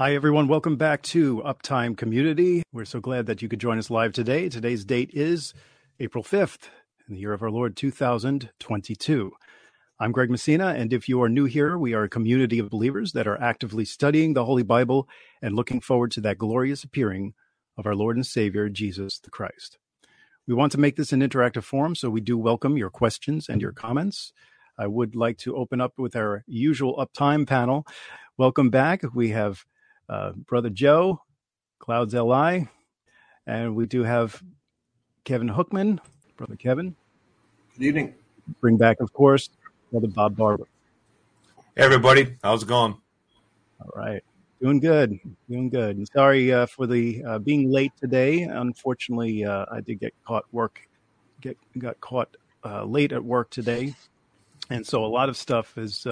Hi, everyone. Welcome back to Uptime Community. We're so glad that you could join us live today. Today's date is April 5th in the year of our Lord 2022. I'm Greg Messina, and if you are new here, we are a community of believers that are actively studying the Holy Bible and looking forward to that glorious appearing of our Lord and Savior, Jesus the Christ. We want to make this an interactive forum, so we do welcome your questions and your comments. I would like to open up with our usual uptime panel. Welcome back. We have uh, Brother Joe, Clouds LI, and we do have Kevin Hookman, Brother Kevin. Good evening. Bring back, of course, Brother Bob Barber. Hey, everybody. How's it going? All right. Doing good. Doing good. And sorry uh, for the uh, being late today. Unfortunately, uh, I did get caught work, get got caught uh, late at work today, and so a lot of stuff is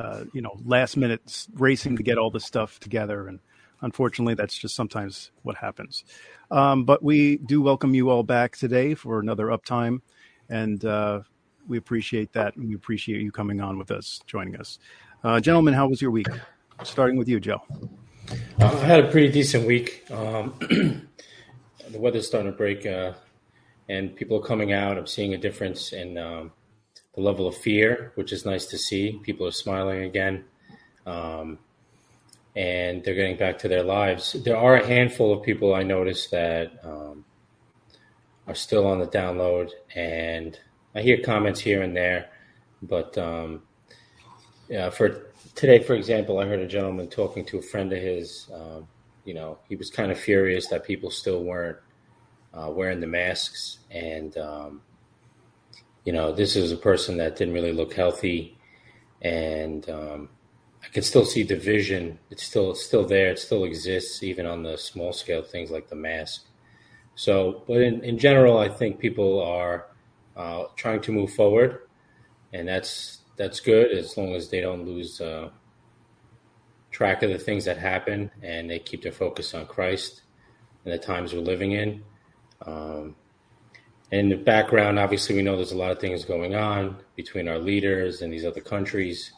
uh, you know, last minute racing to get all the stuff together. And unfortunately, that's just sometimes what happens. Um, but we do welcome you all back today for another uptime. And uh, we appreciate that. And we appreciate you coming on with us, joining us. Uh, gentlemen, how was your week? Starting with you, Joe. Uh, I had a pretty decent week. Um, the weather's starting to break, uh, and people are coming out. I'm seeing a difference in um, the level of fear, which is nice to see. People are smiling again, um, and they're getting back to their lives. There are a handful of people I noticed that um, are still on the download, and I hear comments here and there. But um, yeah, for today, for example, I heard a gentleman talking to a friend of his. Um, you know, he was kind of furious that people still weren't uh, wearing the masks, and um, you know, this is a person that didn't really look healthy, and um, I can still see division. It's still it's still there. It still exists, even on the small scale things like the mask. So, but in, in general, I think people are uh, trying to move forward, and that's that's good as long as they don't lose uh, track of the things that happen and they keep their focus on Christ and the times we're living in. Um, in the background, obviously, we know there's a lot of things going on between our leaders and these other countries,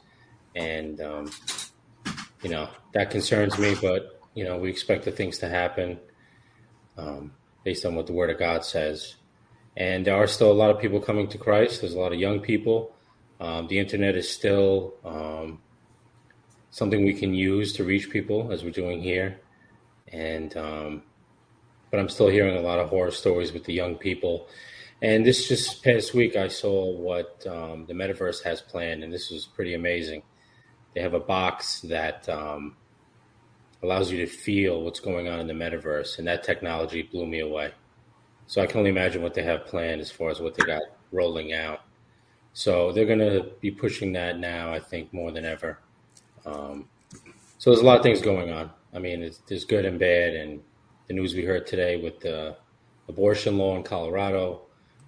and um, you know that concerns me. But you know, we expect the things to happen um, based on what the Word of God says. And there are still a lot of people coming to Christ. There's a lot of young people. Um, the internet is still um, something we can use to reach people, as we're doing here. And um, but I'm still hearing a lot of horror stories with the young people. And this just past week, I saw what um, the metaverse has planned, and this was pretty amazing. They have a box that um, allows you to feel what's going on in the metaverse, and that technology blew me away. So I can only imagine what they have planned as far as what they got rolling out. So they're going to be pushing that now, I think, more than ever. Um, so there's a lot of things going on. I mean, there's good and bad, and the news we heard today with the abortion law in Colorado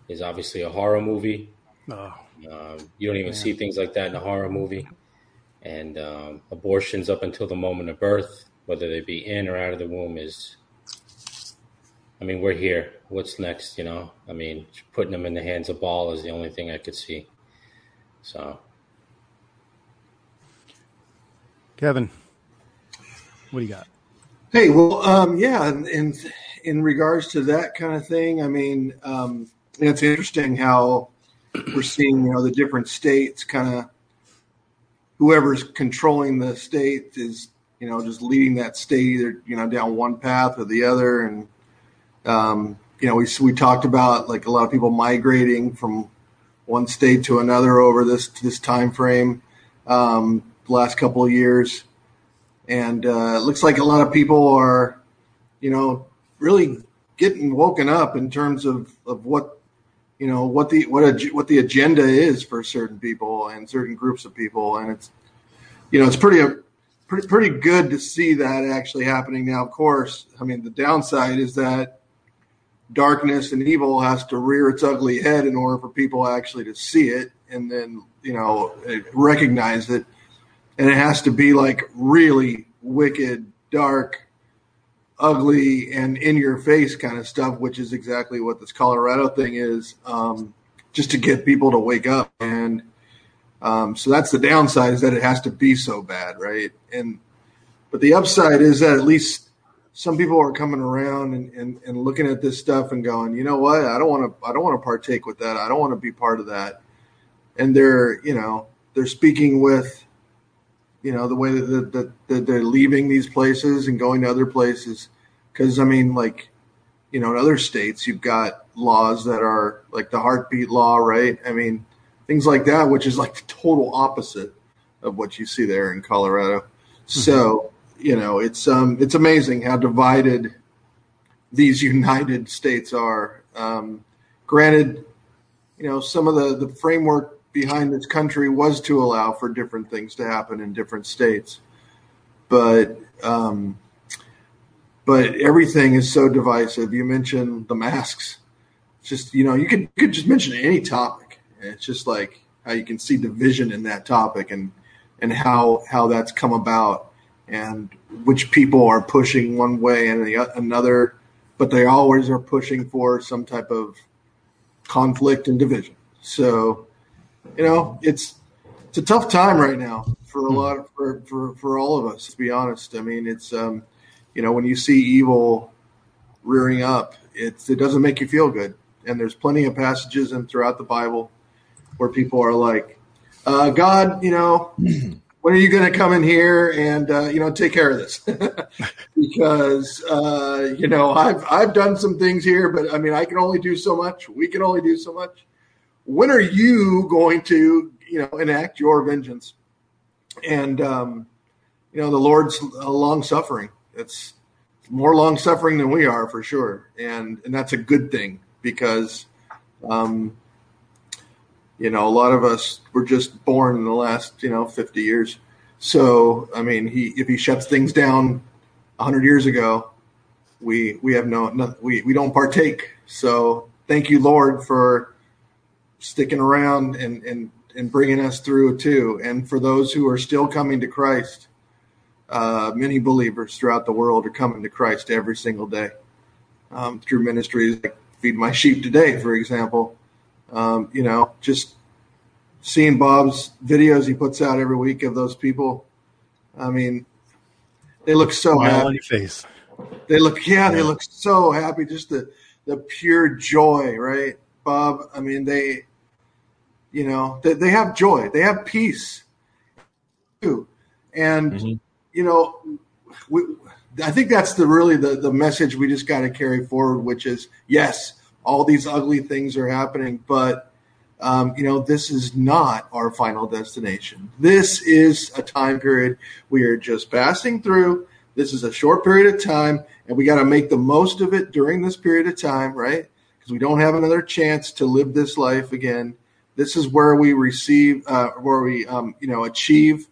is obviously a horror movie. Oh, um, you don't even man. see things like that in a horror movie. And um, abortions up until the moment of birth, whether they be in or out of the womb, is. I mean, we're here. What's next? You know, I mean, putting them in the hands of Baal is the only thing I could see. So, Kevin, what do you got? Hey, well, um, yeah, and in, in regards to that kind of thing, I mean, um, it's interesting how we're seeing, you know, the different states kind of whoever's controlling the state is, you know, just leading that state either, you know, down one path or the other. And, um, you know, we, we talked about like a lot of people migrating from one state to another over this, this time frame, um, last couple of years and uh, it looks like a lot of people are, you know, really getting woken up in terms of, of what you know what the what a, what the agenda is for certain people and certain groups of people, and it's you know it's pretty pretty pretty good to see that actually happening now. Of course, I mean the downside is that darkness and evil has to rear its ugly head in order for people actually to see it and then you know recognize it and it has to be like really wicked, dark, ugly, and in your face kind of stuff, which is exactly what this Colorado thing is, um, just to get people to wake up. And um, so that's the downside is that it has to be so bad, right? And But the upside is that at least some people are coming around and, and, and looking at this stuff and going, you know what, I don't want to I don't want to partake with that. I don't want to be part of that. And they're you know they're speaking with you know the way that, that, that they're leaving these places and going to other places because I mean like you know in other states you've got laws that are like the heartbeat law, right? I mean things like that, which is like the total opposite of what you see there in Colorado. Mm-hmm. So you know, it's um, it's amazing how divided these United States are. Um, granted, you know, some of the the framework behind this country was to allow for different things to happen in different states, but um, but everything is so divisive. You mentioned the masks. Just you know, you could you could just mention any topic. It's just like how you can see division in that topic and and how how that's come about and which people are pushing one way and the, another, but they always are pushing for some type of conflict and division. So, you know, it's it's a tough time right now for a hmm. lot of, for, for for all of us. To be honest, I mean, it's um, you know, when you see evil rearing up, it's it doesn't make you feel good. And there's plenty of passages in throughout the Bible where people are like, uh, God, you know, when are you going to come in here and uh, you know take care of this? because uh, you know I've I've done some things here, but I mean I can only do so much. We can only do so much. When are you going to you know enact your vengeance? And um, you know the Lord's long suffering. It's more long suffering than we are for sure, and and that's a good thing because. Um, you know, a lot of us were just born in the last, you know, 50 years. So, I mean, he if he shuts things down 100 years ago, we we have no, no we we don't partake. So, thank you, Lord, for sticking around and and and bringing us through too. And for those who are still coming to Christ, uh, many believers throughout the world are coming to Christ every single day um, through ministries like Feed My Sheep Today, for example. Um, you know, just seeing Bob's videos he puts out every week of those people. I mean, they look so Smile happy. on your face. They look, yeah, they look so happy. Just the the pure joy, right, Bob? I mean, they, you know, they, they have joy. They have peace, too, and mm-hmm. you know, we. I think that's the really the the message we just got to carry forward, which is yes, all these ugly things are happening, but um, you know, this is not our final destination. This is a time period we are just passing through. This is a short period of time, and we got to make the most of it during this period of time, right? Because we don't have another chance to live this life again. This is where we receive, uh, where we, um, you know, achieve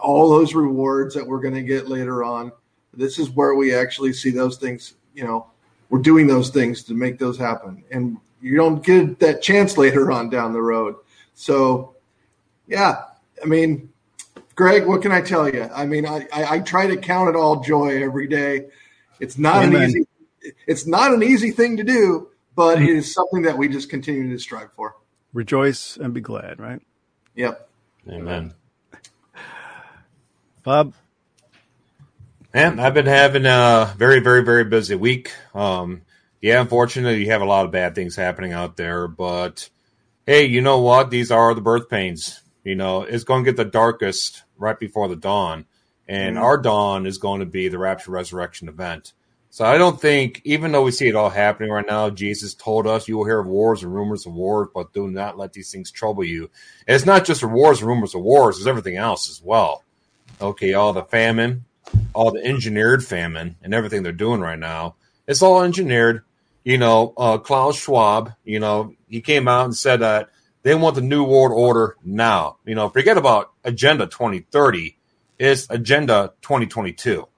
all those rewards that we're going to get later on. This is where we actually see those things, you know, we're doing those things to make those happen. And you don't get that chance later on down the road. So, yeah, I mean, Greg, what can I tell you? I mean, I, I, I try to count it all joy every day. It's not Amen. an easy, it's not an easy thing to do, but it is something that we just continue to strive for. Rejoice and be glad, right? Yep. Amen. Bob, Man, I've been having a very, very, very busy week. Um, yeah, unfortunately, you have a lot of bad things happening out there, but hey, you know what? These are the birth pains. You know, it's going to get the darkest right before the dawn, and mm-hmm. our dawn is going to be the rapture resurrection event. So I don't think, even though we see it all happening right now, Jesus told us you will hear of wars and rumors of wars, but do not let these things trouble you. And it's not just wars and rumors of wars; it's everything else as well. Okay, all the famine, all the engineered famine and everything they're doing right now. It's all engineered. You know, uh, Klaus Schwab, you know, he came out and said that they want the new world order now. You know, forget about Agenda 2030. It's Agenda 2022.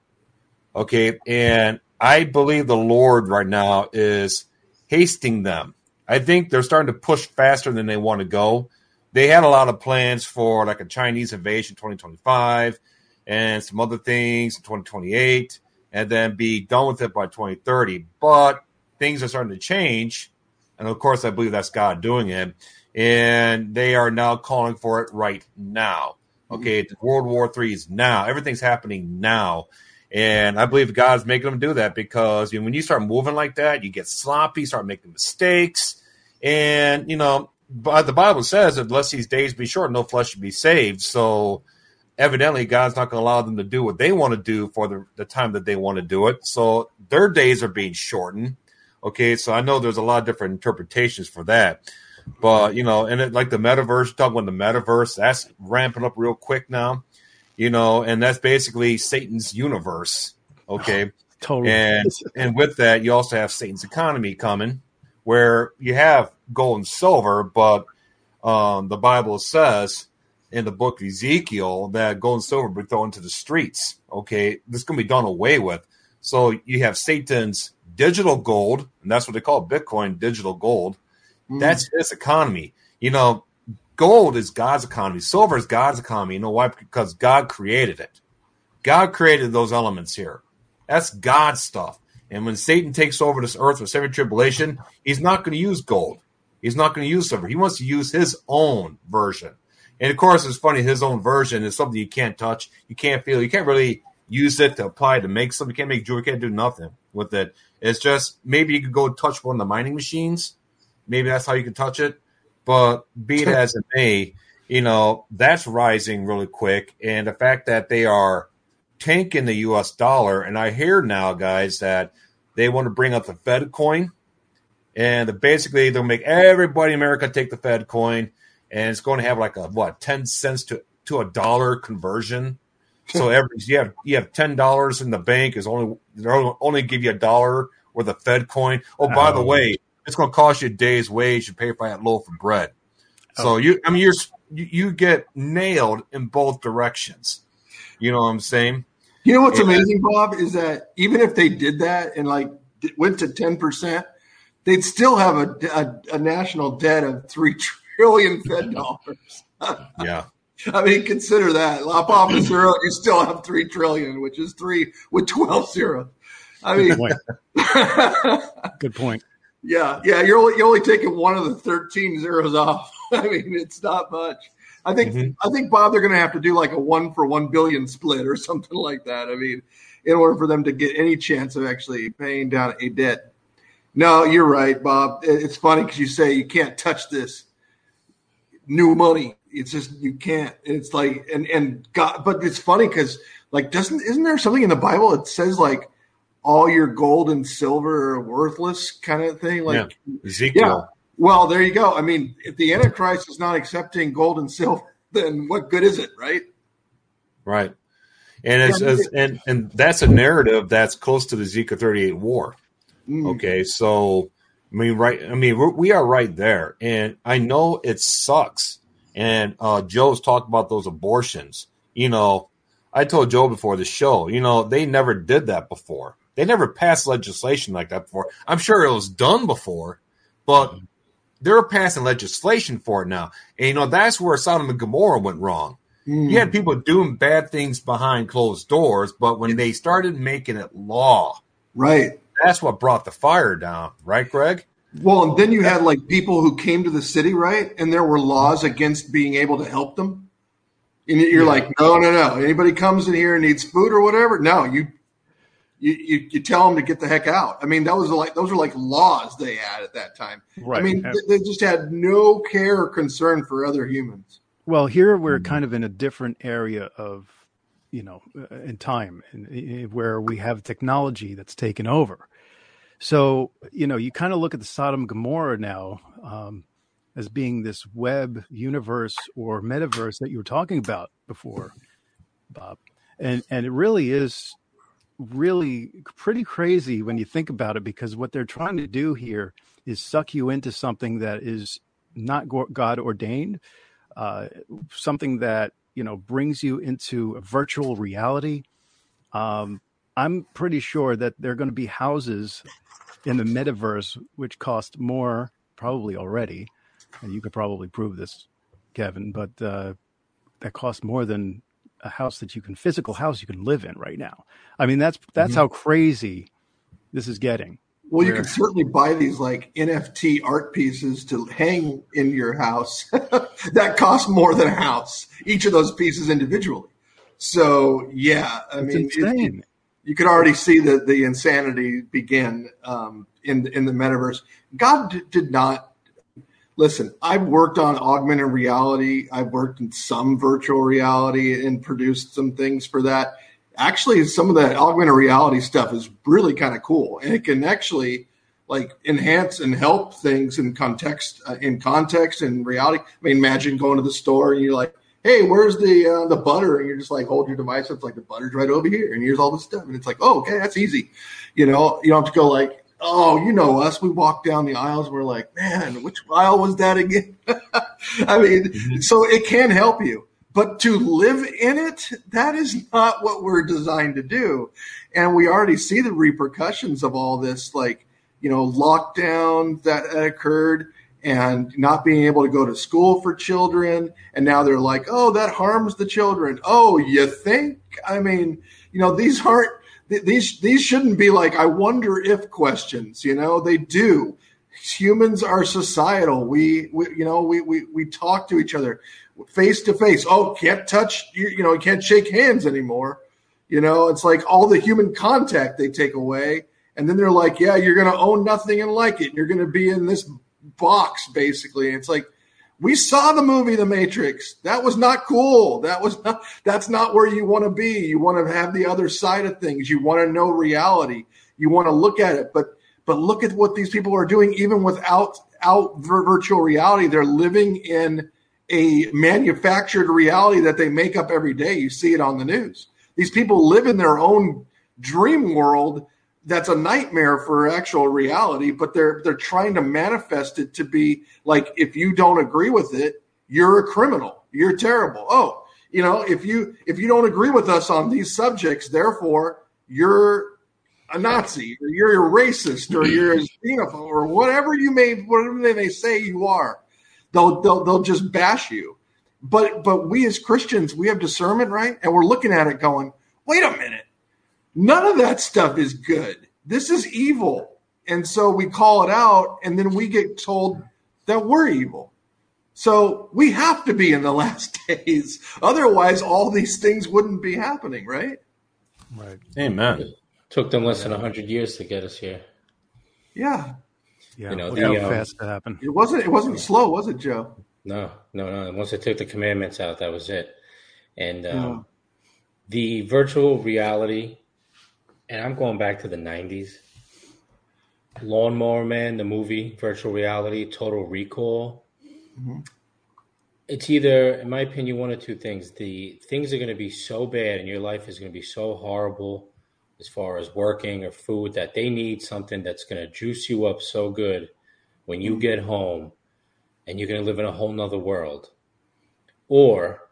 Okay. And I believe the Lord right now is hasting them. I think they're starting to push faster than they want to go. They had a lot of plans for like a Chinese invasion 2025 and some other things in 2028 and then be done with it by 2030. But things are starting to change. And of course, I believe that's God doing it. And they are now calling for it right now. Okay, mm-hmm. World War Three is now. Everything's happening now, and I believe God's making them do that because you know, when you start moving like that, you get sloppy, start making mistakes, and you know, but the Bible says, that "Unless these days be short, no flesh should be saved." So, evidently, God's not going to allow them to do what they want to do for the, the time that they want to do it. So, their days are being shortened. Okay, so I know there's a lot of different interpretations for that. But you know, and it, like the metaverse, talking about the metaverse, that's ramping up real quick now. You know, and that's basically Satan's universe. Okay, Totally. and and with that, you also have Satan's economy coming, where you have gold and silver, but um, the Bible says in the book of Ezekiel that gold and silver will be thrown into the streets. Okay, this is going to be done away with. So you have Satan's digital gold, and that's what they call Bitcoin, digital gold. Mm. That's his economy. You know, gold is God's economy. Silver is God's economy. You know why? Because God created it. God created those elements here. That's God's stuff. And when Satan takes over this earth with seven tribulation, he's not going to use gold. He's not going to use silver. He wants to use his own version. And of course, it's funny. His own version is something you can't touch, you can't feel, you can't really use it to apply to make something. You can't make jewelry, you can't do nothing with it. It's just maybe you could go touch one of the mining machines. Maybe that's how you can touch it. But be it as it may, you know, that's rising really quick. And the fact that they are tanking the US dollar, and I hear now, guys, that they want to bring up the Fed coin. And basically, they'll make everybody in America take the Fed coin, and it's going to have like a what ten cents to to a dollar conversion. So every you have you have ten dollars in the bank is only they'll only give you a dollar worth of Fed coin. Oh, by the way, it's going to cost you a day's wage to pay for that loaf of bread. So oh. you, I mean, you're you, you get nailed in both directions. You know what I'm saying? You know what's Yeah. amazing, Bob, is that even if they did that and like went to ten percent, they'd still have a, a, a national debt of three trillion Fed dollars. Yeah. I mean, consider that. Lop off a zero, you still have three trillion, which is three with twelve zeros. I Good mean, point. Good point. Yeah, yeah, you're only you're only taking one of the thirteen zeros off. I mean, it's not much. I think Mhm. I think Bob, they're going to have to do like a one for one billion split or something like that. I mean, in order for them to get any chance of actually paying down a debt. No, you're right, Bob. It's funny because you say you can't touch this new money. It's just you can't. It's like and and God, but it's funny because like doesn't isn't there something in the Bible that says like all your gold and silver are worthless kind of thing? Like Ezekiel. Yeah. well, there you go. I mean, if the Antichrist is not accepting gold and silver, then what good is it, right? Right. And it's, Yeah, it's- and and that's a narrative that's close to the Ezekiel 38 war. Mm. Okay, so I mean, right? I mean, we're, we are right there, and I know it sucks. And uh, Joe's talked about those abortions. You know, I told Joe before the show. You know, they never did that before. They never passed legislation like that before. I'm sure it was done before, but they're passing legislation for it now. And you know, that's where Sodom and Gomorrah went wrong. Mm. You had people doing bad things behind closed doors, but when they started making it law, Right. that's what brought the fire down, right, Greg? Well, and then you had like people who came to the city, right? And there were laws against being able to help them. And you're Yeah. like, no, no, no. Anybody comes in here and needs food or whatever, no, you, you, you, you tell them to get the heck out. I mean, that was like those were like laws they had at that time. Right. I mean, th- they just had no care or concern for other humans. Well, here we're kind of in a different area of, you know, uh, in time, in, in, where we have technology that's taken over. So, you know, you kind of look at the Sodom and Gomorrah now um, as being this web universe or metaverse that you were talking about before, Bob, and and it really is really pretty crazy when you think about it because what they're trying to do here is suck you into something that is not God ordained uh, something that you know brings you into a virtual reality. Um, I'm pretty sure that there are going to be houses in the metaverse which cost more, probably already, and you could probably prove this, Kevin. But uh, that cost more than a house that you can physical house you can live in right now. I mean that's that's Mhm. how crazy this is getting. Well, you can certainly buy these like NFT art pieces to hang in your house that cost more than a house, each of those pieces individually. So, yeah, I It's mean, it- insane. you could already see the, the insanity begin um, in, in the metaverse. God d- did not listen. I've worked on augmented reality, I've worked in some virtual reality and produced some things for that. Actually some of that augmented reality stuff is really kind of cool and it can actually like enhance and help things in context uh, in context and reality. I mean imagine going to the store and you're like hey where's the uh, the butter? And you're just like hold your device it's like the butter's right over here and here's all this stuff and it's like oh okay that's easy. You know you don't have to go like oh you know us we walk down the aisles we're like man which aisle was that again i mean mm-hmm. so it can help you but to live in it, that is not what we're designed to do. And we already see the repercussions of all this, like, you know, lockdown that, that occurred and not being able to go to school for children. And now they're like, oh, that harms the children. Oh, you think? I mean, you know, these aren't, these, these shouldn't be like, I wonder if questions, you know, they do. Humans are societal. We, we you know, we, we, we talk to each other face to face. Oh, can't touch, you, you know, you can't shake hands anymore. You know, it's like all the human contact they take away. And then they're like, yeah, you're going to own nothing and like it. You're going to be in this box, basically. And it's like, we saw the movie The Matrix. That was not cool. That was not, that's not where you want to be. You want to have the other side of things. You want to know reality. You want to look at it. But, but look at what these people are doing, even without out virtual reality. They're living in a manufactured reality that they make up every day. You see it on the news. These people live in their own dream world that's a nightmare for actual reality, but they're they're trying to manifest it to be like if you don't agree with it, you're a criminal. You're terrible. Oh, you know, if you if you don't agree with us on these subjects, therefore you're a Nazi or you're a racist or you're a xenophobe or whatever you may whatever they may say you are they'll they'll they'll just bash you. But but we as Christians, we have discernment, right? And we're looking at it going, wait a minute. None of that stuff is good. This is evil. And so we call it out and then we get told that we're evil. So we have to be in the last days. Otherwise all these things wouldn't be happening, right? Right. Amen. Took them less than 100 years to get us here. Yeah. Yeah. You know, look the, how um, fast it happened. It wasn't it wasn't slow, was it, Joe? No, no, no. Once they took the commandments out, that was it. And um, Yeah. the virtual reality, and I'm going back to the 90s. Lawnmower Man, the movie, virtual reality, Total Recall. Mhm. It's either, in my opinion, one or two things. The things are going to be so bad and your life is going to be so horrible as far as working or food that they need something that's going to juice you up so good when you get home and you're going to live in a whole nother world. Or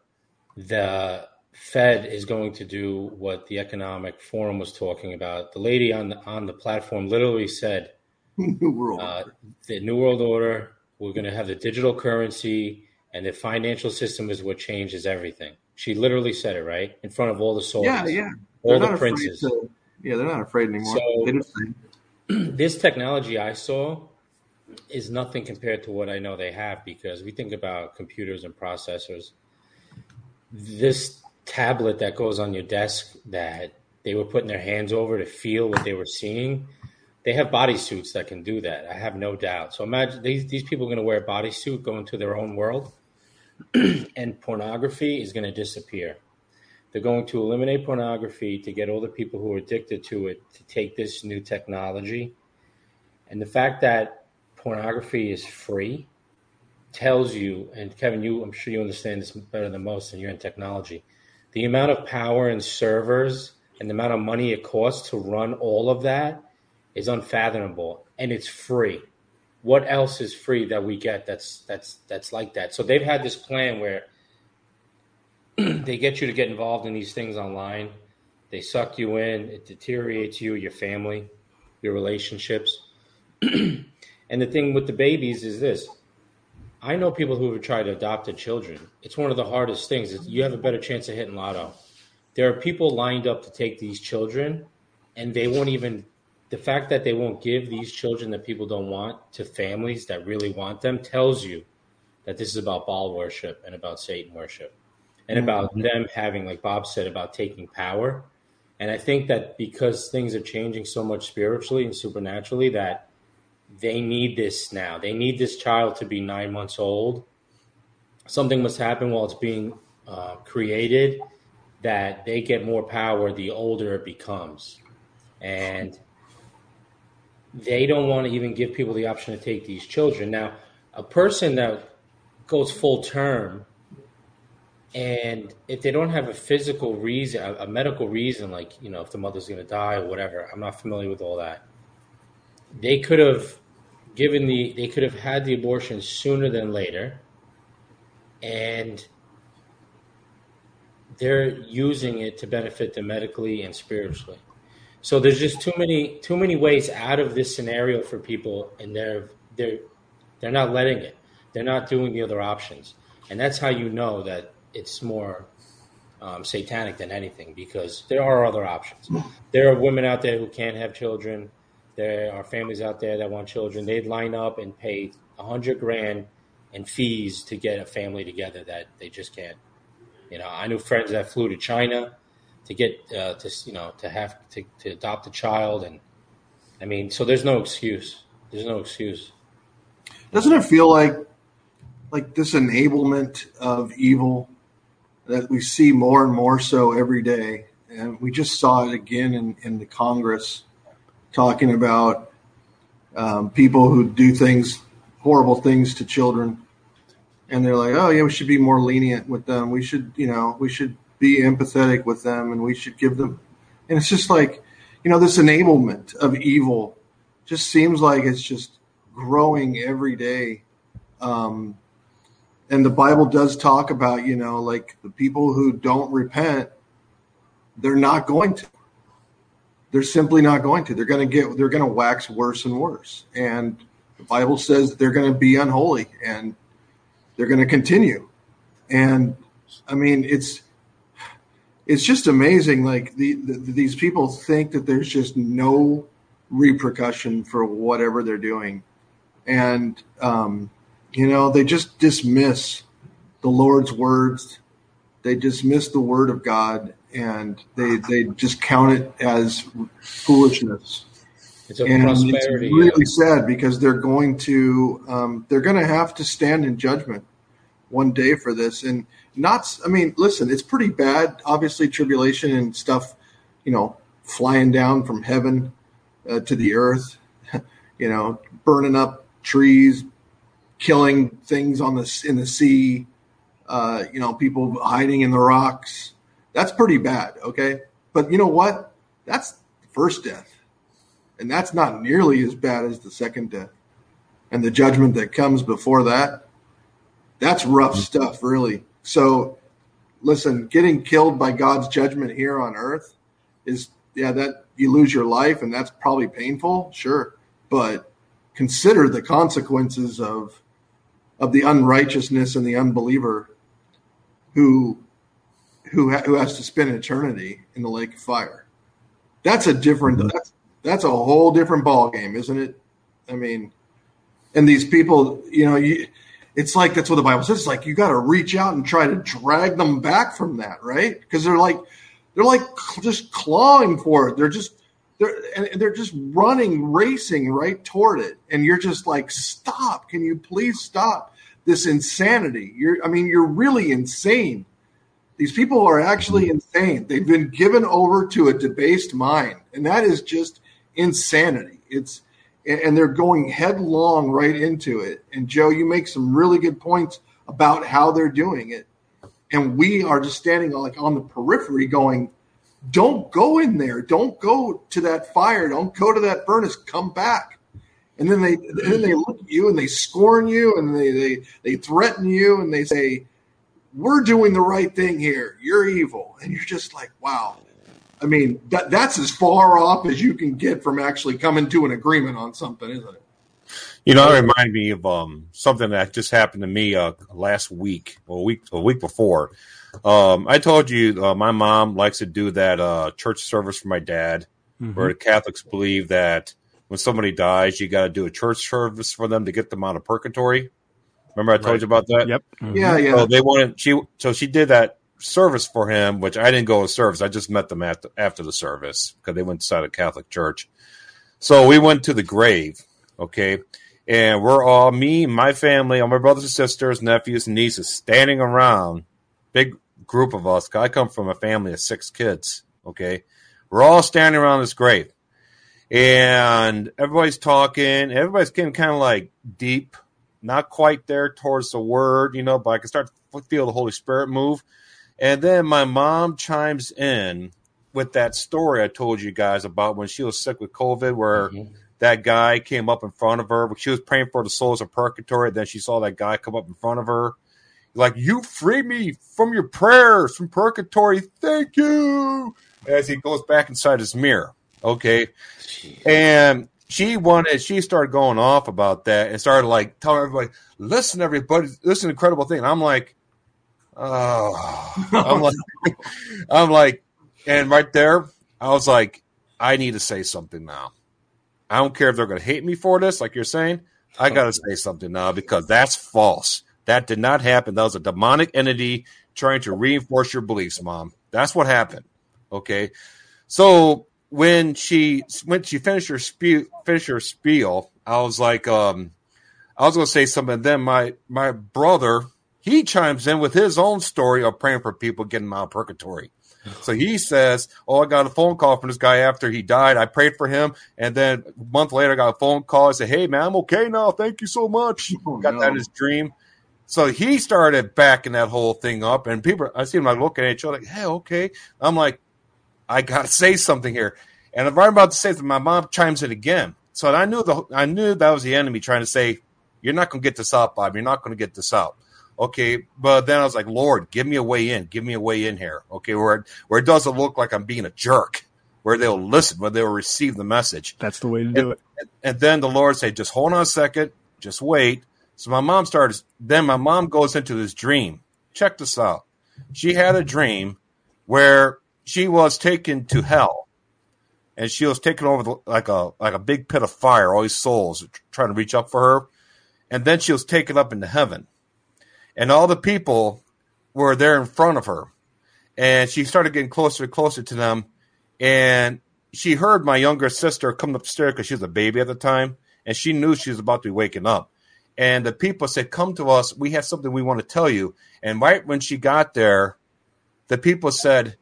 the Fed is going to do what the Economic Forum was talking about. The lady on the, on the platform literally said, New world. uh, the New World Order, we're going to have the digital currency, and the financial system is what changes everything. She literally said it, right? In front of all the soldiers, yeah, yeah. all They're the princes. to- yeah, they're not afraid anymore. So- they just say, this technology I saw is nothing compared to what I know they have because we think about computers and processors. This tablet that goes on your desk that they were putting their hands over to feel what they were seeing, they have bodysuits that can do that. I have no doubt. So imagine these, these people are going to wear a bodysuit, go into their own world, and pornography is going to disappear. They're going to eliminate pornography to get all the people who are addicted to it to take this new technology. And the fact that pornography is free tells you, and Kevin, you, I'm sure you understand this better than most, and you're in technology. The amount of power and servers and the amount of money it costs to run all of that is unfathomable, and it's free. What else is free that we get that's that's that's like that? So they've had this plan where they get you to get involved in these things online. They suck you in. It deteriorates you, your family, your relationships. and the thing with the babies is this: I know people who have tried to adopt children. It's one of the hardest things. You have a better chance of hitting lotto. There are people lined up to take these children, and they won't even the fact that they won't give these children that people don't want to families that really want them tells you that this is about Baal worship and about Satan worship and about mm-hmm. them having, like Bob said, about taking power. And I think that because things are changing so much spiritually and supernaturally, that they need this now. They need this child to be nine months old. Something must happen while it's being uh, created that they get more power the older it becomes. And they don't want to even give people the option to take these children. Now, a person that goes full term and if they don't have a physical reason, a, a medical reason, like, you know, if the mother's going to die or whatever, I'm not familiar with all that. They could have given the, they could have had the abortion sooner than later. And they're using it to benefit them medically and spiritually. So there's just too many too many ways out of this scenario for people, and they're they're they're not letting it. They're not doing the other options, and that's how you know that it's more um, satanic than anything because there are other options. There are women out there who can't have children. There are families out there that want children. They'd line up and pay a hundred grand in fees to get a family together that they just can't. You know, I knew friends that flew to China to get uh, to you know to have to, to adopt a child, and I mean, so there's no excuse. There's no excuse. Doesn't it feel like like this enablement of evil that we see more and more so every day. And we just saw it again in, in the Congress talking about um, people who do things, horrible things to children. And they're like, oh, yeah, we should be more lenient with them. We should, you know, we should be empathetic with them and we should give them. And it's just like, you know, this enablement of evil just seems like it's just growing every day. Um, and the Bible does talk about, you know, like the people who don't repent, they're not going to. They're simply not going to. They're going to get, they're going to wax worse and worse. And the Bible says they're going to be unholy and they're going to continue. And I mean, it's, it's just amazing. Like the, the, these people think that there's just no repercussion for whatever they're doing. And, um, you know, they just dismiss the Lord's words. They dismiss the word of God and they they just count it as foolishness. It's a and prosperity. It's really sad because they're going to um, they're going to have to stand in judgment one day for this. And not, I mean, listen, it's pretty bad. Obviously, tribulation and stuff, you know, flying down from heaven uh, to the earth, you know, burning up trees, killing things on the in the sea, uh, you know, people hiding in the rocks. That's pretty bad, okay? But you know what? That's the first death. And that's not nearly as bad as the second death. And the judgment that comes before that, that's rough mm-hmm. stuff, really. So, listen, getting killed by God's judgment here on earth is, yeah, that you lose your life and that's probably painful, sure. But consider the consequences of of the unrighteousness and the unbeliever who who ha- who has to spend eternity in the lake of fire. That's a different mm-hmm. that's that's a whole different ball game, isn't it? I mean, and these people, you know, you it's like that's what the Bible says. It's like you got to reach out and try to drag them back from that, right? Because they're like they're like just clawing for it. They're just they're and they're just running, racing right toward it, and you're just like, stop! Can you please stop? this insanity. You're, I mean, you're really insane. These people are actually hmm. insane. They've been given over to a debased mind, and that is just insanity. It's and they're going headlong right into it. And Joe, you make some really good points about how they're doing it, and we are just standing like on the periphery, going, "Don't go in there. Don't go to that fire. Don't go to that furnace. Come back." and then they and then they look at you and they scorn you and they they they threaten you and they say we're doing the right thing here you're evil and you're just like wow i mean that that's as far off as you can get from actually coming to an agreement on something isn't it you know, that remind me of um, something that just happened to me uh, last week, or a week, a week before. Um, I told you uh, my mom likes to do that uh, church service for my dad mm-hmm. where the Catholics believe that when somebody dies, you got to do a church service for them to get them out of purgatory. Remember, I told right. you about that. Yep. Mm-hmm. Yeah, yeah. So they wanted she, so she did that service for him, which I didn't go to service. I just met them after after the service because they went inside a Catholic church. So we went to the grave, okay, and we're all me, my family, all my brothers and sisters, nephews and nieces standing around, big group of us. I come from a family of six kids, okay. We're all standing around this grave, and everybody's talking. Everybody's getting kind of like deep not quite there towards the word, you know, but I can start to feel the Holy Spirit move. And then my mom chimes in with that story I told you guys about when she was sick with COVID, where mm-hmm. that guy came up in front of her. She was praying for the souls of purgatory. Then she saw that guy come up in front of her. Like, you free me from your prayers from purgatory. Thank you. As he goes back inside his mirror. Okay. And she wanted she started going off about that and started like telling everybody, listen, everybody, this is an incredible thing. And I'm like, oh, I'm like, I'm like, and right there, I was like, I need to say something now. I don't care if they're going to hate me for this, like you're saying. I got to say something now because that's false. That did not happen. That was a demonic entity trying to reinforce your beliefs, mom. That's what happened. Okay. So when she when she finished her spiel, finished her spiel, I was like, um, I was going to say something. Then my my brother he chimes in with his own story of praying for people getting out of purgatory. So he says, "Oh, I got a phone call from this guy after he died. I prayed for him, and then a month later, I got a phone call. I said, "Hey, man, I'm okay now. Thank you so much." Oh, got no. that in his dream. So he started backing that whole thing up, and people, I see him like looking at each other, like, "Hey, okay." I'm like, I got to say something here. And I'm right about to say that my mom chimes in again. So I knew the I knew that was the enemy trying to say, "You're not going to get this out, Bob. You're not going to get this out." Okay, but then I was like, "Lord, give me a way in. Give me a way in here." Okay, where it, where it doesn't look like I'm being a jerk, where they'll listen, where they'll receive the message. That's the way to do and, it. And then the Lord said, "Just hold on a second. Just wait." So my mom starts Then my mom goes into this dream. Check this out. She had a dream where she was taken to hell, and she was taken over the, like a like a big pit of fire. All these souls trying to reach up for her, and then she was taken up into heaven, and all the people were there in front of her, and she started getting closer and closer to them, and she heard my younger sister come upstairs because she was a baby at the time, and she knew she was about to be waking up. And the people said, Come to us. We have something we want to tell you. And right when she got there, the people said,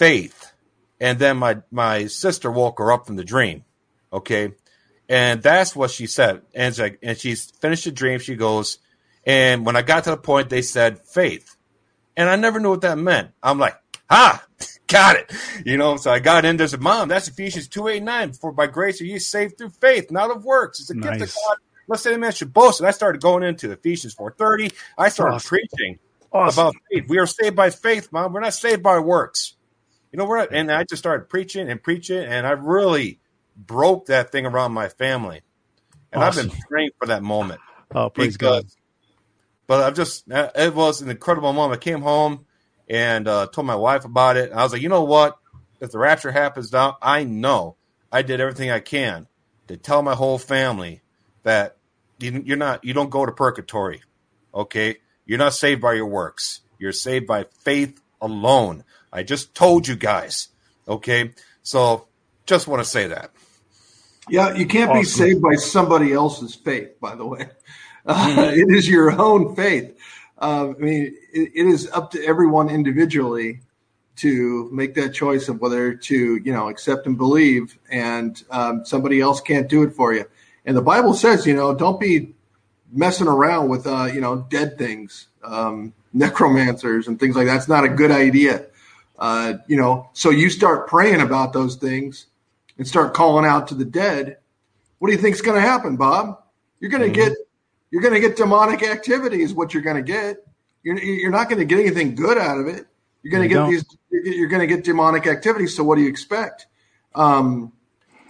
Faith. And then my, my sister woke her up from the dream. Okay. And that's what she said. And, she, and she's finished the dream. She goes, and when I got to the point, they said faith. And I never knew what that meant. I'm like, ah, got it. You know, so I got in. There's a mom. That's Ephesians 2 8 9. For by grace are you saved through faith, not of works. It's a nice. gift of God. Let's say the man should boast. And I started going into Ephesians 4:30. I started awesome. preaching awesome. about faith. We are saved by faith, mom. We're not saved by works. You know, we're and I just started preaching and preaching, and I really broke that thing around my family. And awesome. I've been praying for that moment. Oh, praise because, God. But I've just, uh, it was an incredible moment. I came home and uh, told my wife about it. I was like, you know what? If the rapture happens now, I know I did everything I can to tell my whole family that you're not, you don't go to purgatory. Okay. You're not saved by your works. You're saved by faith alone. I just told you guys. Okay. So just want to say that. Yeah, you can't awesome. be saved by somebody else's faith, by the way. Uh, it is your own faith. Uh, I mean, it, it is up to everyone individually to make that choice of whether to, you know, accept and believe, and um, somebody else can't do it for you. And the Bible says, you know, don't be messing around with, uh, you know, dead things, um, necromancers and things like that. It's not a good idea. Uh, you know, so you start praying about those things and start calling out to the dead. What do you think is going to happen, Bob? You're going to mm-hmm. get you're going to get demonic activity is what you're going to get. You're, you're not going to get anything good out of it. You're going to get these. You're going to get demonic activity. So what do you expect? Um,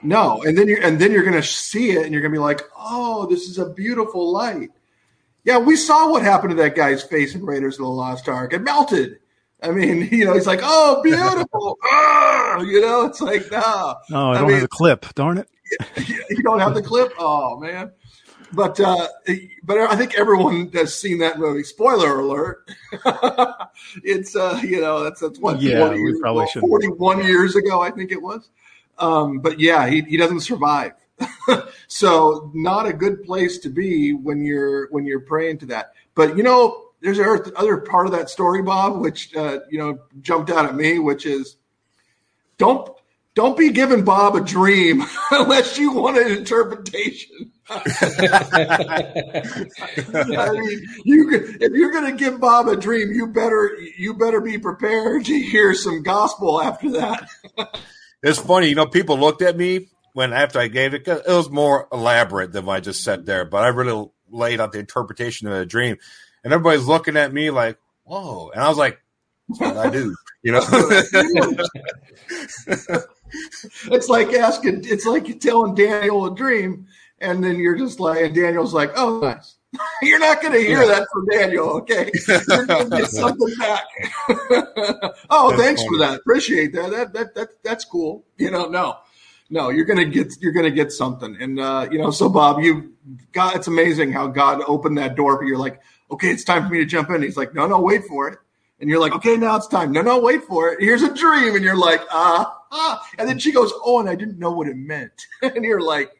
no, and then you're and then you're going to see it, and you're going to be like, "Oh, this is a beautiful light." Yeah, we saw what happened to that guy's face in Raiders of the Lost Ark. It melted. I mean, you know, he's like, "Oh, beautiful," oh, you know, it's like, no, no, I don't mean, have the clip. Darn it, you don't have the clip. Oh man, but uh, but I think everyone has seen that movie. Spoiler alert! it's uh, you know that's that's what yeah, 40 we probably should forty one years ago, I think it was. Um, but yeah, he he doesn't survive. so not a good place to be when you're when you're praying to that. But you know, there's a other part of that story, Bob, which uh, you know jumped out at me, which is don't don't be giving Bob a dream unless you want an interpretation. I mean, you if you're going to give Bob a dream, you better you better be prepared to hear some gospel after that. it's funny, you know. People looked at me when after I gave it. It was more elaborate than what I just said there, but I really laid out the interpretation of the dream and everybody's looking at me like, "Whoa!" And I was like, "That's what I do," you know. it's like asking. It's like telling Daniel a dream, and then you're just like, and Daniel's like, "Oh, nice." You're not going to hear yeah. that from Daniel, okay? You're going to get something back. oh, that's thanks funny. for that. Appreciate that. That that that that's cool. You know, no no, you're gonna get you're gonna get something. And uh, you know, so Bob, you God, it's amazing how God opened that door. But you're like, okay, it's time for me to jump in. He's like, no, no, wait for it. And you're like, okay, now it's time. No, no, wait for it. Here's a dream. And you're like, ah, ah. And then she goes, oh, and I didn't know what it meant. and you're like,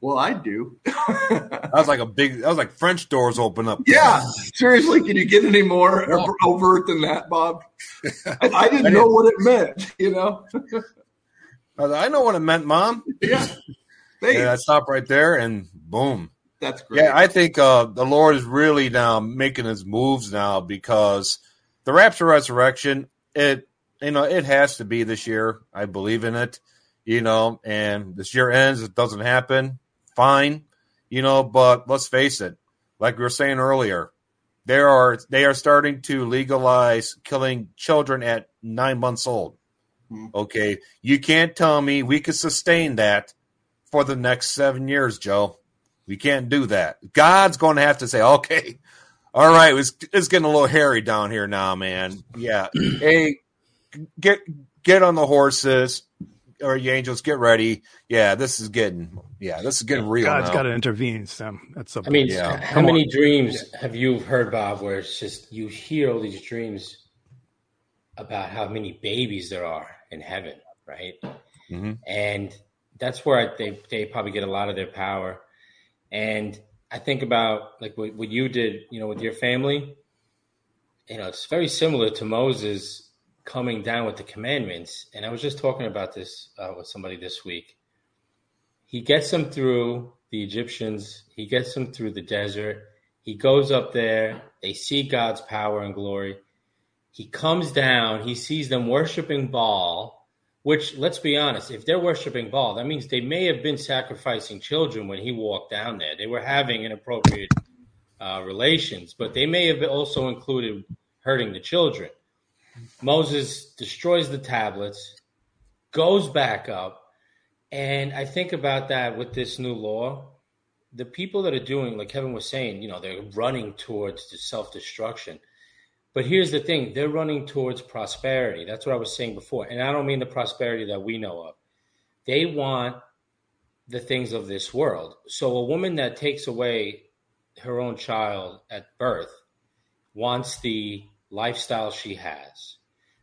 well, I do. that was like a big, that was like French doors open up. Yeah. Seriously, can you get any more oh. overt than that, Bob? I, I didn't know what it meant, you know? I know what it meant, Mom. Yeah. Yeah, I stopped right there and boom. That's great. Yeah, I think uh, the Lord is really now making his moves now because the rapture resurrection, it you know, it has to be this year. I believe in it, you know, and this year ends, it doesn't happen. Fine, you know, but let's face it, like we were saying earlier, there are they are starting to legalize killing children at nine months old. Hmm. Okay. You can't tell me we could sustain that for the next seven years, Joe. We can't do that. God's going to have to say, okay, all right, it's, it's getting a little hairy down here now, man. Yeah. hey, get get on the horses or you angels, get ready. Yeah, this is getting yeah, this is getting real. God's got to intervene, Sam. That's something. I mean, yeah. how many on. dreams have you heard, Bob, where it's just you hear all these dreams about how many babies there are in heaven, right? Mm-hmm. And that's where they they probably get a lot of their power and I think about like what, what you did, you know, with your family. You know, it's very similar to Moses coming down with the commandments. And I was just talking about this uh, with somebody this week. He gets them through the Egyptians. He gets them through the desert. He goes up there. They see God's power and glory. He comes down. He sees them worshiping Baal which, let's be honest, if they're worshiping Baal, that means they may have been sacrificing children when he walked down there. They were having inappropriate uh, relations, but they may have also included hurting the children. Moses destroys the tablets, goes back up, and I think about that with this new law. The people that are doing, like Kevin was saying, you know, they're running towards the self destruction. But here's the thing they're running towards prosperity. That's what I was saying before. And I don't mean the prosperity that we know of. They want the things of this world. So a woman that takes away her own child at birth wants the lifestyle she has.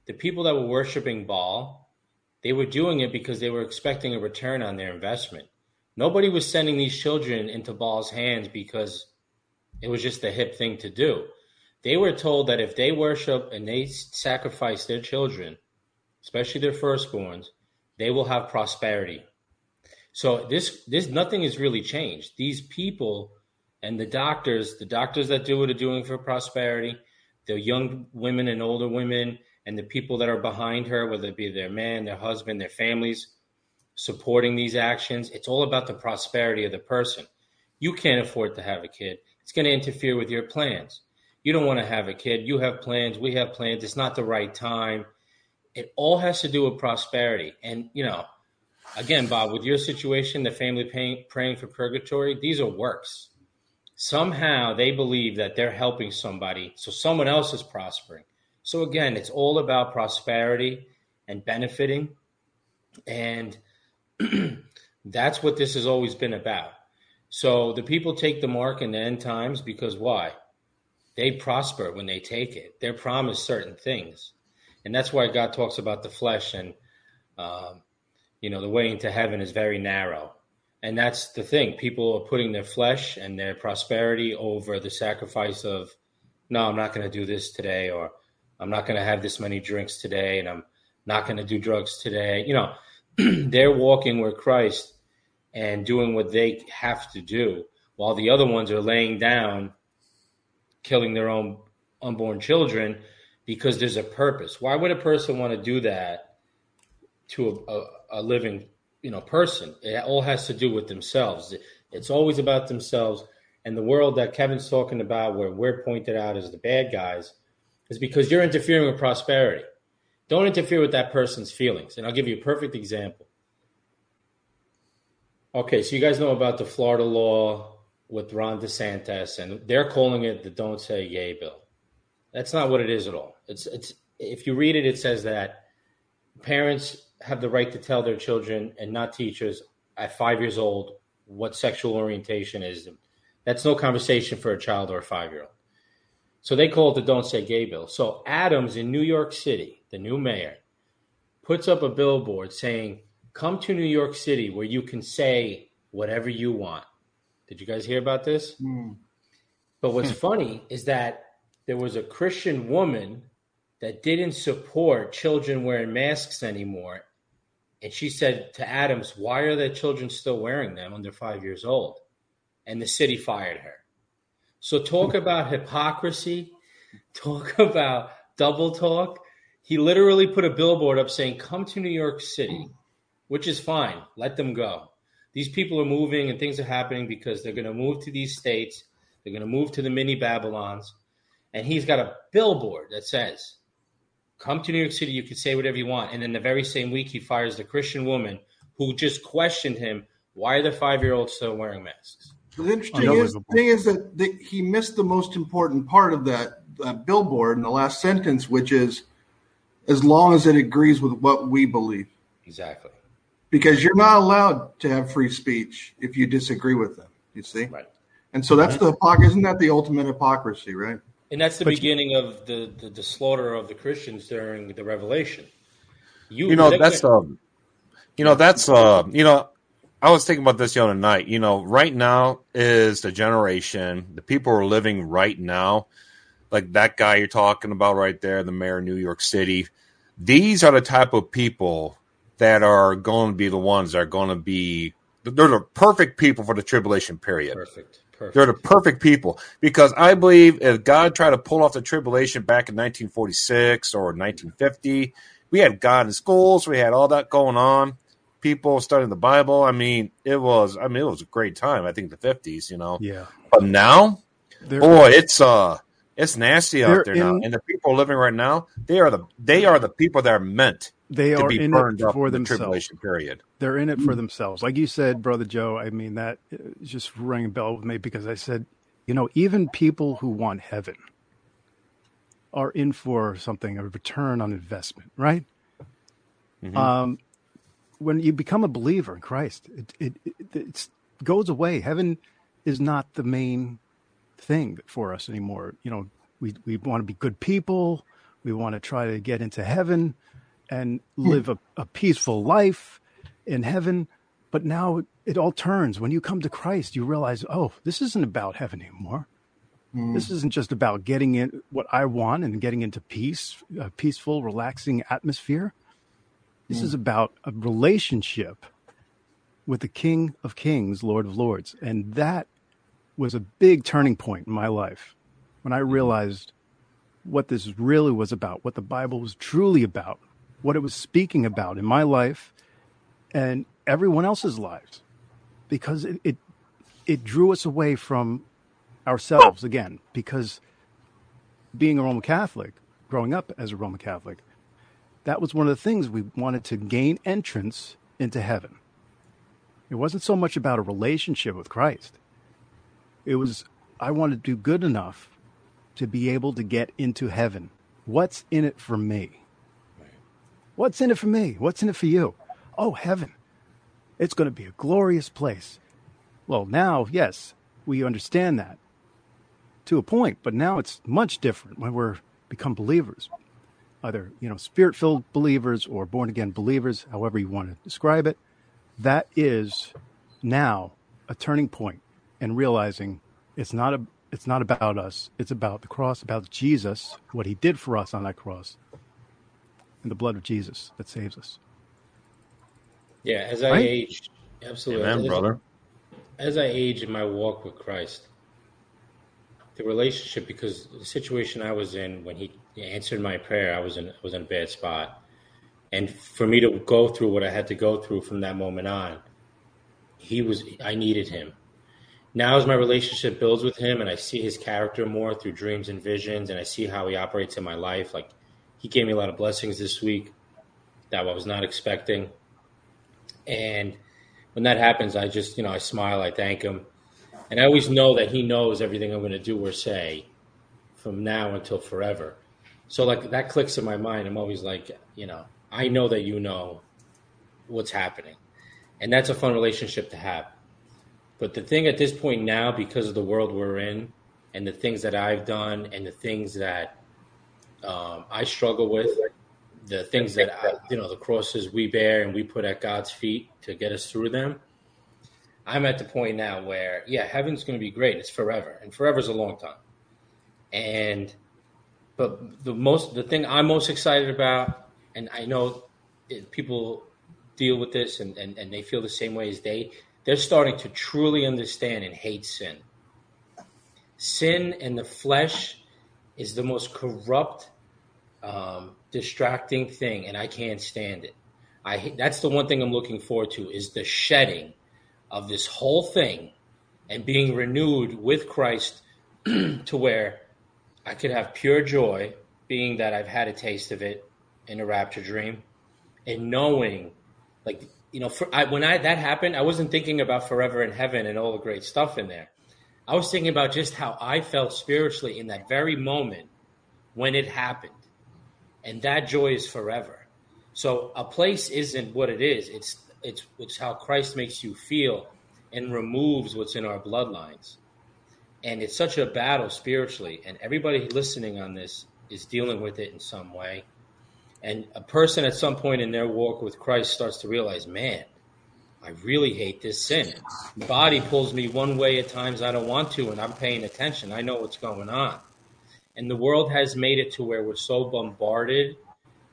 The people that were worshiping Baal, they were doing it because they were expecting a return on their investment. Nobody was sending these children into Baal's hands because it was just the hip thing to do. They were told that if they worship and they sacrifice their children, especially their firstborns, they will have prosperity. So this this nothing has really changed. These people and the doctors, the doctors that do it are doing for prosperity. The young women and older women and the people that are behind her, whether it be their man, their husband, their families, supporting these actions. It's all about the prosperity of the person. You can't afford to have a kid. It's going to interfere with your plans you don't want to have a kid. You have plans. We have plans. It's not the right time. It all has to do with prosperity. And, you know, again, Bob, with your situation, the family paying, praying for purgatory, these are works. Somehow they believe that they're helping somebody. So someone else is prospering. So again, it's all about prosperity and benefiting. And that's what this has always been about. So the people take the mark in the end times because why? They prosper when they take it. They're promised certain things. And that's why God talks about the flesh and, um, you know, the way into heaven is very narrow. And that's the thing. People are putting their flesh and their prosperity over the sacrifice of, no, I'm not going to do this today, or I'm not going to have this many drinks today, and I'm not going to do drugs today. You know, they're walking with Christ and doing what they have to do, while the other ones are laying down, killing their own unborn children because there's a purpose. Why would a person want to do that to a, a, a living you know person. It all has to do with themselves. It's always about themselves. And the world that Kevin's talking about, where we're pointed out as the bad guys, is because you're interfering with prosperity. Don't interfere with that person's feelings. And I'll give you a perfect example. Okay, so you guys know about the Florida law with Ron DeSantis, and they're calling it the "Don't Say Gay" bill. That's not what it is at all. It's it's if you read it, it says that parents have the right to tell their children and not teachers at five years old what sexual orientation is. That's no conversation for a child or a five year old. So they call it the Don't Say Gay bill. So Adams in New York City, the new mayor, puts up a billboard saying, Come to New York City where you can say whatever you want. Did you guys hear about this? Mm. But what's funny is that there was a Christian woman that didn't support children wearing masks anymore. And she said to Adams, Why are the children still wearing them under five years old? And the city fired her. So, talk about hypocrisy, talk about double talk. He literally put a billboard up saying, Come to New York City, which is fine. Let them go. These people are moving and things are happening because they're going to move to these states. They're going to move to the mini Babylons. And he's got a billboard that says, come to New York City, you can say whatever you want. And then the very same week, he fires the Christian woman who just questioned him, why are the five year olds still wearing masks? The interesting is, thing is that the, he missed the most important part of that uh, billboard in the last sentence, which is as long as it agrees with what we believe. Exactly. Because you're not allowed to have free speech if you disagree with them, you see? Right. And so that's the hypocrisy. Isn't that the ultimate hypocrisy, right? And that's the but beginning you, of the, the, the slaughter of the Christians during the Revelation. You, you know that's um, you know that's uh, you know, I was thinking about this the other night. You know, right now is the generation, the people who are living right now, like that guy you're talking about right there, the mayor of New York City. These are the type of people that are going to be the ones that are going to be. They're the perfect people for the tribulation period. Perfect. Perfect. They're the perfect people because I believe if God tried to pull off the tribulation back in 1946 or 1950, we had God in schools, we had all that going on. People studying the Bible. I mean, it was. I mean, it was a great time. I think the 50s. You know. Yeah. But now, they're, boy, it's uh, it's nasty out there in, now. And the people living right now, they are the they are the people that are meant they are in it for themselves. The tribulation period. They're in it for themselves. Like you said, brother Joe. I mean that just rang a bell with me because I said, you know, even people who want heaven are in for something a return on investment, right? Mm-hmm. Um, when you become a believer in Christ, it, it, it, it goes away. Heaven is not the main thing for us anymore. You know, we we want to be good people. We want to try to get into heaven and live a, a peaceful life in heaven. But now it all turns. When you come to Christ, you realize, oh, this isn't about heaven anymore. Mm. This isn't just about getting in what I want and getting into peace, a peaceful, relaxing atmosphere. This mm. is about a relationship with the King of Kings, Lord of Lords. And that was a big turning point in my life when I realized what this really was about, what the Bible was truly about, what it was speaking about in my life and everyone else's lives because it, it, it drew us away from ourselves again because being a Roman Catholic, growing up as a Roman Catholic, that was one of the things we wanted to gain entrance into heaven. It wasn't so much about a relationship with Christ. It was, I wanted to do good enough to be able to get into heaven What's in it for me? What's in it for me? What's in it for you? Oh, heaven. It's going to be a glorious place. Well, now, yes, we understand that to a point, but now it's much different when we're become believers. Either, you know, spirit-filled believers or born-again believers, however you want to describe it. That is now a turning point and realizing it's not a it's not about us. It's about the cross, about Jesus, what he did for us on that cross, and the blood of Jesus that saves us. Yeah, as I Right? age, absolutely. Amen, as, brother. As I age in my walk with Christ, the relationship, because the situation I was in when he answered my prayer, I was in I was in a bad spot, and for me to go through what I had to go through from that moment on, he was I needed him. Now, as my relationship builds with him, and I see his character more through dreams and visions, and I see how he operates in my life, like he gave me a lot of blessings this week that I was not expecting. And when that happens, I just, you know, I smile, I thank him. And I always know that he knows everything I'm going to do or say from now until forever. So, like, that clicks in my mind. I'm always like, you know, I know that you know what's happening. And that's a fun relationship to have. But the thing at this point now, because of the world we're in and the things that I've done and the things that um, I struggle with, the things that I, you know the crosses we bear and we put at God's feet to get us through them. I'm at the point now where yeah, heaven's going to be great. It's forever, and forever is a long time. And but the most the thing I'm most excited about, and I know people deal with this and, and and they feel the same way as they they're starting to truly understand and hate sin. Sin and the flesh is the most corrupt um, distracting thing, and I can't stand it. I that's the one thing I'm looking forward to is the shedding of this whole thing and being renewed with Christ to where I could have pure joy, being that I've had a taste of it in a rapture dream, and knowing, like you know, for, I, when I that happened, I wasn't thinking about forever in heaven and all the great stuff in there. I was thinking about just how I felt spiritually in that very moment when it happened and that joy is forever. So a place isn't what it is. It's it's it's how Christ makes you feel and removes what's in our bloodlines. And it's such a battle spiritually, and everybody listening on this is dealing with it in some way. And a person at some point in their walk with Christ starts to realize, man, I really hate this sin. Body pulls me one way at times I don't want to, and I'm paying attention. I know what's going on. And the world has made it to where we're so bombarded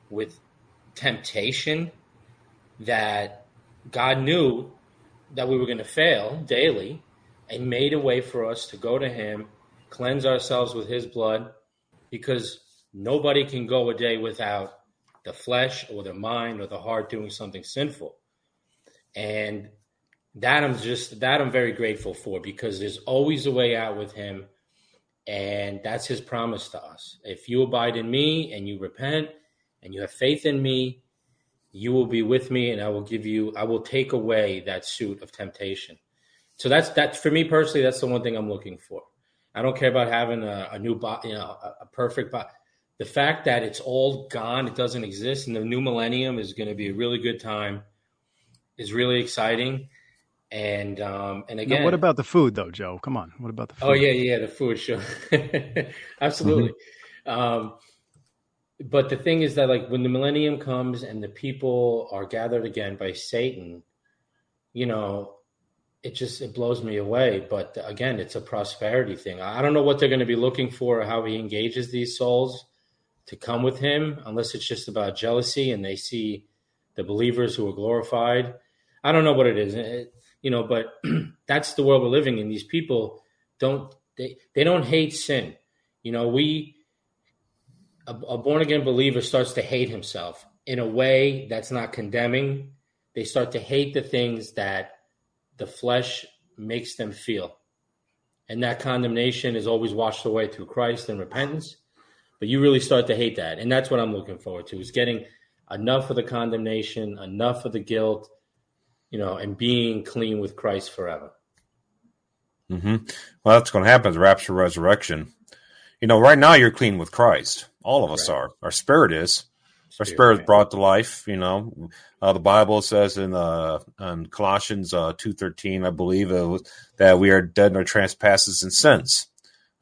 with temptation that God knew that we were going to fail daily and made a way for us to go to Him, cleanse ourselves with His blood, because nobody can go a day without the flesh or the mind or the heart doing something sinful. And that I'm just that I'm very grateful for because there's always a way out with Him and that's his promise to us. If you abide in me and you repent and you have faith in me, you will be with me and I will give you, I will take away that suit of temptation. So that's that for me personally, that's the one thing I'm looking for. I don't care about having a, a new body, you know, a, a perfect body. The fact that it's all gone, it doesn't exist, and the new millennium is going to be a really good time, is really exciting. And um, and Now, again, what about the food, though, Joe? Come on. What about the food? Oh yeah, yeah, the food show. Absolutely. Um, but the thing is that like when the millennium comes and the people are gathered again by Satan, you know, it just it blows me away. But again, it's a prosperity thing. I don't know what they're going to be looking for or how he engages these souls to come with him, unless it's just about jealousy and they see the believers who are glorified. I don't know what it is. It- you know, but that's the world we're living in. These people don't they they don't hate sin. You know, we a, a born again believer starts to hate himself in a way that's not condemning. They start to hate the things that the flesh makes them feel. And that condemnation is always washed away through Christ and repentance. But you really start to hate that. And that's what I'm looking forward to is getting enough of the condemnation, enough of the guilt, you know, and being clean with Christ forever. hmm Well, that's going to happen. Rapture, resurrection. You know, right now you're clean with Christ. All of us Right. are. Our spirit is. Our Spirit, spirit is brought to life. You know, uh, the Bible says in uh, in Colossians uh, two thirteen, I believe, it was, that we are dead in our trespasses and sins.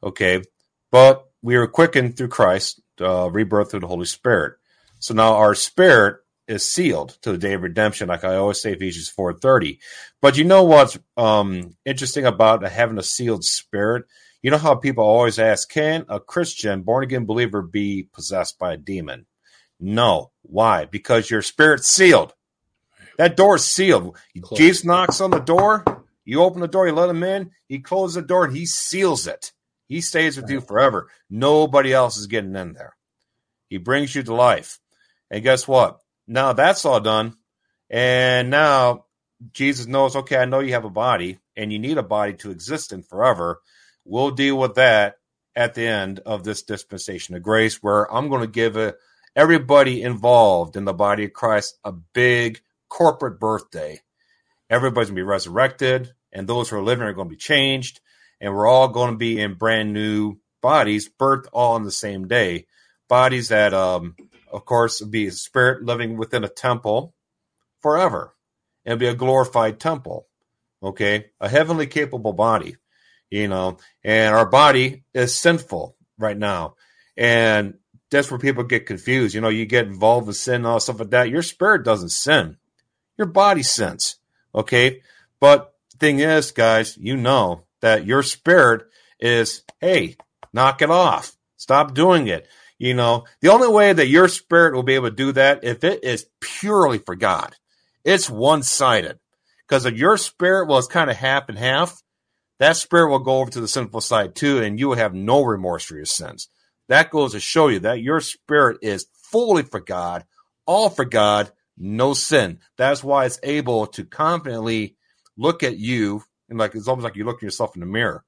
Okay, but we are quickened through Christ, uh, rebirth through the Holy Spirit. So now our spirit is sealed to the day of redemption, like I always say, Ephesians four thirty. But you know what's um, interesting about having a sealed spirit? You know how people always ask, can a Christian, born again believer, be possessed by a demon? No. Why? Because your spirit's sealed. That door is sealed. Closed. Jesus knocks on the door. You open the door, you let him in. He closes the door and he seals it. He stays with you forever. Nobody else is getting in there. He brings you to life. And guess what? Now that's all done. And now Jesus knows, okay, I know you have a body and you need a body to exist in forever. We'll deal with that at the end of this dispensation of grace, where I'm going to give a, everybody involved in the body of Christ a big corporate birthday. Everybody's going to be resurrected, and those who are living are going to be changed, and we're all going to be in brand new bodies, birthed all on the same day. Bodies that, um, of course, be a spirit living within a temple forever. It'll be a glorified temple, okay? A heavenly capable body, you know, and our body is sinful right now. And that's where people get confused. You know, you get involved with sin and all stuff like that. Your spirit doesn't sin, your body sins, okay? But thing is, guys, you know that your spirit is, hey, knock it off. Stop doing it. You know, the only way that your spirit will be able to do that if it is purely for God. It's one sided. Because if your spirit was kind of half and half, that spirit will go over to the sinful side too, and you will have no remorse for your sins. That goes to show you that your spirit is fully for God, all for God, no sin. That's why it's able to confidently look at you and like it's almost like you look at yourself in the mirror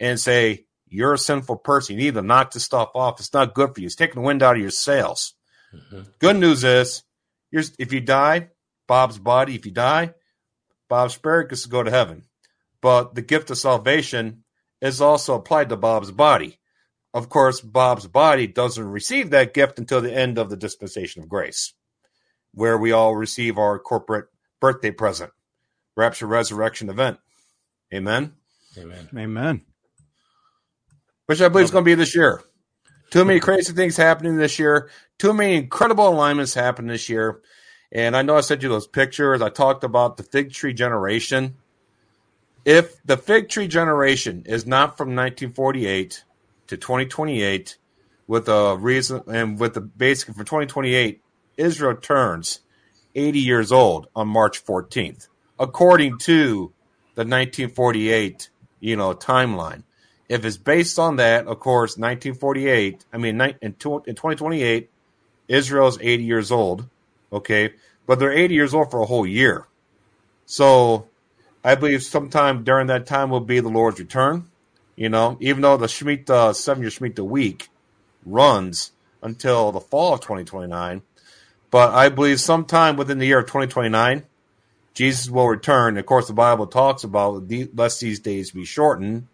and say, You're a sinful person. You need to knock this stuff off. It's not good for you. It's taking the wind out of your sails. Mhm. Good news is, you're, if you die, Bob's body, if you die, Bob's spirit gets to go to heaven. But the gift of salvation is also applied to Bob's body. Of course, Bob's body doesn't receive that gift until the end of the dispensation of grace, where we all receive our corporate birthday present, rapture resurrection event. Amen. Amen. Amen. Which I believe is going to be this year. Too many crazy things happening this year. Too many incredible alignments happening this year. And I know I sent you those pictures. I talked about the fig tree generation. If the fig tree generation is not from 1948 to 2028, with a reason and with the basically for 2028, Israel turns 80 years old on March 14th, according to the 1948, you know, timeline. If it's based on that, of course, 1948, I mean, in, tw- in 2028, Israel's 80 years old, okay? But they're 80 years old for a whole year. So I believe sometime during that time will be the Lord's return, you know, even though the Shemitah, seven year Shemitah week runs until the fall of 2029. But I believe sometime within the year of 2029, Jesus will return. Of course, the Bible talks about lest these days be shortened,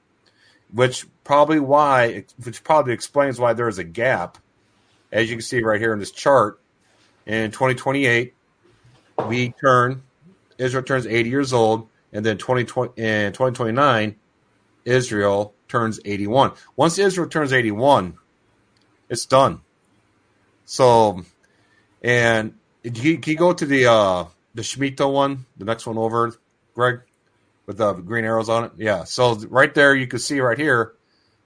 which probably why, which probably explains why there is a gap, as you can see right here in this chart. In 2028, we turn, Israel turns 80 years old, and then 2020 in 2029, Israel turns 81. Once Israel turns 81, it's done. So, and can you, can you go to the uh the Shemitah one, the next one over, Greg, with uh, the green arrows on it? Yeah. So right there, you can see right here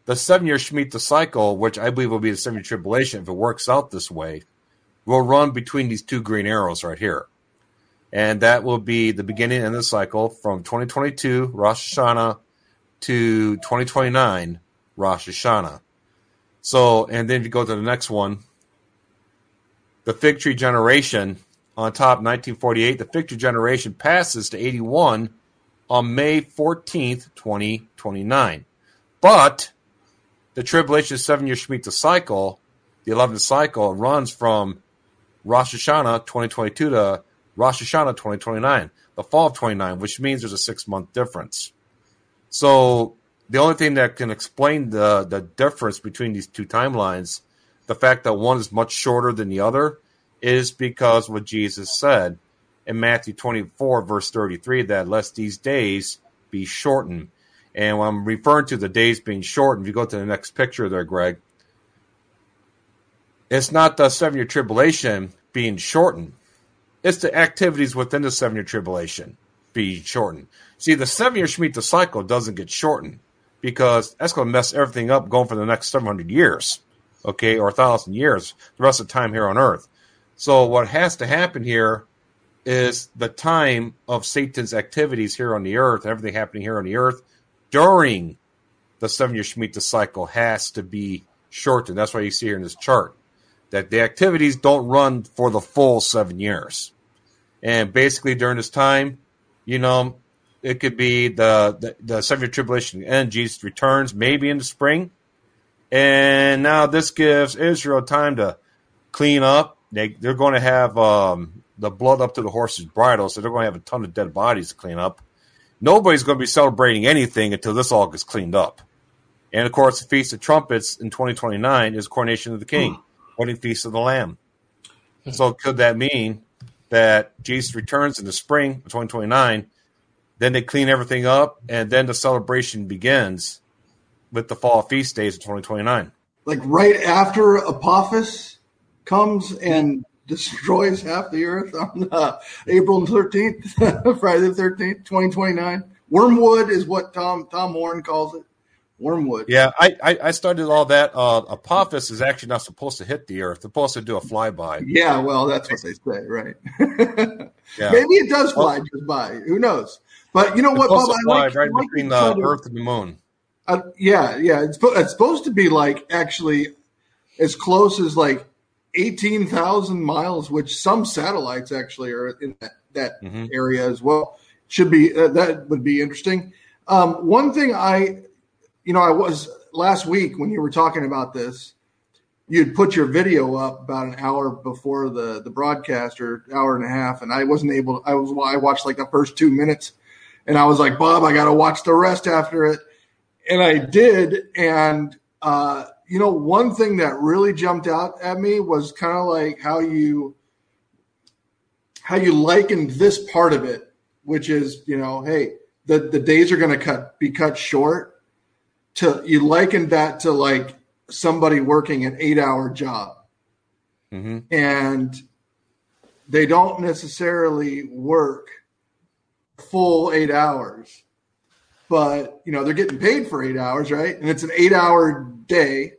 the seven year Shemitah cycle, which I believe will be the seven year tribulation if it works out this way, will run between these two green arrows right here. And that will be the beginning of the cycle from 2022 Rosh Hashanah to 2029 Rosh Hashanah. So, and then if you go to the next one, the fig tree generation on top 1948, the fig tree generation passes to 81 on May 14th, 2029. But the tribulation seven year Shemitah cycle, the 11th cycle, runs from Rosh Hashanah 2022 to Rosh Hashanah 2029, the fall of 29, which means there's a six month difference. So the only thing that can explain the the difference between these two timelines, the fact that one is much shorter than the other, is because what Jesus said in Matthew 24, verse 33, that lest these days be shortened. And when I'm referring to the days being shortened, if you go to the next picture there, Greg, it's not the seven year tribulation being shortened, it's the activities within the seven year tribulation being shortened. See, the seven year Shemitah cycle doesn't get shortened because that's going to mess everything up going for the next 700 years, okay, or a thousand years, the rest of the time here on earth. So, what has to happen here is the time of Satan's activities here on the earth, everything happening here on the earth during the seven year Shemitah cycle has to be shortened. That's why you see here in this chart that the activities don't run for the full seven years. And basically, during this time, you know, it could be the the, the seven year tribulation and Jesus returns maybe in the spring, and now this gives Israel time to clean up. They they're going to have um, the blood up to the horse's bridle, so they're going to have a ton of dead bodies to clean up. Nobody's going to be celebrating anything until this all gets cleaned up. And of course, the Feast of Trumpets in 2029 is Coronation of the King, hmm. wedding feast of the Lamb. Hmm. So could that mean that Jesus returns in the spring of 2029 then they clean everything up, and then the celebration begins with the fall feast days of 2029. Like right after Apophis comes and destroys half the earth on uh, April 13th, Friday the 13th, 2029. Wormwood is what Tom Tom Horn calls it. Wormwood. Yeah, I, I, I studied all that. Uh, Apophis is actually not supposed to hit the earth. They're supposed to do a flyby. Yeah, well, that's what they say, right? yeah. Maybe it does fly well, just by. Who knows? But you know what, Bob? I like, right like between the Earth and the Moon. Uh, yeah, yeah. It's, it's supposed to be like actually as close as like eighteen thousand miles, which some satellites actually are in that, that mm-hmm. area as well. Should be uh, that would be interesting. Um, one thing I, you know, I was last week when you were talking about this. You'd put your video up about an hour before the the broadcast or hour and a half, and I wasn't able. I was I watched like the first two minutes and I was like, Bob, I got to watch the rest after it. And I did. And, uh, you know, one thing that really jumped out at me was kind of like how you, how you likened this part of it, which is, you know, hey, the, the days are going to cut, be cut short to, you likened that to like somebody working an eight hour job. Mm-hmm. And they don't necessarily work full eight hours. But, you know, they're getting paid for eight hours, right? And it's an eight hour day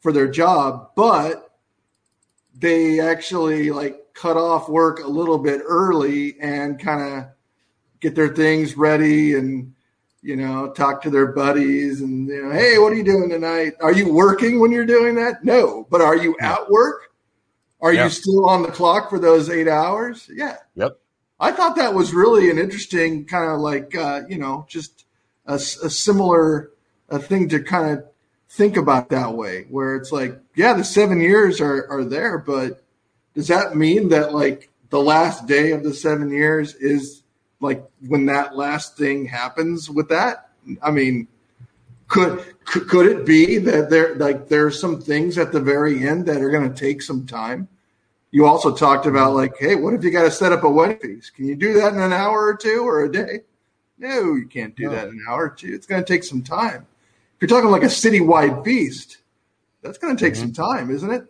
for their job, but they actually like cut off work a little bit early and kind of get their things ready and you know talk to their buddies and you know hey what are you doing tonight? Are you working when you're doing that? No but are you at work? Are you still on the clock for those eight hours? Yeah. Yep. I thought that was really an interesting kind of like, uh, you know, just a, a similar a thing to kind of think about that way, where it's like, yeah, the seven years are, are there, but does that mean that like the last day of the seven years is like when that last thing happens with that? I mean, could could it be that there like there's some things at the very end that are going to take some time? you also talked about like, hey, what if you got to set up a wedding feast? Can you do that in an hour or two or a day? No, you can't do no. that in an hour or two. It's going to take some time. If you're talking like a citywide feast, that's going to take mm-hmm. some time, isn't it?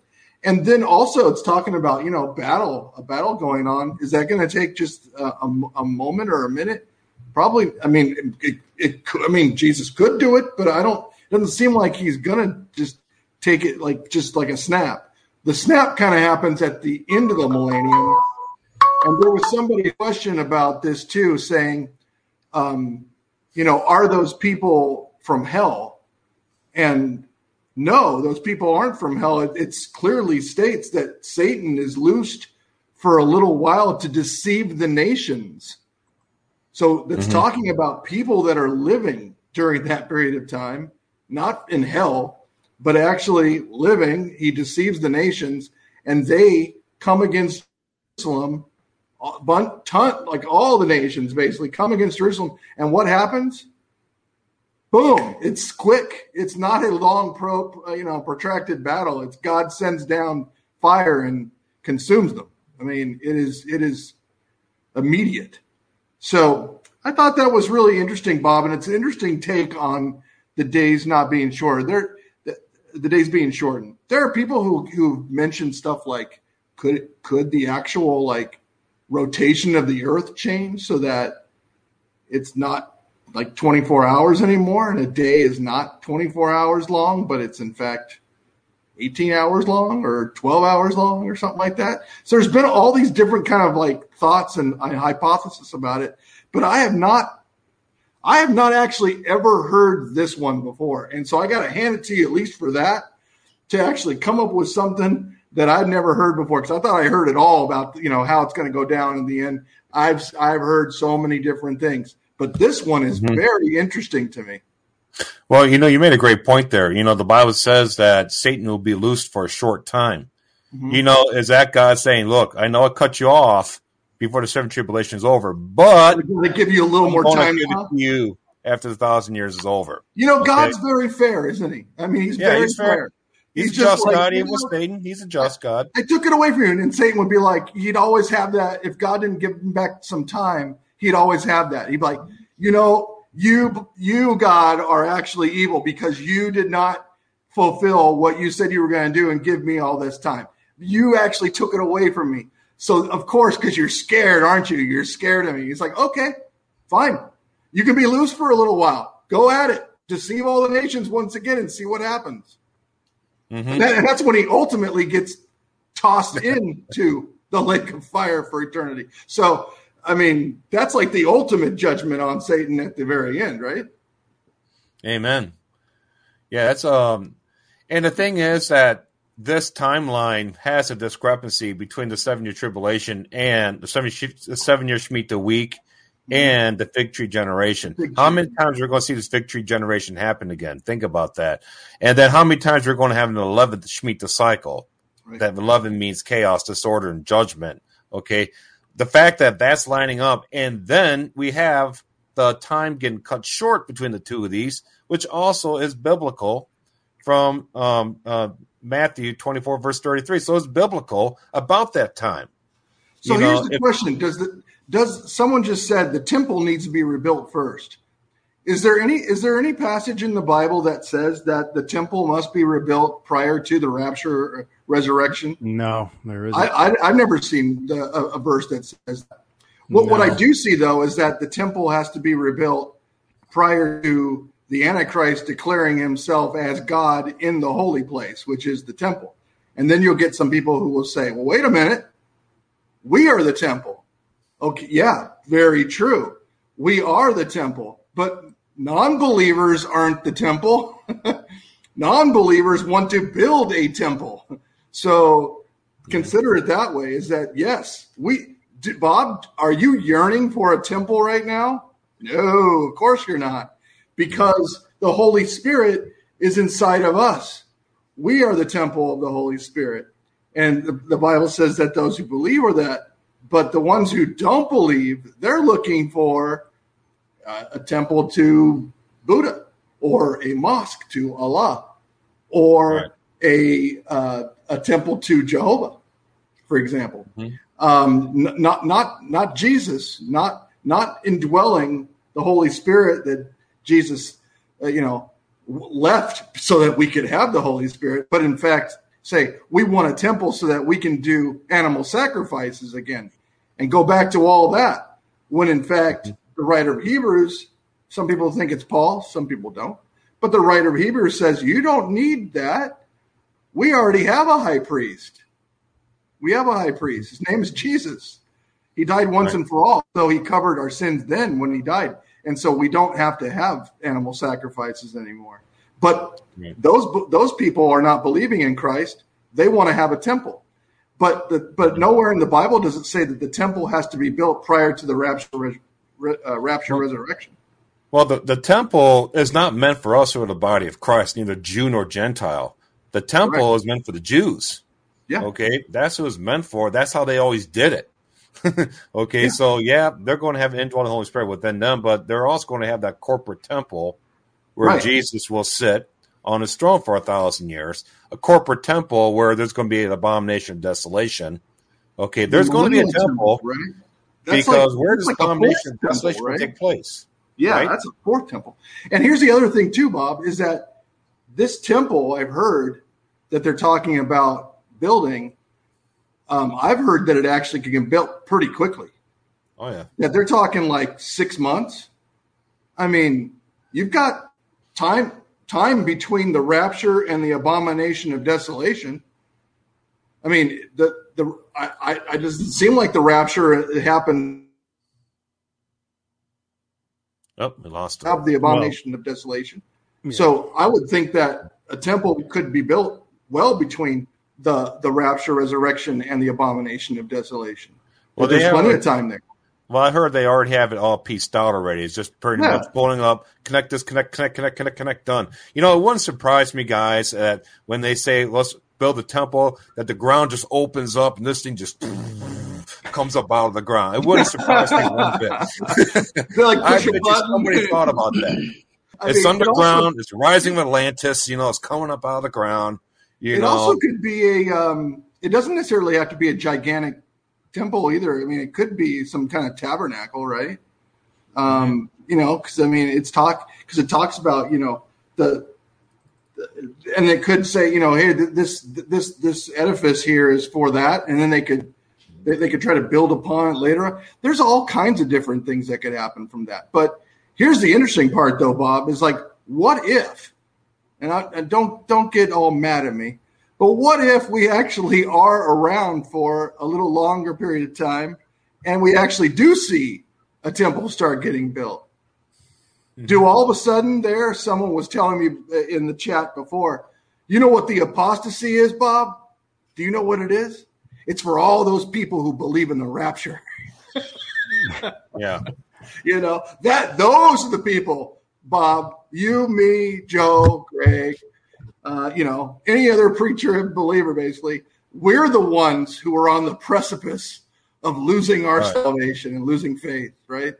And then also, it's talking about you know battle, a battle going on. Is that going to take just a, a, a, moment or a minute? Probably. I mean, it, it could, I mean, Jesus could do it, but I don't. It doesn't seem like he's going to just take it like just like a snap the snap kind of happens at the end of the millennium. And there was somebody question about this too, saying, um, you know, are those people from hell? And no, those people aren't from hell. It it's clearly states that Satan is loosed for a little while to deceive the nations. So it's mm-hmm. talking about people that are living during that period of time, not in hell, but actually living, he deceives the nations, and they come against Jerusalem. Ton, like all the nations basically come against Jerusalem, and what happens? boom, it's quick. It's not a long, pro, you know, protracted battle. It's God sends down fire and consumes them. I mean, it is it is immediate. So I thought that was really interesting, Bob, and it's an interesting take on the days not being shorter. There, the, the days being shortened. There are people who who mention stuff like could could the actual like rotation of the Earth change so that it's not like 24 hours anymore, and a day is not 24 hours long, but it's in fact 18 hours long or 12 hours long or something like that. So there's been all these different kind of like thoughts and hypotheses about it, but I have not, I have not actually ever heard this one before. And so I got to hand it to you at least for that to actually come up with something that I'd never heard before. Cause I thought I heard it all about, you know, how it's going to go down in the end. I've, I've heard so many different things, but this one is mm-hmm. very interesting to me. Well, you know, you made a great point there. You know, the Bible says that Satan will be loosed for a short time. Mm-hmm. You know, is that God saying, "Look, I know I cut you off before the seven tribulation is over, but they give you a little I'm more time to you after the thousand years is over." You know, God's okay? very fair, isn't he? I mean, he's yeah, very he's fair. fair. He's, he's just, just God. He was Satan. He's a just God. I, I took it away from you, and Satan would be like, he'd always have that. If God didn't give him back some time, he'd always have that. He'd be like, you know, you you God are actually evil because you did not fulfill what you said you were going to do and give me all this time. You actually took it away from me. So of course, because you're scared, aren't you? You're scared of me. He's like, okay, fine. You can be loose for a little while. Go at it. Deceive all the nations once again and see what happens. Mm-hmm. And, that, and that's when he ultimately gets tossed into the lake of fire for eternity. So I mean, that's like the ultimate judgment on Satan at the very end, right? Amen. Yeah, that's um and the thing is that this timeline has a discrepancy between the seven year tribulation and the seven, the seven year Shemitah week. And the fig tree generation. Fig tree. How many times we're going to see this fig tree generation happen again? Think about that. And then how many times we're going to have an 11th Shemitah cycle? Right. That 11 means chaos, disorder, and judgment. Okay the fact that that's lining up, and then we have the time getting cut short between the two of these, which also is biblical from um, uh, Matthew 24, verse 33. So it's biblical about that time. So you here's know, the if, question: Does the does someone just said the temple needs to be rebuilt first? Is there any is there any passage in the Bible that says that the temple must be rebuilt prior to the rapture uh, resurrection? No, there isn't. I, I, have never seen the, a, a, verse that says that. What, no. what I do see, though, is that the temple has to be rebuilt prior to the Antichrist declaring himself as God in the holy place, which is the temple. And then you'll get some people who will say, well, wait a minute. We are the temple. Okay, yeah, very true. We are the temple, but non believers aren't the temple. non believers want to build a temple. So consider it that way is that yes, we Bob, are you yearning for a temple right now? No, of course you're not. Because the Holy Spirit is inside of us. We are the temple of the Holy Spirit. And the, the Bible says that those who believe are that, but the ones who don't believe, they're looking for uh, a temple to Buddha or a mosque to Allah or right. a uh, a temple to Jehovah, for example. Mm-hmm. Um, not not not Jesus, not not indwelling the Holy Spirit that Jesus, uh, you know, left so that we could have the Holy Spirit, but in fact say we want a temple so that we can do animal sacrifices again and go back to all that. When in fact the writer of Hebrews, some people think it's Paul, some people don't, but the writer of Hebrews says you don't need that we already have a high priest. We have a high priest. His name is Jesus. He died once right. and for all. So he covered our sins then when he died. And so we don't have to have animal sacrifices anymore. But right. those those people are not believing in Christ. They want to have a temple. But the, but nowhere in the Bible does it say that the temple has to be built prior to the rapture uh, rapture well, resurrection. Well, the, the temple is not meant for us who are the body of Christ, neither Jew nor Gentile. The temple right. is meant for the Jews. Yeah. Okay. That's what it's meant for. That's how they always did it. okay. Yeah. So, yeah, they're going to have an indwelling Holy Spirit within them, but they're also going to have that corporate temple where Right. Jesus will sit on his throne for a thousand years, a corporate temple where there's going to be an abomination of desolation. Okay, there's going to be a Millennial temple right? That's because like- where does like abomination of temple, desolation right? take place? Yeah, right? that's a fourth temple. And here's the other thing too, Bob, is that this temple I've heard that they're talking about building. Um, I've heard that it actually can get built pretty quickly. Oh yeah, That they're talking like six months. I mean, you've got time time between the rapture and the abomination of desolation. I mean, the the I, I, I doesn't seem like the rapture it happened oh, we lost of the abomination of desolation. Yeah. So I would think that a temple could be built well between the the rapture, resurrection, and the abomination of desolation. Well, Well, there's plenty a- of time there. Well, I heard they already have it all pieced out already. It's just pretty Yeah. much pulling up, connect this, connect, connect, connect, connect, connect, done. You know, it wouldn't surprise me, guys, that when they say let's build a temple, that the ground just opens up and this thing just comes up out of the ground. It wouldn't surprise me one bit. Like I bet somebody thought about that. I it's mean, it also- underground. it's rising with Atlantis. You know, it's coming up out of the ground. You it know, also could be a. Um, it doesn't necessarily have to be a gigantic temple either. I mean, it could be some kind of tabernacle, right? Um, You know, because I mean, it's talk because it talks about you know the, the- and it could say you know, hey, th- this this this edifice here is for that, and then they could they, they could try to build upon it later. on. There's all kinds of different things that could happen from that. But here's the interesting part, though, Bob, is like, what if? And, I, and don't don't get all mad at me. But what if we actually are around for a little longer period of time, and we actually do see a temple start getting built? Mm-hmm. Do all of a sudden there? Someone was telling me in the chat before. You know what the apostasy is, Bob? Do you know what it is? It's for all those people who believe in the rapture. yeah. You know that those are the people, Bob. You, me, Joe, Greg. Uh, you know any other preacher and believer. Basically, we're the ones who are on the precipice of losing our Right. salvation and losing faith. Right?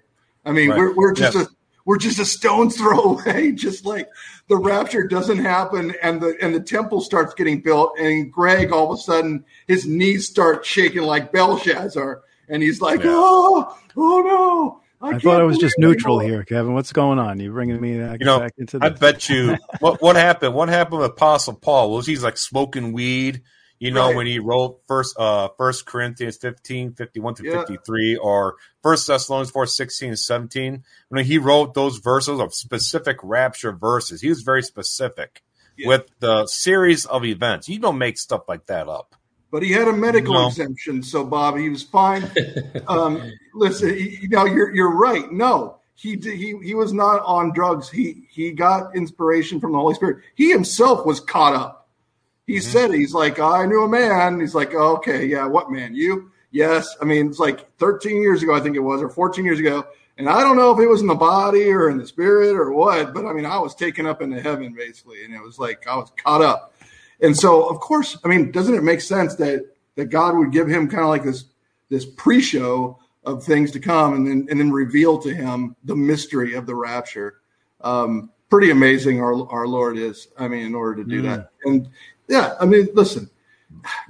I mean, Right. we're we're just Yes. a we're just a stone's throw away. Just like the rapture doesn't happen and the and the temple starts getting built, and Greg all of a sudden his knees start shaking like Belshazzar, and he's like, Yeah. "Oh, oh no." I can't thought I was just neutral here, Kevin. What's going on? You bringing me back, You know, back into I bet you what what happened. What happened with Apostle Paul was he's like smoking weed. You know, Right. when he wrote first uh First Corinthians 15, 51 to Yeah. 53, or First Thessalonians 4, 16 and 17. When he wrote those verses of specific rapture verses, he was very specific Yeah. with the series of events. You don't make stuff like that up. But he had a medical No. exemption, so Bob, he was fine. um, listen, you know, you're you're right. No, he he he was not on drugs. He he got inspiration from the Holy Spirit. He himself was caught up. He Mm-hmm. said he's like, I knew a man. He's like, oh, okay, yeah, what man? You? Yes. I mean, it's like 13 years ago, I think it was, or 14 years ago. And I don't know if it was in the body or in the spirit or what, but I mean, I was taken up into heaven basically, and it was like I was caught up. And so, of course, I mean, doesn't it make sense that that God would give him kind of like this this pre-show of things to come, and then and then reveal to him the mystery of the rapture? Um, pretty amazing, our our Lord is. I mean, in order to do that, and yeah, I mean, listen,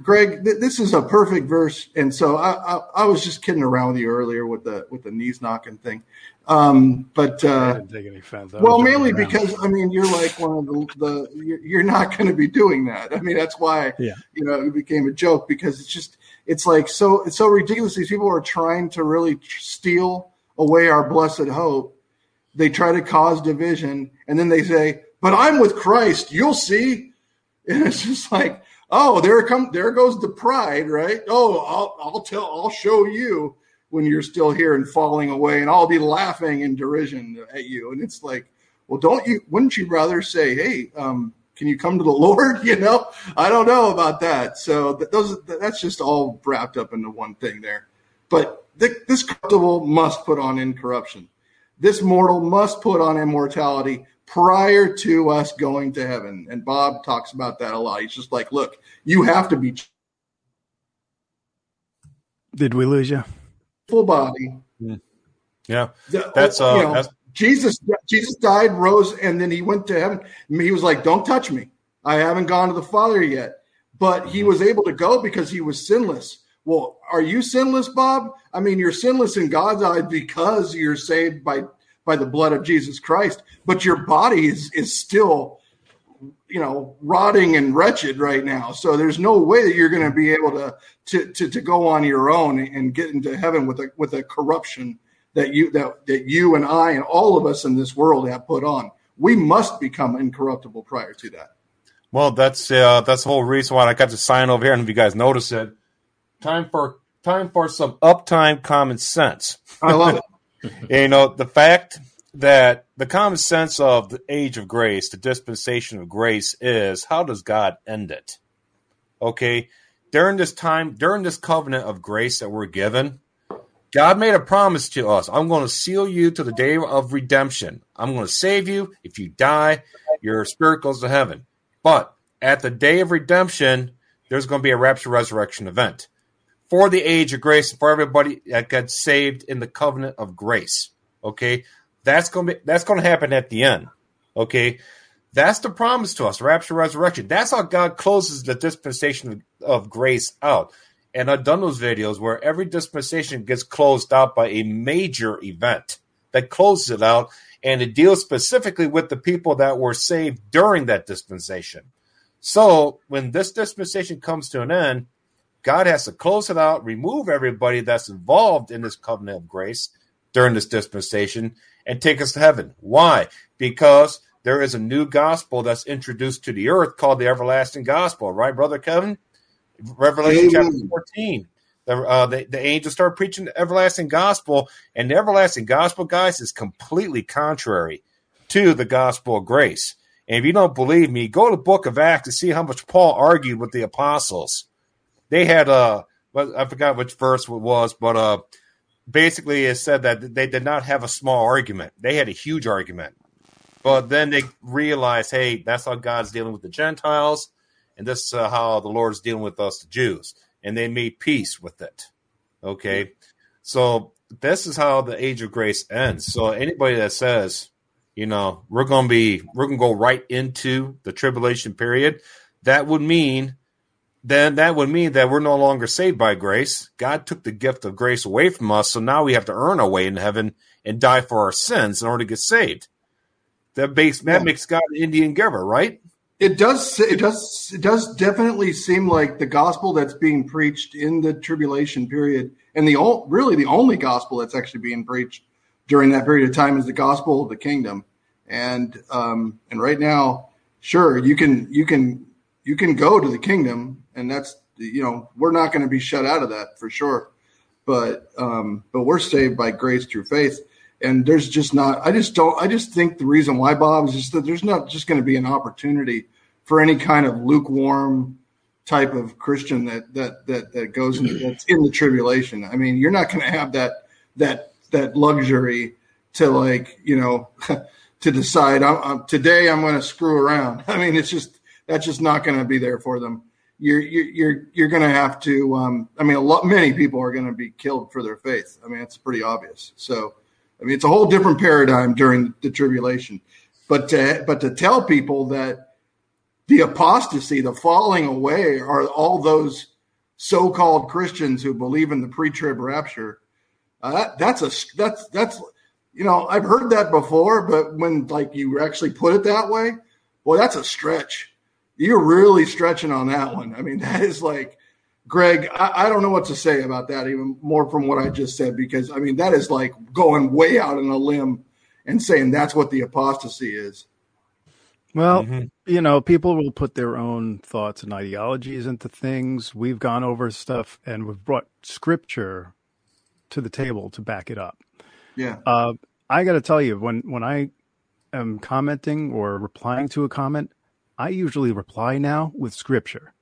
Greg, th- this is a perfect verse, and so I, I I was just kidding around with you earlier with the with the knees knocking thing, um, but. Uh didn't take any offense. Well, mainly around. because I mean you're like one of the, the you're, you're not going to be doing that. I mean that's why Yeah. you know it became a joke because it's just it's like so it's so ridiculous. These people are trying to really steal away our blessed hope. They try to cause division, and then they say, "But I'm with Christ. You'll see." And it's just like, oh, there come there goes the pride, right? Oh, I'll I'll tell I'll show you when you're still here and falling away, and I'll be laughing in derision at you. And it's like, well, don't you? Wouldn't you rather say, hey, um, can you come to the Lord? You know, I don't know about that. So th- those that's just all wrapped up into one thing there. But th- this corruptible must put on incorruption. This mortal must put on immortality prior to us going to heaven. And Bob talks about that a lot. He's just like, look, you have to be Did we lose you? Full body. Yeah. That's, uh, you know, that's- Jesus Jesus died, rose, and then he went to heaven. He was like, "Don't touch me. I haven't gone to the Father yet." But he was able to go because he was sinless. Well, are you sinless, Bob? I mean, you're sinless in God's eyes because you're saved by by the blood of Jesus Christ. But your body is is still, you know, rotting and wretched right now. So there's no way that you're going to be able to, to to to go on your own and get into heaven with a with a corruption that you that that you and I and all of us in this world have put on. We must become incorruptible prior to that. Well, that's uh, that's the whole reason why I got to sign over here, and if you guys notice it, time for time for some uptime common sense. I love it. you know the fact that the common sense of the age of grace, the dispensation of grace, is how does God end it? Okay, during this time, during this covenant of grace that we're given, God made a promise to us. I'm going to seal you to the day of redemption. I'm going to save you. If you die, your spirit goes to heaven. But at the day of redemption, there's going to be a rapture resurrection event for the age of grace for everybody that got saved in the covenant of grace. Okay, that's to be that's to happen at the end. Okay, that's the promise to us, rapture, resurrection. That's how God closes the dispensation of grace out. And I've done those videos where every dispensation gets closed out by a major event that closes it out, and it deals specifically with the people that were saved during that dispensation. So when this dispensation comes to an end, God has to close it out, remove everybody that's involved in this covenant of grace during this dispensation, and take us to heaven. Why? Because there is a new gospel that's introduced to the earth called the everlasting gospel, right, Brother Kevin? Revelation Amen. chapter 14. The, uh, the, the angels start preaching the everlasting gospel, and the everlasting gospel, guys, is completely contrary to the gospel of grace. And if you don't believe me, go to the book of Acts and see how much Paul argued with the apostles. They had uh I forgot which verse it was, but uh basically it said that they did not have a small argument. They had a huge argument. But then they realized, hey, that's how God's dealing with the Gentiles, and this is uh, how the Lord's dealing with us, the Jews. And they made peace with it. Okay. So this is how the age of grace ends. So anybody that says, you know, we're gonna be we're gonna go right into the tribulation period, that would mean then that would mean that we're no longer saved by grace. God took the gift of grace away from us, so now we have to earn our way in heaven and die for our sins in order to get saved. That makes that makes God an Indian giver, right? It does. It does. It does definitely seem like the gospel that's being preached in the tribulation period, and the really the only gospel that's actually being preached during that period of time is the gospel of the kingdom. And um, and right now, sure, you can you can you can go to the kingdom and that's you know we're not going to be shut out of that for sure. But um but we're saved by grace through faith. And there's just not i just don't i just think the reason why bob is just that there's not just going to be an opportunity for any kind of lukewarm type of christian that that that that goes in, that's in the tribulation. I mean you're not going to have that that that luxury to like you know to decide I'm, I'm, today i'm going to screw around. I mean it's just that's just not going to be there for them you're you're you're going to have to. Um, I mean, a lot many people are going to be killed for their faith. I mean, it's pretty obvious. So, I mean, it's a whole different paradigm during the tribulation. But to but to tell people that the apostasy, the falling away, are all those so-called Christians who believe in the pre-trib rapture. Uh, that, that's a that's that's you know I've heard that before, but when like you actually put it that way, well, that's a stretch you're really stretching on that one. I mean, that is like, Greg, I, I, don't know what to say about that, even more from what I just said, because I mean, that is like going way out on a limb and saying that's what the apostasy is. Well, mm-hmm. you know, people will put their own thoughts and ideologies into things. We've gone over stuff and we've brought scripture to the table to back it up. Yeah. Uh, I got to tell you, when when I am commenting or replying to a comment, I usually reply now with scripture.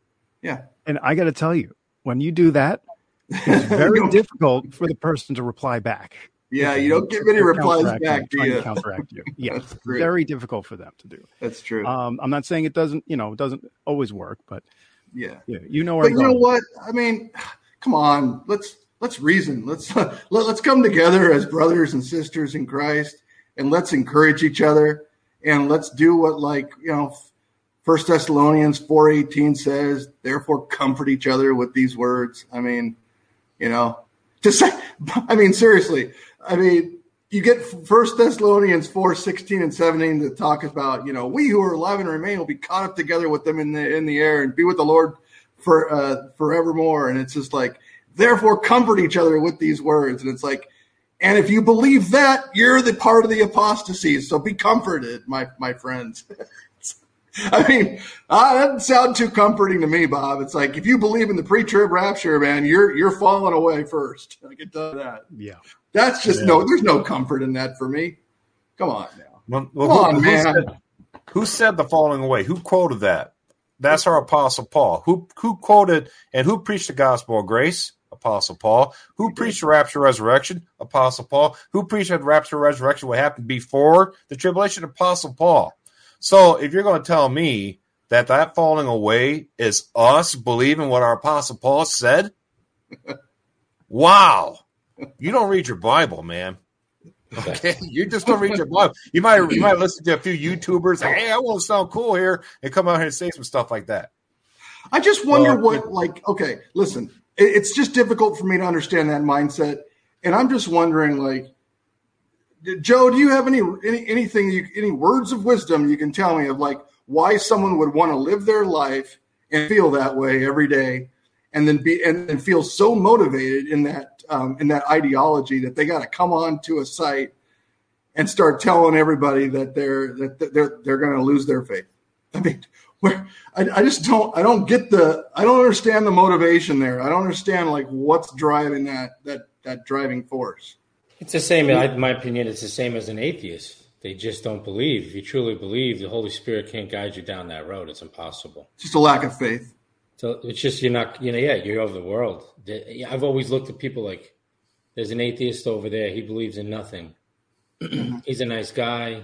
Yeah. And I got to tell you, when you do that, it's very difficult for the person to reply back. Yeah, you don't get many replies back, do you? Counteract you. Yeah, very difficult for them to do. That's true. Um, I'm not saying it doesn't, you know, it doesn't always work, but yeah, yeah, you know. but I'm you going. know what? I mean, come on, let's let's reason. Let's let, let's come together as brothers and sisters in Christ and let's encourage each other and let's do what like you know First Thessalonians four eighteen says. Therefore, comfort each other with these words. I mean, you know, to say, I mean, seriously, I mean, you get First Thessalonians four sixteen and seventeen to talk about, you know, we who are alive and remain will be caught up together with them in the in the air and be with the Lord for uh, forevermore. And it's just like, therefore, comfort each other with these words. And it's like, and if you believe that, you're the part of the apostasy. So be comforted, my my friends. I mean, uh, that doesn't sound too comforting to me, Bob. It's like if you believe in the pre-trib rapture, man, you're you're falling away first. I can tell that. Yeah, that's just yeah. no. There's no comfort in that for me. Come on now. Well, well, Come on, who, man. Said, who said the falling away? Who quoted that? That's our Apostle Paul. Who who quoted and who preached the gospel of grace? Apostle Paul. Who preached the rapture resurrection? Apostle Paul. Who preached the rapture resurrection? What happened before the tribulation? Apostle Paul. So if you're going to tell me that that falling away is us believing what our apostle Paul said, wow, you don't read your Bible, man. Okay, you just don't read your Bible. You might you might listen to a few YouTubers. Like, hey, I want to sound cool here, and come out here and say some stuff like that. I just wonder uh, what, like, okay, listen, it's just difficult for me to understand that mindset, and I'm just wondering, like, Joe, do you have any, any anything you, any words of wisdom you can tell me of like why someone would want to live their life and feel that way every day, and then be and, and feel so motivated in that um, in that ideology that they got to come on to a site and start telling everybody that they're that they're they're going to lose their faith. I mean, where I, I just don't I don't get the I don't understand the motivation there. I don't understand like what's driving that that that driving force. It's the same. In my opinion, it's the same as an atheist. They just don't believe. If you truly believe, the Holy Spirit can't guide you down that road. It's impossible. Just a lack of faith. So it's just you're not. You know, yeah, you're of the world. I've always looked at people like there's an atheist over there. He believes in nothing. He's a nice guy.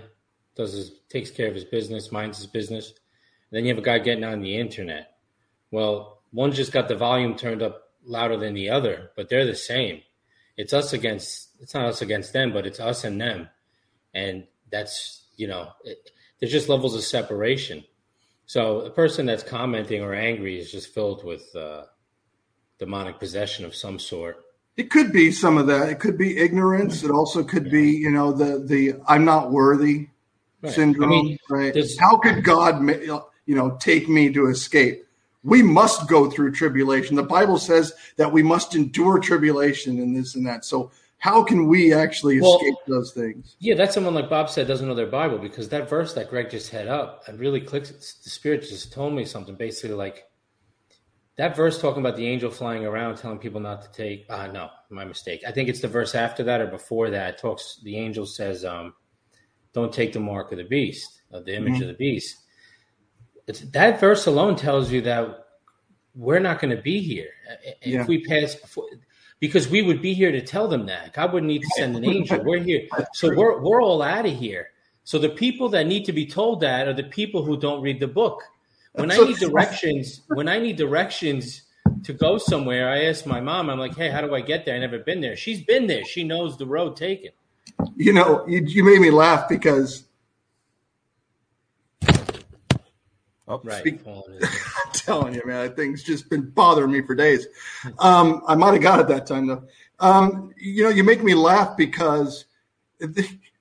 Does his takes care of his business, minds his business. And then you have a guy getting on the internet. Well, one just got the volume turned up louder than the other, but they're the same. It's us against it's not us against them, but it's us and them, and that's you know, it, there's just levels of separation. So a person that's commenting or angry is just filled with uh, demonic possession of some sort. It could be some of that. It could be ignorance. It also could be, you know, the the I'm not worthy right. syndrome. I mean, right? How could God, you know, take me to escape? We must go through tribulation. The Bible says that we must endure tribulation and this and that. So how can we actually well, escape those things? Yeah, that's someone like Bob said doesn't know their Bible because that verse that Greg just had up, it really clicks. The Spirit just told me something basically like that verse talking about the angel flying around telling people not to take. Uh, no, my mistake. I think it's the verse after that or before that. talks. The angel says, um, "Don't take the mark of the beast, of the image mm-hmm. of the beast." That verse alone tells you that we're not going to be here if yeah. we pass before because we would be here to tell them that. God wouldn't need to send an angel. We're here. So we're, we're all out of here. So the people that need to be told that are the people who don't read the book. When I need directions, when I need directions to go somewhere, I ask my mom, I'm like, hey, how do I get there? I never been there. She's been there. She knows the road taken. You know, you, you made me laugh because Oh, right. Speak, I'm telling you, man, that thing's just been bothering me for days. Um, I might have got it that time though. Um, you know, you make me laugh because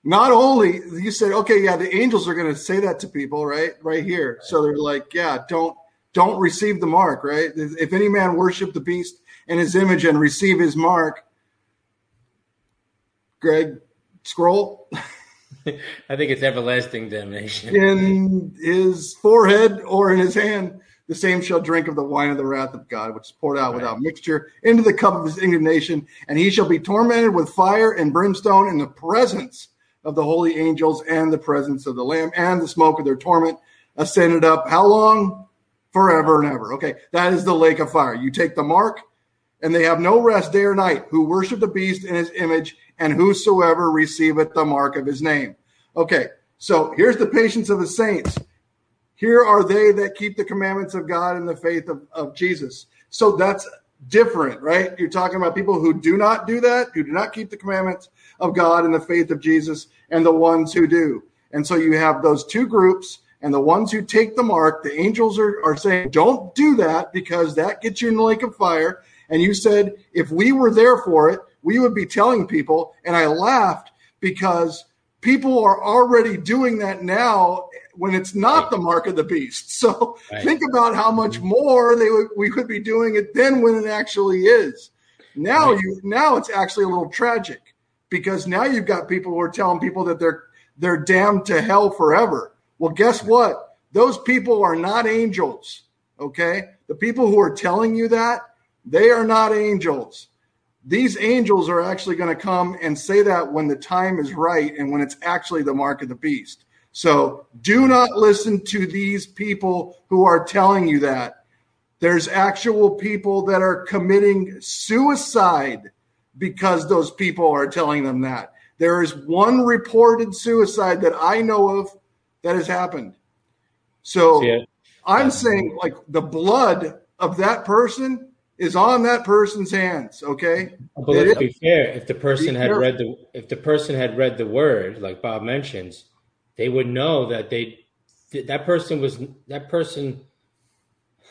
not only you said, okay, yeah, the angels are going to say that to people, right, right here. Right. So they're like, yeah, don't don't receive the mark, right? If any man worship the beast and his image and receive his mark, Greg, scroll. I think it's everlasting damnation. In his forehead or in his hand, the same shall drink of the wine of the wrath of God, which is poured out right. without mixture into the cup of his indignation, and he shall be tormented with fire and brimstone in the presence of the holy angels and the presence of the Lamb, and the smoke of their torment ascended up. How long? Forever and ever. Okay, that is the lake of fire. You take the mark, and they have no rest day or night who worship the beast in his image and whosoever receiveth the mark of his name. Okay, so here's the patience of the saints. Here are they that keep the commandments of God and the faith of, of Jesus. So that's different, right? You're talking about people who do not do that, who do not keep the commandments of God and the faith of Jesus, and the ones who do. And so you have those two groups, and the ones who take the mark, the angels are, are saying, don't do that because that gets you in the lake of fire. And you said, if we were there for it, we would be telling people. And I laughed because people are already doing that now when it's not the mark of the beast. So right. think about how much more they would, we could be doing it then when it actually is. Now right. you now it's actually a little tragic because now you've got people who are telling people that they're they're damned to hell forever. Well, guess what? Those people are not angels. Okay? The people who are telling you that, they are not angels these angels are actually going to come and say that when the time is right and when it's actually the mark of the beast. So do not listen to these people who are telling you that. There's actual people that are committing suicide because those people are telling them that. There is one reported suicide that I know of that has happened. So I'm saying, like, the blood of that person is on that person's hands. Okay. But let's be fair. If the person had read the if the person had read the word, like Bob mentions, they would know that they that person was that person.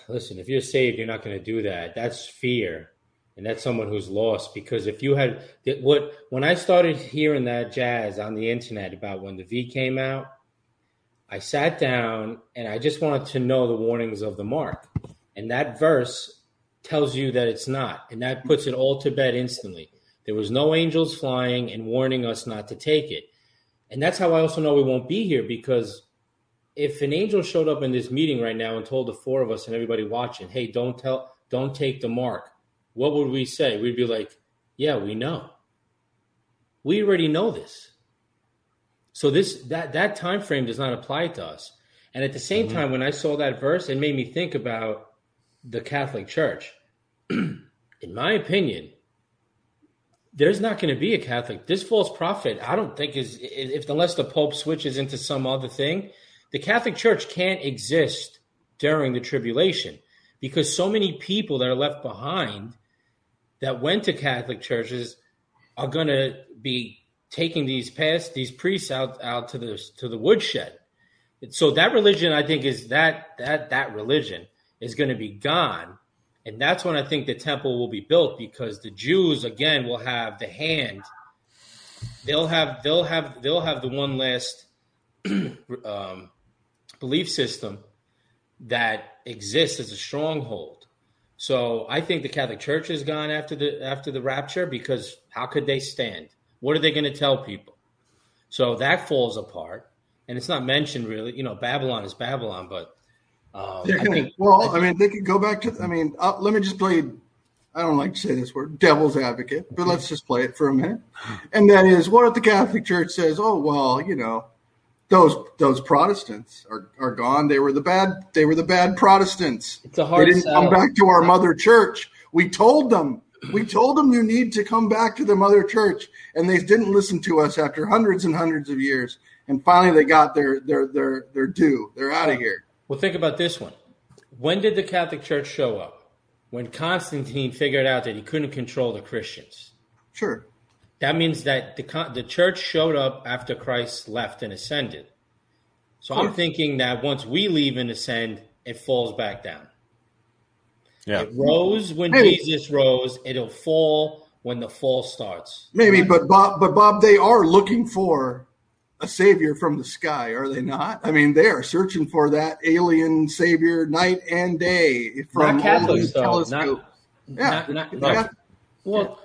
Listen, if you're saved, you're not going to do that. That's fear, and that's someone who's lost. Because if you had what when I started hearing that jazz on the internet about when the V came out, I sat down and I just wanted to know the warnings of the mark. And that verse tells you that it's not, and that puts it all to bed instantly. There was no angels flying and warning us not to take it. And that's how I also know we won't be here because if an angel showed up in this meeting right now and told the four of us and everybody watching, "Hey, don't tell don't take the mark." What would we say? We'd be like, "Yeah, we know. We already know this." So this that that time frame does not apply to us. And at the same mm-hmm. time when I saw that verse, it made me think about the Catholic Church. in my opinion, there's not going to be a Catholic. This false prophet, I don't think is if unless the Pope switches into some other thing, the Catholic Church can't exist during the tribulation because so many people that are left behind that went to Catholic churches are going to be taking these past these priests out out to the to the woodshed. So that religion, I think, is that that that religion is going to be gone. And that's when I think the temple will be built because the Jews again will have the hand. They'll have they'll have they'll have the one last um, belief system that exists as a stronghold. So I think the Catholic Church is gone after the after the rapture because how could they stand? What are they going to tell people? So that falls apart, and it's not mentioned really. You know, Babylon is Babylon, but um, I think, well, I mean, they could go back to. I mean, uh, let me just play. I don't like to say this word, devil's advocate, but let's just play it for a minute. And that is, what if the Catholic Church says, "Oh, well, you know, those those Protestants are, are gone. They were the bad. They were the bad Protestants. It's a hard. They didn't sell. come back to our mother church. We told them. We told them you need to come back to the mother church, and they didn't listen to us after hundreds and hundreds of years. And finally, they got their their their their due. They're out of here. Well, think about this one. When did the Catholic Church show up? When Constantine figured out that he couldn't control the Christians. Sure. That means that the the church showed up after Christ left and ascended. So I'm thinking that once we leave and ascend, it falls back down. Yeah. It rose when Maybe. Jesus rose. It'll fall when the fall starts. Maybe, but Bob, but Bob, they are looking for a savior from the sky, are they not? I mean, they are searching for that alien savior night and day from not Catholics, though. Not, yeah, not, not, well,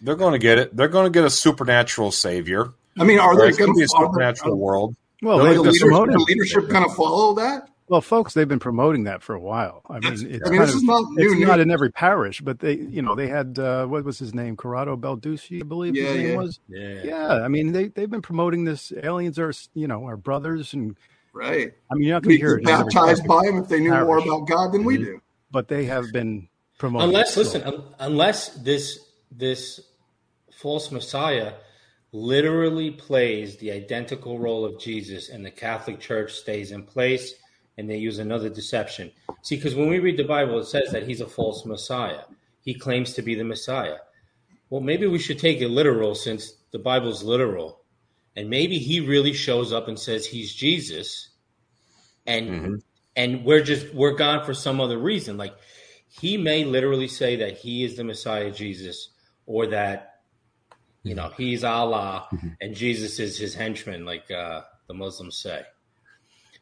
they're going to get it. They're going to get a supernatural savior. I mean, are they going to be a supernatural world? Well, the, leadership, the leadership kind of follow that. Well, folks, they've been promoting that for a while. I mean, it's, I mean, this of, is not new. It's not in every parish, but they, you know, they had uh, what was his name, Corrado Balducci, I believe yeah, his name yeah. was. Yeah, yeah. I mean, they they've been promoting this. Aliens are, you know, our brothers, and right. I mean, you're not going to hear it baptized by them if they knew parish. more about God than we mm-hmm. do. But they have been promoting. Unless, listen, un- unless this this false Messiah literally plays the identical role of Jesus, and the Catholic Church stays in place and they use another deception. See, because when we read the Bible, it says that he's a false Messiah. he claims to be the Messiah. Well, maybe we should take it literal since the Bible's literal. And maybe he really shows up and says he's Jesus. And mm-hmm. and we're just we're gone for some other reason. Like he may literally say that he is the Messiah Jesus or that you know he's Allah mm-hmm. and Jesus is his henchman, like uh, the Muslims say.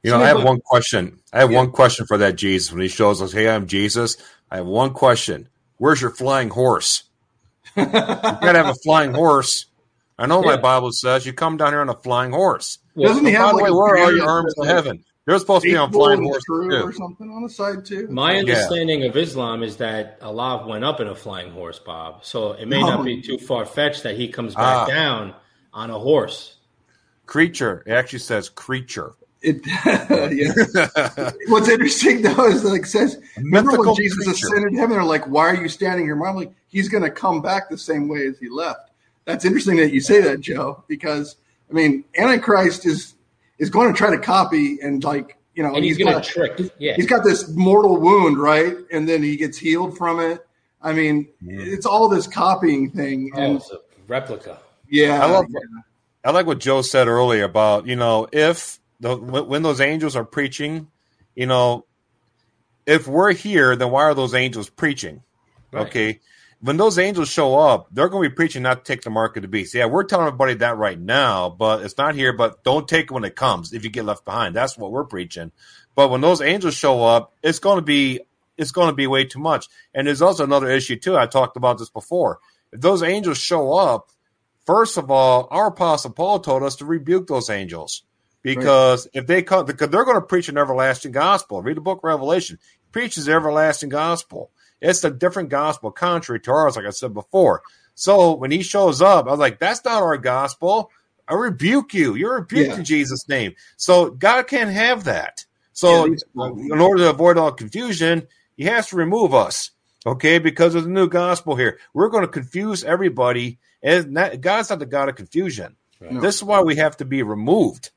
You know, I have one question. I have yeah. one question for that Jesus when he shows us, "Hey, I'm Jesus." I have one question. Where's your flying horse? you gotta have a flying horse. I know yeah. my Bible says you come down here on a flying horse. Doesn't he have by like way, where are your arms in heaven? They're supposed to be on flying horse or something on the side too. My understanding yeah. of Islam is that Allah went up in a flying horse, Bob. So it may not be too far fetched that he comes back ah. down on a horse. Creature. It actually says creature. It, yeah. What's interesting though is like says, remember when Jesus creature. ascended to heaven? They're like, "Why are you standing here?" I'm like, "He's going to come back the same way as he left." That's interesting that you say that, Joe, because I mean, Antichrist is is going to try to copy and like you know, and he's, he's going to trick. Yeah, he's got this mortal wound, right? And then he gets healed from it. I mean, yeah. it's all this copying thing. Oh, and, it's a replica. Yeah, I love. I like what Joe said earlier about you know if the, when those angels are preaching, you know, if we're here, then why are those angels preaching? Right. Okay. When those angels show up, they're going to be preaching not to take the mark of the beast. Yeah, we're telling everybody that right now, but it's not here. But don't take it when it comes if you get left behind. That's what we're preaching. But when those angels show up, it's going to be it's going to be way too much. And there's also another issue too. I talked about this before. If those angels show up, first of all, our apostle Paul told us to rebuke those angels because right. if they come, because they're going to preach an everlasting gospel. Read the book Revelation. He preaches everlasting gospel. It's a different gospel, contrary to ours, like I said before. So when he shows up, I was like, "That's not our gospel. I rebuke you. You're rebuked yeah. in Jesus' name." So God can't have that. So yeah, in order to avoid all confusion, He has to remove us. Okay, because of the new gospel here, we're going to confuse everybody, and not, God's not the God of confusion. Right. This is why we have to be removed.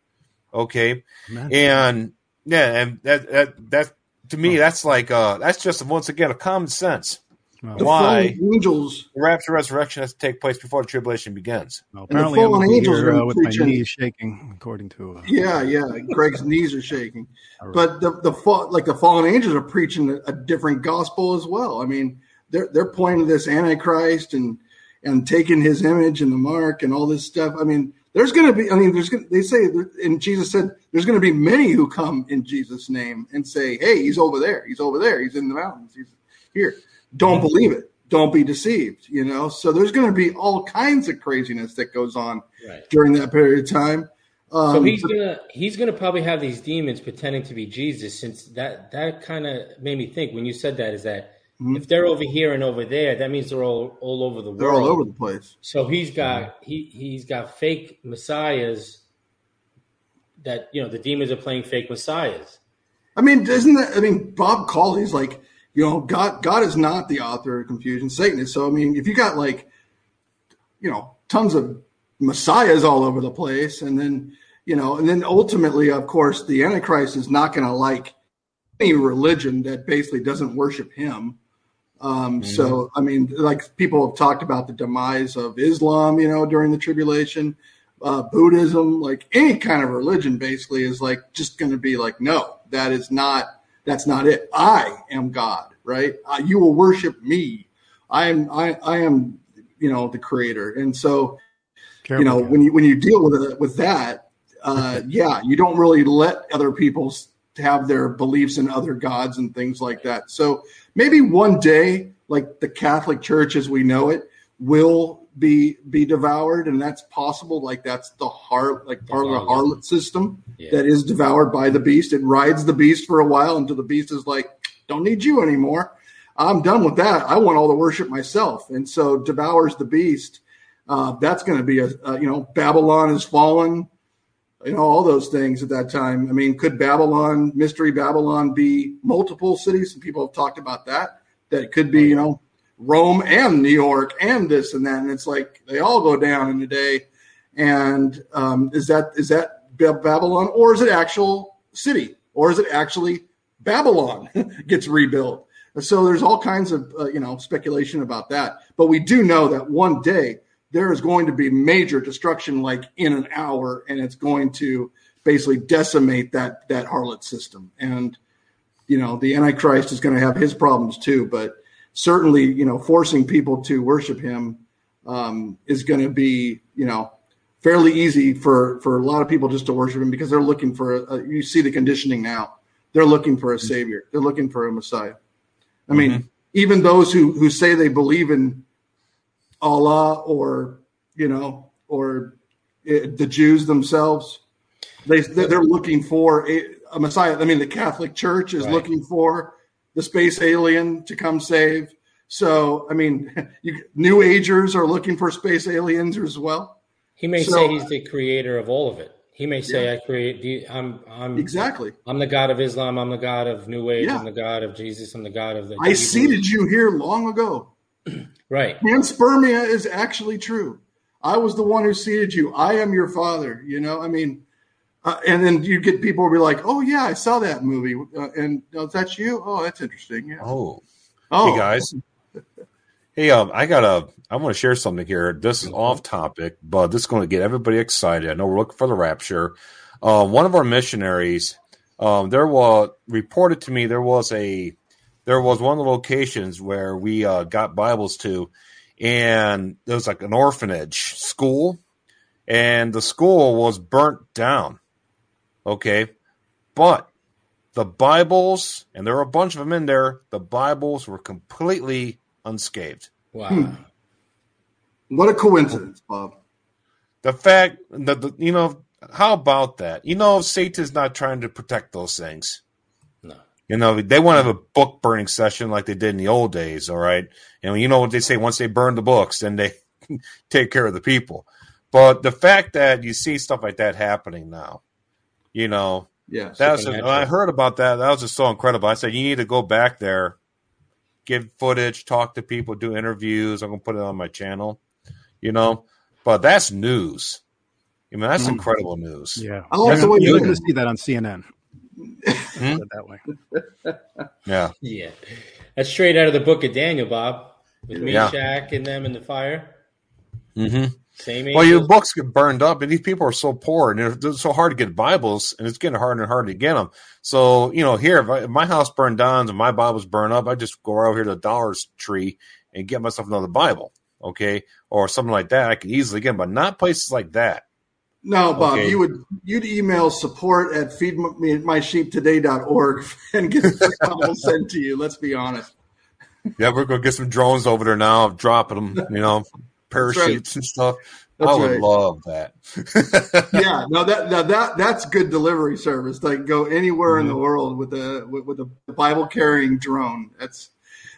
Okay, Amen. and yeah, and that that that to me that's like uh that's just once again a common sense. The Why angels the rapture resurrection has to take place before the tribulation begins. Well, apparently, I'm angels here, uh, with preaching. my knees shaking, according to. Uh, yeah, yeah, Greg's knees are shaking, right. but the the like the fallen angels are preaching a, a different gospel as well. I mean, they're they're pointing to this antichrist and and taking his image and the mark and all this stuff. I mean, there's going to be, I mean, there's going to, they say, and Jesus said, there's going to be many who come in Jesus' name and say, hey, he's over there. He's over there. He's in the mountains. He's here. Don't believe it. Don't be deceived, you know? So there's going to be all kinds of craziness that goes on right. during that period of time. Um, so he's gonna he's gonna probably have these demons pretending to be Jesus, since that that kind of made me think when you said that is that Mm-hmm. If they're over here and over there, that means they're all all over the world. they're all over the place. So he's got he he's got fake messiahs that you know the demons are playing fake messiahs. I mean, isn't that? I mean, Bob Cauley's like, you know, God God is not the author of confusion. Satan is. So I mean, if you got like, you know, tons of messiahs all over the place, and then you know, and then ultimately, of course, the Antichrist is not going to like any religion that basically doesn't worship him. Um, mm-hmm. So, I mean, like people have talked about the demise of Islam, you know, during the tribulation, uh, Buddhism, like any kind of religion basically is like just going to be like, no, that is not, that's not it. I am God, right? Uh, you will worship me. I am, I, I am, you know, the creator. And so, Careful, you know, when you, when you deal with it, with that, uh, yeah, you don't really let other people have their beliefs in other gods and things like that. So, maybe one day, like the Catholic Church as we know it, will be be devoured, and that's possible. Like that's the heart, like part of the harlot system yeah. that is devoured by the beast. It rides the beast for a while until the beast is like, "Don't need you anymore. I'm done with that. I want all the worship myself." And so devours the beast. Uh, that's going to be a, a, you know Babylon has fallen. You know all those things at that time. I mean, could Babylon, mystery Babylon, be multiple cities? Some people have talked about that. That it could be, you know, Rome and New York and this and that, and it's like they all go down in a day. And um, is that is that Babylon or is it actual city or is it actually Babylon gets rebuilt? So there's all kinds of uh, you know speculation about that. But we do know that one day there is going to be major destruction, like in an hour, and it's going to basically decimate that that harlot system. And you know the Antichrist is going to have his problems too, but certainly you know forcing people to worship him um, is going to be you know fairly easy for for a lot of people just to worship him because they're looking for a, you see the conditioning now they're looking for a savior they're looking for a messiah i mean mm-hmm. even those who who say they believe in allah or you know or it, the jews themselves they they're looking for a, a, messiah i mean the catholic church is right. looking for the space alien to come save so i mean you, new agers are looking for space aliens as well he may so, say he's the creator of all of it. He may say, yeah. "I create. I'm. I'm exactly. I'm the God of Islam. I'm the God of New Age. Yeah. I'm the God of Jesus. I'm the God of the. I seeded you here long ago. right. Panspermia is actually true. I was the one who seeded you. I am your father. You know. I mean, uh, and then you get people will be like, "Oh yeah, I saw that movie." Uh, and oh, that's you. Oh, that's interesting. Yeah. Oh. Oh, hey guys. Hey, um, I got a. I want to share something here. This is off topic, but this is going to get everybody excited. I know we're looking for the rapture. Uh, one of our missionaries, um, there was reported to me there was a there was one of the locations where we uh, got Bibles to, and there was like an orphanage school, and the school was burnt down. Okay, but the Bibles, and there were a bunch of them in there. The Bibles were completely unscathed. Wow. Hmm. What a coincidence, Bob. The fact that, the, you know, how about that? You know, Satan's not trying to protect those things. No. You know, they want to have a book burning session like they did in the old days, all right? And you know what they say once they burn the books, then they take care of the people. But the fact that you see stuff like that happening now, you know, yeah, that's when I heard about that. That was just so incredible. I said you need to go back there give footage, talk to people, do interviews. I'm gonna put it on my channel, you know. But that's news. I mean, that's mm. incredible news. Yeah, I love the way you're going to see that on CNN. Hmm? that way. yeah, yeah, that's straight out of the book of Daniel, Bob, with Meshach yeah. and them in the fire. Mm-hmm. Same well, your books get burned up, and these people are so poor, and it's so hard to get Bibles, and it's getting harder and harder to get them. So, you know, here, if, I, if my house burned down and my Bibles burned up, I just go out here to the Dollar Tree and get myself another Bible, okay, or something like that. I can easily get them, but not places like that. No, Bob, okay. you would you'd email support at feedmysheeptoday.org and get the Bible sent to you. Let's be honest. Yeah, we're gonna get some drones over there now, dropping them. You know parachutes right. and stuff. That's I would right. love that. yeah, no, that, that that that's good delivery service. Like go anywhere mm-hmm. in the mm-hmm. world with a with, with a Bible carrying drone. That's,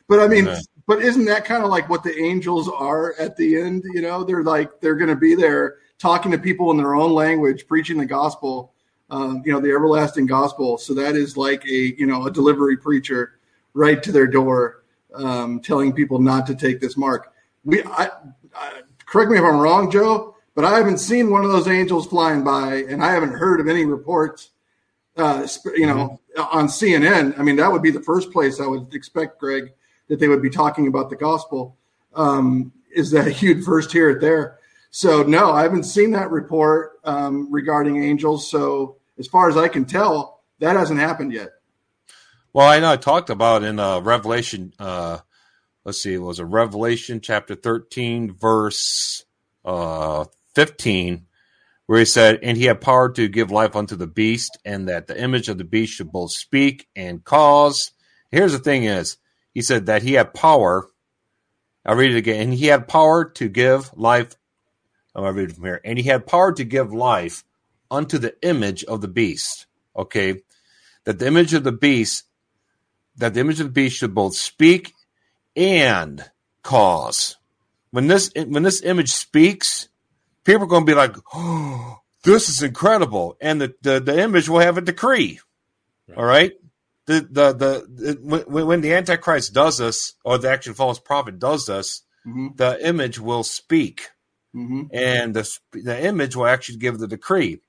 but I mean, yeah. but isn't that kind of like what the angels are at the end? You know, they're like they're going to be there talking to people in their own language, preaching the gospel. Um, you know, the everlasting gospel. So that is like a you know a delivery preacher right to their door, um, telling people not to take this mark. We I correct me if I'm wrong, Joe, but I haven't seen one of those angels flying by, and I haven't heard of any reports. Uh, you know, mm-hmm. on CNN. I mean, that would be the first place I would expect, Greg, that they would be talking about the gospel. Um, is that you'd first hear it there? So no, I haven't seen that report um, regarding angels. So as far as I can tell, that hasn't happened yet. Well, I know I talked about in uh, Revelation uh, let's see, it was a Revelation chapter 13, verse uh, 15, where he said, And he had power to give life unto the beast, and that the image of the beast should both speak and cause. Here's the thing is, he said that he had power. I'll read it again. And he had power to give life. I'm going to read it from here. And he had power to give life unto the image of the beast. Okay. That the image of the beast, that the image of the beast should both speak and cause. When this when this image speaks, people are going to be like, "Oh, this is incredible," and the the, the image will have a decree. Right. All right. The, the the, the when, when, the antichrist does this or the actual false prophet does this mm-hmm. the image will speak mm-hmm. and the, the image will actually give the decree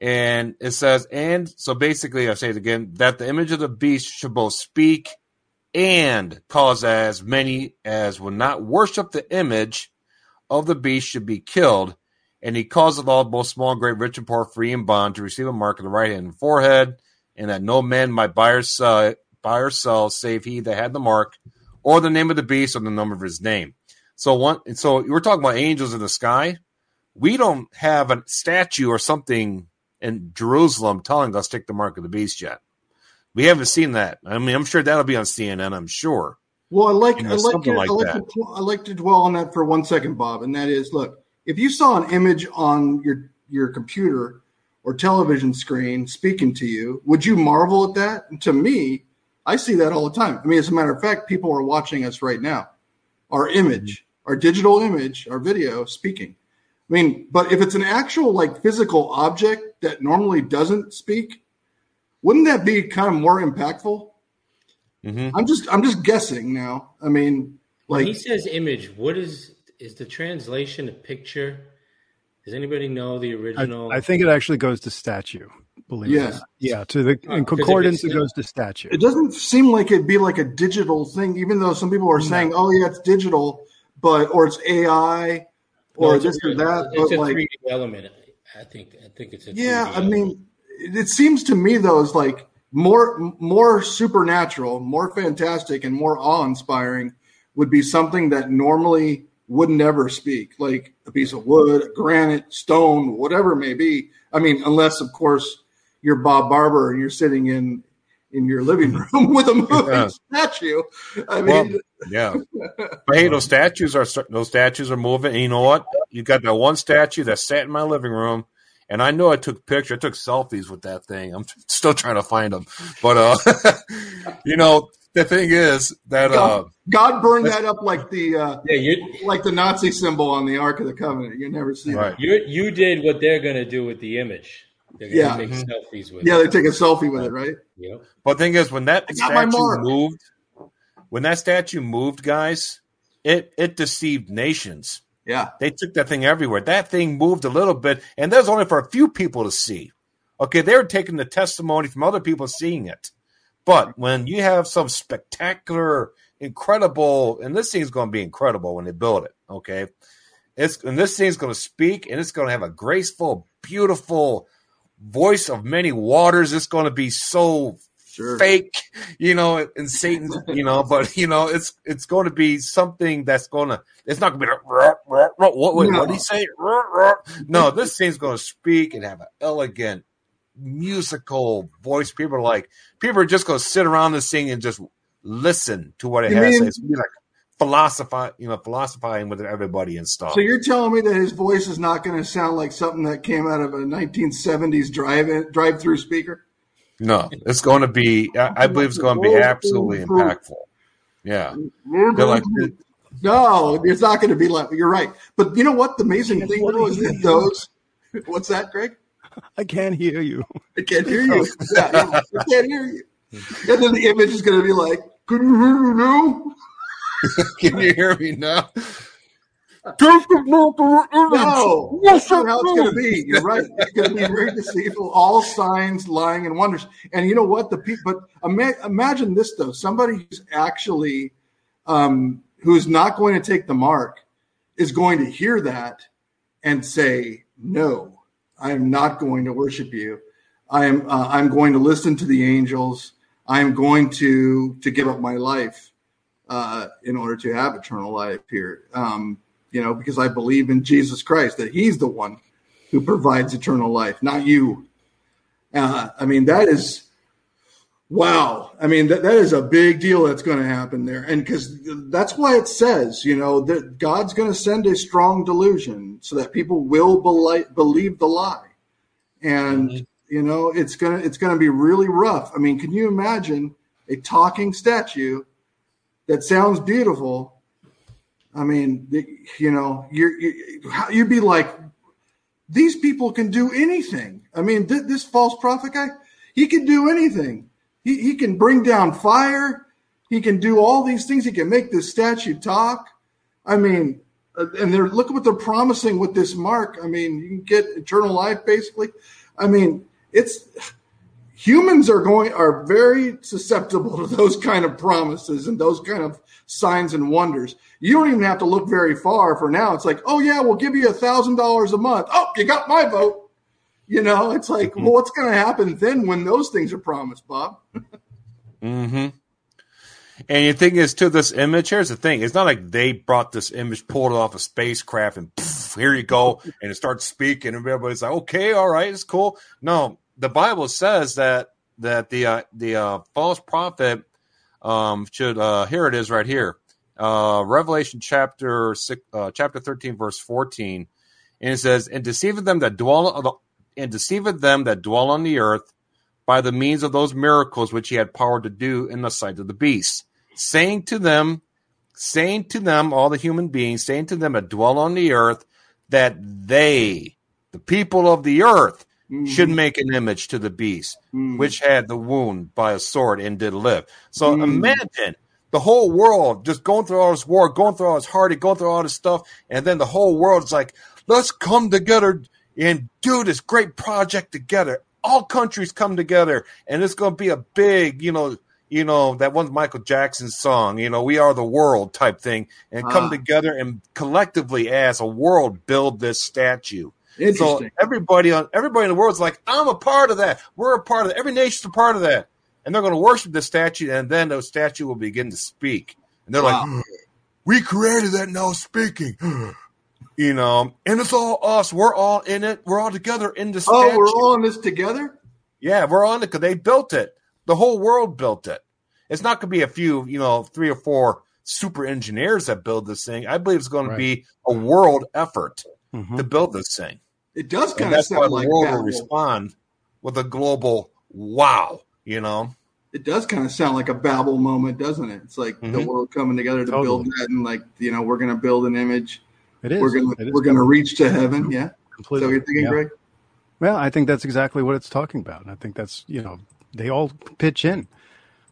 and it says and so basically i say it again that the image of the beast should both speak and cause as many as will not worship the image of the beast should be killed. And he causeth all, both small and great, rich and poor, free and bond, to receive a mark of the right hand and forehead, and that no man might buy or sell, buy or sell save he that had the mark, or the name of the beast, or the number of his name. So one, so we're talking about angels in the sky. We don't have a statue or something in Jerusalem telling us take the mark of the beast yet. We haven't seen that. I mean, I'm sure that'll be on CNN. I'm sure. Well, I like You know, I like, to, like I like to I like to dwell on that for one second, Bob, and that is, look, if you saw an image on your your computer or television screen speaking to you, would you marvel at that? And to me, I see that all the time. I mean, as a matter of fact, people are watching us right now. Our image, our digital image, our video speaking. I mean, but if it's an actual like physical object that normally doesn't speak, wouldn't that be kind of more impactful? hmm I'm just I'm just guessing now. I mean, When he says image, what is is the translation a picture? Does anybody know the original? I think it actually goes to statue. Believe it Yes. Yeah. To the Oh, in 'cause concordance, it's- it goes to statue. it doesn't seem like it'd be like a digital thing, even though some people are saying, "Oh yeah, it's digital," but or it's AI No, or a this or that. It's But a like, 3D element. I think. I think it's a. 3D yeah, I mean, it it seems to me though is like more more supernatural, more fantastic, and more awe inspiring would be something that normally would never speak, like a piece of wood, granite, stone, whatever it may be. I mean, unless of course you're Bob Barber and you're sitting in in your living room with a moving Yeah. statue. I Well, mean, yeah. But hey, those statues are those statues are moving. And you know what? You got that one statue that sat in my living room, and I know I took pictures, I took selfies with that thing. I'm still trying to find them, but uh, you know, the thing is that uh, God burned that up like the uh, Yeah, you like the Nazi symbol on the Ark of the Covenant. You never see right. that. you you did what they're gonna do with the image. They're gonna Yeah. make selfies with. Yeah, it. they take a selfie with it, right? Yep. But the thing is, when that I statue moved, when that statue moved, guys, it it deceived nations. Yeah. They took that thing everywhere. That thing moved a little bit, and that was only for a few people to see. Okay, they were taking the testimony from other people seeing it. But when you have some spectacular, incredible, and this thing's going to be incredible when they build it. Okay, it's and this thing's going to speak, and it's going to have a graceful, beautiful voice of many waters. It's going to be so Sure. fake, you know, and Satan's, you know, but you know, it's it's going to be something that's going to. It's not going to be like "Ruh, ruh, ruh." what wait, what did he say? Ruh, ruh." No, this thing's going to speak and have an elegant musical voice. People are like, people are just going to sit around this thing and just listen to what it You has. to say. mean- It's be like philosophize, you know, philosophizing with everybody and stuff. So you're telling me that his voice is not going to sound like something that came out of a 1970s drive drive through speaker? no, it's going to be. I, I believe it's going to be absolutely impactful. Yeah, they're like. No, it's not going to be like. You're right, but you know what? The amazing thing though is that those. What's that, Greg? I can't hear you. I can't hear you. Yeah, yeah, I can't hear you. And then the image is going to be like, "Can you hear me now?" Can you hear me now? No, that's not how it's going to be. You're right. It's going to be very deceitful. All signs, lying, and wonders. And you know what? The people. But ima- imagine this though: somebody who's actually, um, who's not going to take the mark, is going to hear that and say, "No, I am not going to worship you. I am. Uh, I'm going to listen to the angels. I am going to to give up my life uh, in order to have eternal life here." Um, you know, because I believe in Jesus Christ, that He's the one who provides eternal life, not you. Uh, I mean, that is, wow. I mean, that, that is a big deal that's going to happen there. And because that's why it says, you know, that God's going to send a strong delusion so that people will beli- believe the lie. And, you know, it's going to, it's going to be really rough. I mean, can you imagine a talking statue that sounds beautiful? I mean, you know, you're, you you'd be like, these people can do anything. I mean, th- this false prophet guy, he can do anything. He, he can bring down fire. He can do all these things. He can make this statue talk. I mean, uh, and they're look at what they're promising with this mark. I mean, you can get eternal life basically. I mean, it's humans are going are very susceptible to those kind of promises and those kind of signs and wonders. You don't even have to look very far for now. It's like, oh yeah, we'll give you a thousand dollars a month. Oh, you got my vote. You know, it's like, mm-hmm. well, what's going to happen then when those things are promised, Bob? mm-hmm. And the thing is, to this image, here's the thing: it's not like they brought this image, pulled it off a spacecraft, and poof, here you go, and it starts speaking, and everybody's like, okay, all right, it's cool. No, the Bible says that that the uh, the uh, false prophet um, should uh, here it is right here, uh, Revelation chapter six, uh, chapter thirteen, verse fourteen, and it says, "And deceiveth them that dwell and deceiveth them that dwell on the earth." By the means of those miracles which he had power to do in the sight of the beast, saying to them, saying to them, all the human beings, saying to them that dwell on the earth, that they, the people of the earth, mm-hmm. should make an image to the beast, mm-hmm. which had the wound by a sword and did live. So mm-hmm. imagine the whole world just going through all this war, going through all this heartache, going through all this stuff, and then the whole world's like, let's come together and do this great project together. All countries come together, and it's going to be a big, you know, you know that one Michael Jackson song, you know, "We Are the World" type thing, and come ah. together and collectively as a world build this statue. So everybody on everybody in the world is like, I'm a part of that. We're a part of that. Every nation's a part of that. And they're going to worship the statue, and then the statue will begin to speak. And they're wow. like, We created that now speaking. you know, and it's all us. We're all in it. We're all together in the statue. Oh, we're all in this together? Yeah, we're on it because they built it. The whole world built it. It's not going to be a few, you know, three or four super engineers that build this thing. I believe it's going right. to be a world effort mm-hmm. to build this thing. It does kind of sound like the world will respond with a global wow. You know, it does kind of sound like a Babel moment, doesn't it? It's like mm-hmm. the world coming together to totally. build that, and like you know, we're going to build an image. It is. We're going to we're going to reach to heaven. Yeah, completely. So you're thinking, yeah. Greg? Well, I think that's exactly what it's talking about. And I think that's you know they all pitch in.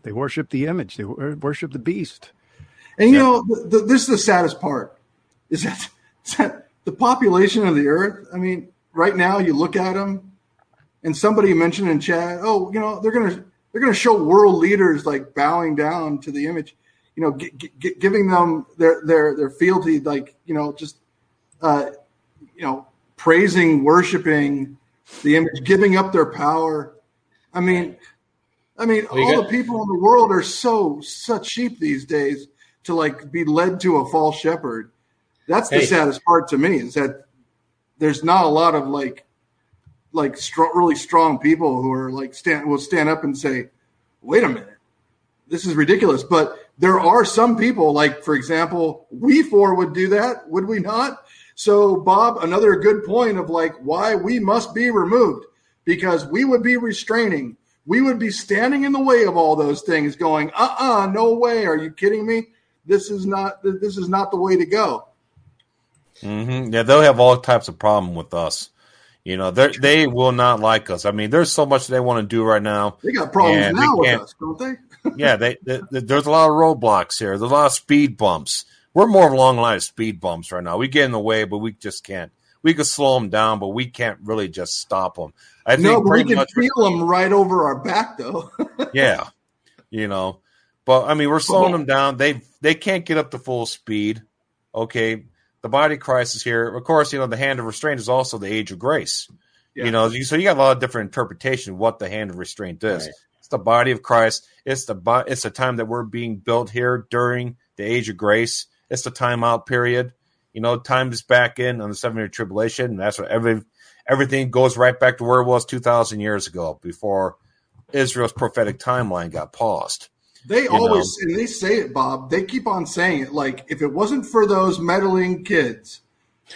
They worship the image. They worship the beast. And you yeah. know, the, the, this is the saddest part: is that, is that the population of the earth. I mean, right now you look at them, and somebody mentioned in chat, oh, you know, they're gonna they're gonna show world leaders like bowing down to the image, you know, g- g- giving them their their their fealty, like you know, just uh, you know, praising, worshiping the image, giving up their power. I mean, I mean, all got- the people in the world are so such sheep these days to like be led to a false shepherd. That's the hey. saddest part to me is that there's not a lot of like like really strong people who are like stand will stand up and say, "Wait a minute, this is ridiculous." But there are some people, like for example, we four would do that, would we not? So, Bob, another good point of like why we must be removed because we would be restraining. We would be standing in the way of all those things, going, "Uh, uh-uh, uh no way! Are you kidding me? This is not this is not the way to go." Mm-hmm. Yeah, they'll have all types of problem with us. You know, they they will not like us. I mean, there's so much they want to do right now. They got problems now with us, don't they? yeah, they, they, there's a lot of roadblocks here. There's a lot of speed bumps. We're more of a long line of speed bumps right now. We get in the way, but we just can't. We could slow them down, but we can't really just stop them. I think no, but we can feel them right over our back, though. yeah, you know, but I mean, we're slowing them down. They they can't get up to full speed. Okay, the body of Christ is here. Of course, you know, the hand of restraint is also the age of grace. Yeah. You know, so you got a lot of different interpretation of what the hand of restraint is. Right. It's the body of Christ. It's the it's the time that we're being built here during the age of grace. It's the timeout period. You know, time is back in on the seven year tribulation. And that's what every everything goes right back to where it was two thousand years ago before Israel's prophetic timeline got paused. They always know? and they say it, Bob. They keep on saying it. Like if it wasn't for those meddling kids,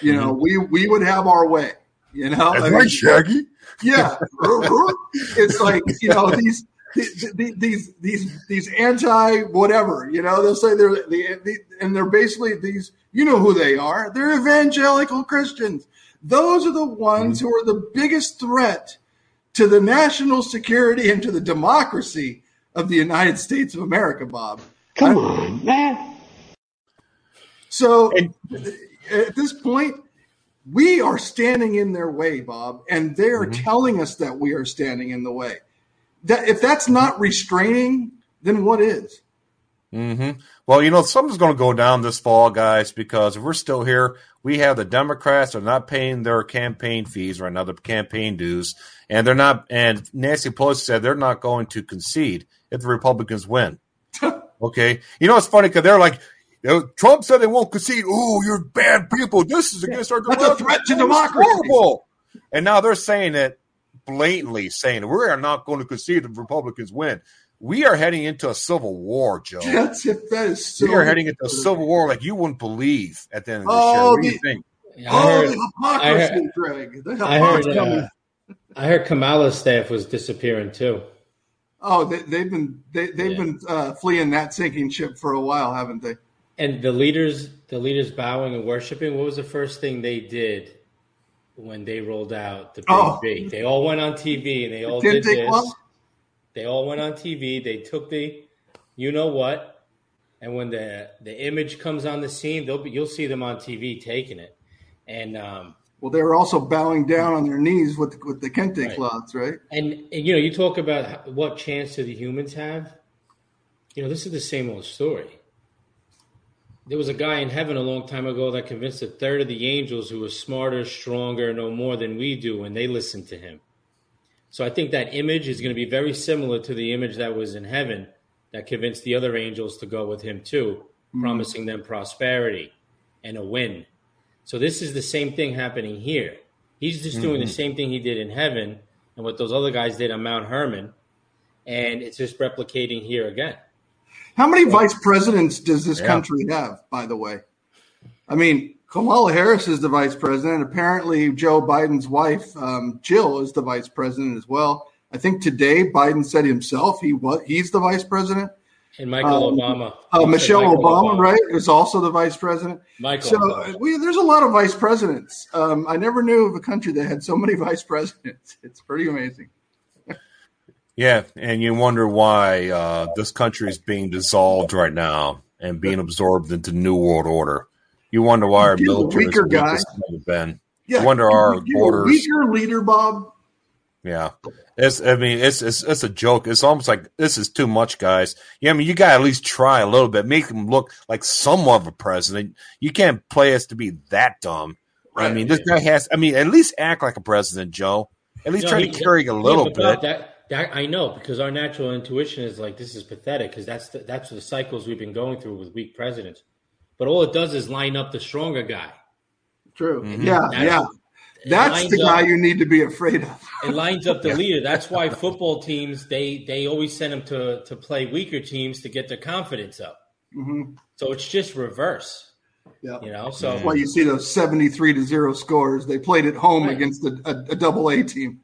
you know, mm-hmm. we we would have our way. You know, That's I mean, right, Shaggy. Yeah, it's like you know these. These these these anti whatever you know they'll say they're the, and they're basically these you know who they are they're evangelical Christians those are the ones mm-hmm. who are the biggest threat to the national security and to the democracy of the United States of America, Bob. Come I, on, man. So and, at this point, we are standing in their way, Bob, and they are mm-hmm. telling us that we are standing in the way. that if that's not restraining, then what is? hmm Well, you know, something's going to go down this fall, guys, because if we're still here, we have the Democrats are not paying their campaign fees right now, the campaign dues, and they're not. And Nancy Pelosi said they're not going to concede if the Republicans win. okay, you know it's funny because they're like. You know, Trump said they won't concede. Oh, you're bad people. This is against our That's a threat to democracy. horrible. And now they're saying it blatantly, saying we are not going to concede if Republicans win. We are heading into a civil war, Joe. That's if that is so. We are heading into a civil war like you wouldn't believe at the end of this Oh, year. What do you the- think? I Oh, heard, the I hypocrisy, heard- Greg. The I heard, uh, I heard Kamala's staff was disappearing too. Oh, they, they've been they, they've Yeah. been uh, fleeing that sinking ship for a while, haven't they? And the leaders, the leaders bowing and worshiping. What was the first thing they did when they rolled out the big Oh. B? They all went on TV and they all did this. They all went on TV. They took the, you know what, and when the the image comes on the scene, they'll be you'll see them on TV taking it, and um, Well, they were also bowing down on their knees with with the kente Right. cloths, right? and, and you know you talk about what chance do the humans have. You know this is the same old story. There was a guy in heaven a long time ago that convinced a third of the angels who were smarter, stronger, no more than we do, and they listened to him. So I think that image is going to be very similar to the image that was in heaven that convinced the other angels to go with him too, mm-hmm. promising them prosperity and a win. So this is the same thing happening here. He's just doing the same thing he did in heaven and what those other guys did on Mount Hermon, and it's just replicating here again. How many vice presidents does this Yeah. country have, by the way? I mean, Kamala Harris is the vice president. Apparently, Joe Biden's wife, um, Jill, is the vice president as well. I think today Biden said himself he was he's the vice president. And Michael Um, Obama, Uh, Michelle Michael Obama, right, is also the vice president. Michael, So we, there's a lot of vice presidents. Um, I never knew of a country that had so many vice presidents. It's pretty amazing. Yeah, and you wonder why uh, this country is being dissolved right now and being absorbed into New World Order. You wonder why our military is weaker weak guy. as it's never been. Yeah, I wonder our borders. weaker leader, Bob. Yeah, it's. I mean, it's it's it's a joke. It's almost like this is too much, guys. Yeah, I mean, you got to at least try a little bit, make them look like somewhat of a president. You can't play us to be that dumb. I mean, this guy has. I mean, at least act like a president, Joe. At least No, try he- to carry a little but Bob, bit. That, that I know because our natural intuition is like this is pathetic because that's the, that's the cycles we've been going through with weak presidents. But all it does is line up the stronger guy. True. Mhm. Yeah, That's- yeah. That's the guy up- you need to be afraid of. It lines up the leader. That's why football teams they they always send them to to play weaker teams to get their confidence up. hmm So it's just reverse, Yeah. you know. So That's why you see those 73 to 0 scores. They played at home Right. against a, a, a double A team.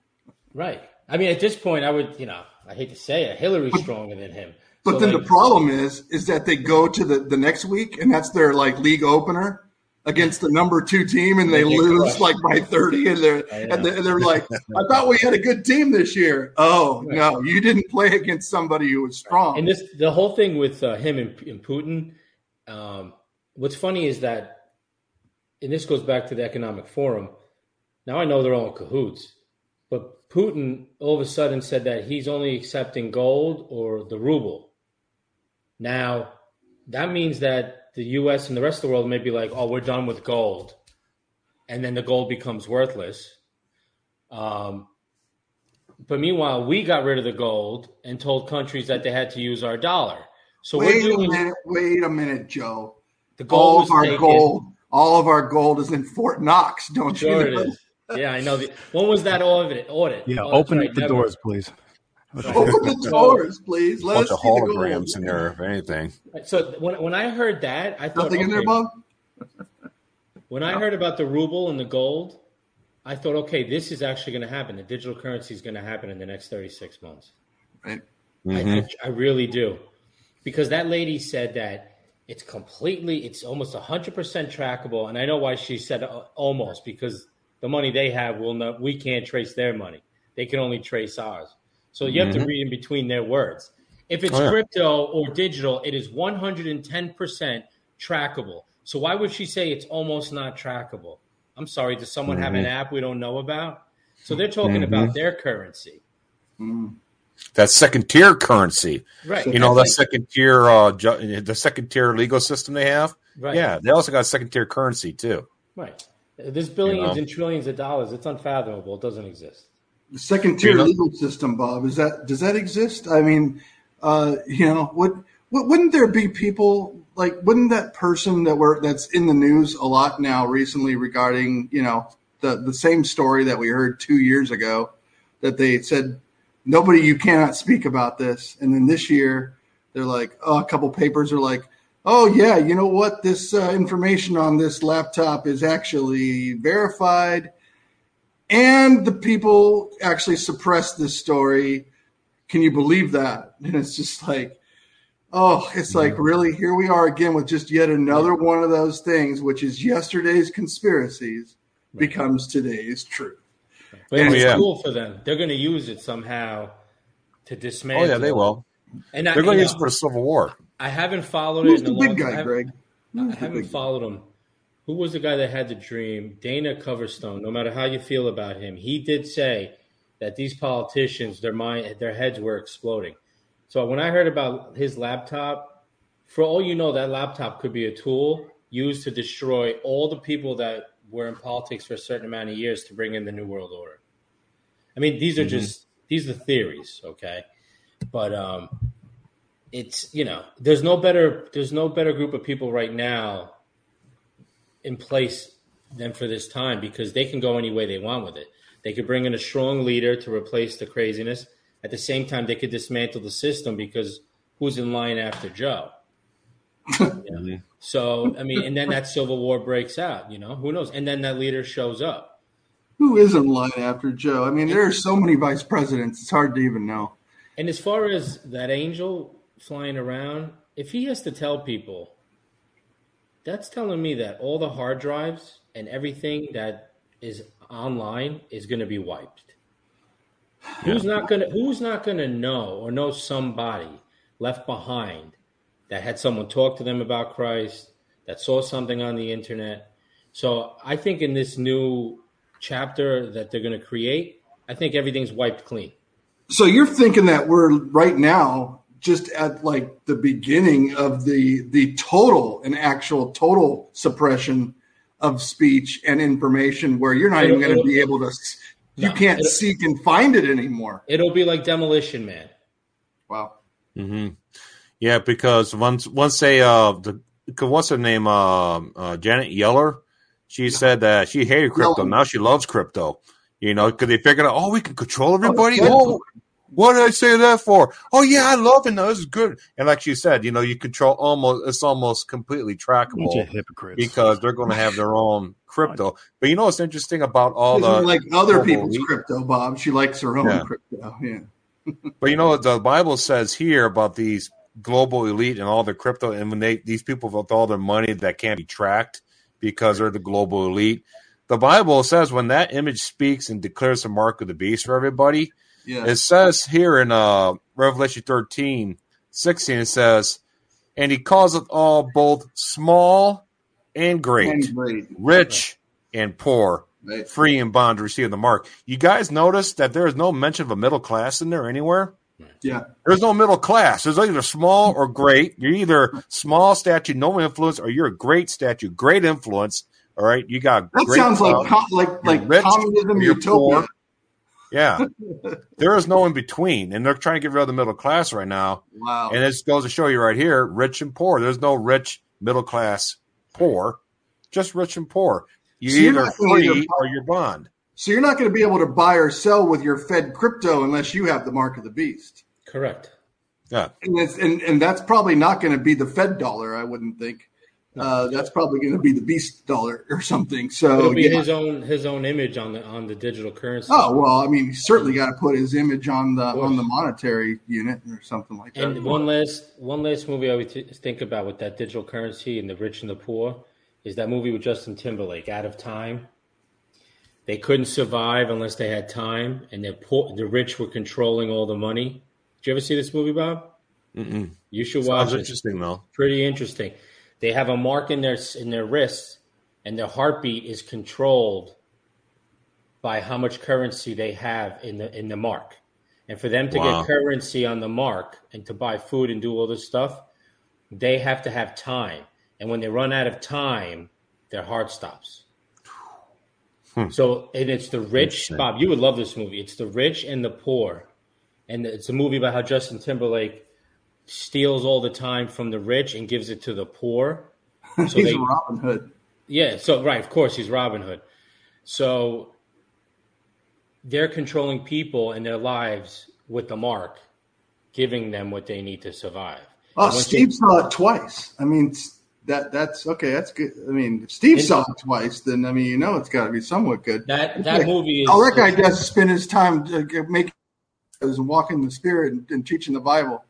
right. I mean, at this point, I would you know I hate to say it, Hillary's stronger than him. But So, then like, the problem is, is that they go to the, the next week and that's their like league opener against the number two team and they lose like by 30 and they're, and they're, they're like, I thought we had a good team this year. Oh no, you didn't play against somebody who was strong. And this, the whole thing with uh, him and, and Putin. Um, what's funny is that, and this goes back to the Economic Forum. Now I know they're all in cahoots, but Putin all of a sudden said that he's only accepting gold or the ruble. Now, that means that the U.S. and the rest of the world may be like, "Oh, we're done with gold," and then the gold becomes worthless. Um, but meanwhile, we got rid of the gold and told countries that they had to use our dollar. So wait we're a minute, wait a minute, Joe. the gold All of our taken. gold, all of our gold is in Fort Knox, don't Sure you know? is. Yeah, I know. The, when was that audit? Audit. Yeah, Oh, open right, the never. doors, please. Open the doors, please. Let bunch us of see the gold. in there, if anything. So when when I heard that, I thought Nothing in there, Bob? When I heard about the ruble and the gold, I thought, okay, this is actually going to happen. The digital currency is going to happen in the next 36 months. Right. Mhm. I, I, I really do. Because that lady said that it's completely, it's almost 100% trackable. And I know why she said uh, almost, because the money they have, will not, we can't trace their money. They can only trace ours. So you have to Mhm. read in between their words. If it's Oh, yeah. crypto or digital, it is 110% trackable. So why would she say it's almost not trackable? I'm sorry, does someone have an Mhm. app we don't know about? So they're talking Mhm. about their currency. Mm. that second tier currency. Right. You know, that like- second tier, uh, ju- the second tier legal system they have. Right. Yeah, they also got second tier currency too. Right. There's billions You know? and trillions of dollars. It's unfathomable. It doesn't exist. The second tier You know- legal system, Bob, is that does that exist? I mean, uh, you know, would, would wouldn't there be people like wouldn't that person that were that's in the news a lot now recently regarding you know the the same story that we heard two years ago that they said nobody you cannot speak about this, and then this year they're like oh, a couple papers are like. Oh yeah, you know what? This uh, information on this laptop is actually verified and the people actually suppressed this story. Can you believe that? And it's just like, oh, it's like really here we are again with just yet another one of those things, which is yesterday's conspiracies becomes today's truth. But And it's yeah. cool for them. They're going to use it somehow to Oh dismantle. yeah, they will. And I, They're going to use it for a Civil War. I haven't followed Who's it in the a long big guy, time. Greg? I Who's the haven't big- followed him. Who was the guy that had the dream? Dana Coverstone. No matter how you feel about him, he did say that these politicians, their mind, their heads were exploding. So when I heard about his laptop, for all you know, that laptop could be a tool used to destroy all the people that were in politics for a certain amount of years to bring in the new world order. I mean, these are Mhm. just these are theories, okay? But um, it's you know, there's no better there's no better group of people right now in place than for this time because they can go any way they want with it. They could bring in a strong leader to replace the craziness. At the same time, they could dismantle the system because who's in line after Joe? So I mean, and then that civil war breaks out. You know, who knows? And then that leader shows up. Who is in line after Joe? I mean, there are so many vice presidents; it's hard to even know. And as far as that angel flying around, if he has to tell people, that's telling me that all the hard drives and everything that is online is going to be wiped. Who's not going to Who's not going to know or know somebody left behind that had someone talk to them about Christ, that saw something on the internet? So I think in this new chapter that they're going to create, I think everything's wiped clean. So you're thinking that we're right now just at like the beginning of the the total and actual total suppression of speech and information where you're not even going to be able to you No, can't seek and find it anymore. It'll be like Demolition Man. Wow. hmm Yeah, because once once they uh the what's her name uh, uh Janet Yeller, she said that she hated crypto. Yellen. Now she loves crypto. You know, because they figured out, oh, we can control everybody. Oh, what did I say that for? Oh yeah, I love it. No, this is good. And like you said, you know, you control almost it's almost completely Bunch trackable of hypocrites. because they're going to have their own crypto. But you know what's interesting about all the like other people's elite- crypto, Bob. She likes her own Yeah. crypto. Yeah. But you know what the Bible says here about these global elite and all their crypto, and when they these people with all their money that can't be tracked because they're the global elite. The Bible says when that image speaks and declares the mark of the beast for everybody, Yeah. it says here in uh, Revelation 13, 16, it says, and he calls it all both small and great, And great. rich and poor, Right. free and bond to receive the mark. You guys notice that there is no mention of a middle class in there anywhere? Yeah. There's no middle class. There's either small or great. You're either small statue, no influence, or you're a great statue, great influence. All right, you got That great sounds like com- like like rich communism utopia. poor. Yeah, there is no in between, and they're trying to get rid of the middle class right now. Wow. And this goes to show you right here: rich and poor. There's no rich, middle class, poor, just rich and poor. You're So you're either not gonna free or you're bond. So you're not going to be able to buy or sell with your Fed crypto unless you have the mark of the beast. Correct. Yeah, And, it's, and, and that's probably not going to be the Fed dollar, I wouldn't think. Uh, that's probably going to be the beast dollar or something. So It'll be yeah. his own his own image on the on the digital currency. Oh well, I mean, he's certainly got to put his image on the on the monetary unit or something like that. And one last one last movie I always think about with that digital currency and the rich and the poor is that movie with Justin Timberlake, Out of Time. They couldn't survive unless they had time, and the poor, the rich were controlling all the money. Did you ever see this movie, Bob? Mm-mm. You should watch sounds it. interesting though. Pretty interesting. They have a mark in their in their wrists, and their heartbeat is controlled by how much currency they have in the in the mark. And for them to Wow. get currency on the mark and to buy food and do all this stuff, they have to have time. And when they run out of time, their heart stops. Hmm. So, and it's the rich, Bob, you would love this movie. It's the rich and the poor. And it's a movie about how Justin Timberlake steals all the time from the rich and gives it to the poor. So He's they, Robin Hood. yeah, so right, of course he's Robin Hood. So they're controlling people and their lives with the mark, giving them what they need to survive. Oh, Steve you- saw it twice. I mean, that that's okay. That's good. I mean, if Steve saw it twice, then I mean, you know, it's got to be somewhat good. that that Like, movie is All that guy does spend his time uh, making and walking the spirit and, and teaching the Bible.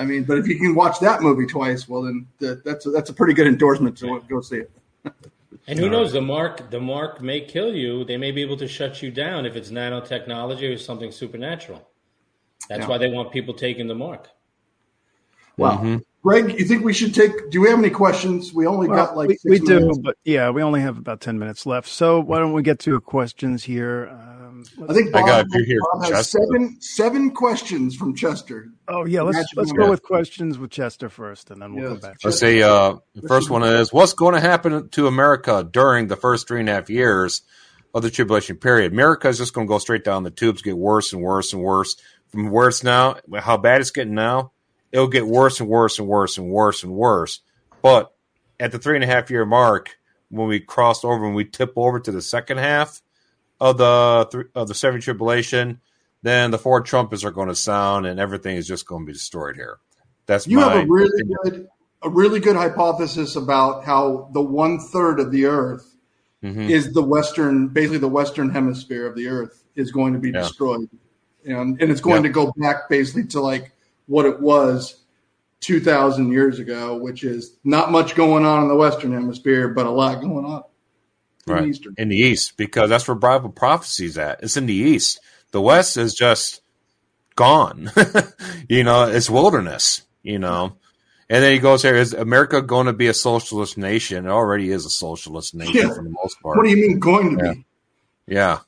I mean, but if you can watch that movie twice, well, then that, that's a, that's a pretty good endorsement to go see it. And who knows? The mark, the mark may kill you. They may be able to shut you down if it's nanotechnology or something supernatural. That's Yeah. why they want people taking the mark. Wow, Mhm. Greg, you think we should take? Do we have any questions? We only got like we, six we do, but yeah, we only have about 10 minutes left. So why don't we get to questions here? Um, I think I Bob, got a few here Bob has seven seven questions from Chester. oh, yeah, let's, Imagine let's go Yeah. with questions with Chester first, and then we'll Yeah. come back. Let's say uh, the first one is what's going to happen to America during the first three and a half years of the tribulation period? America is just going to go straight down the tubes, get worse and worse and worse from where it's now, how bad it's getting now. It'll get worse and worse and worse and worse and worse. But at the three and a half year mark, when we cross over and we tip over to the second half of the of the seven tribulation, then the four trumpets are going to sound and everything is just going to be destroyed here. That's You have a really opinion. good a really good hypothesis about how the one third of the Earth Mhm. is the western, basically the western hemisphere of the Earth is going to be Yeah. destroyed, and and it's going Yeah. to go back basically to like what it was two thousand years ago, which is not much going on in the western hemisphere, but a lot going on in Right. the eastern. in the east because that's where Bible prophecy's at. It's in the east. The west is just gone. you know, it's wilderness. You know, and then he goes here: Is America going to be a socialist nation? It already is a socialist nation Yeah. for the most part. What do you mean going to Yeah. be? Yeah.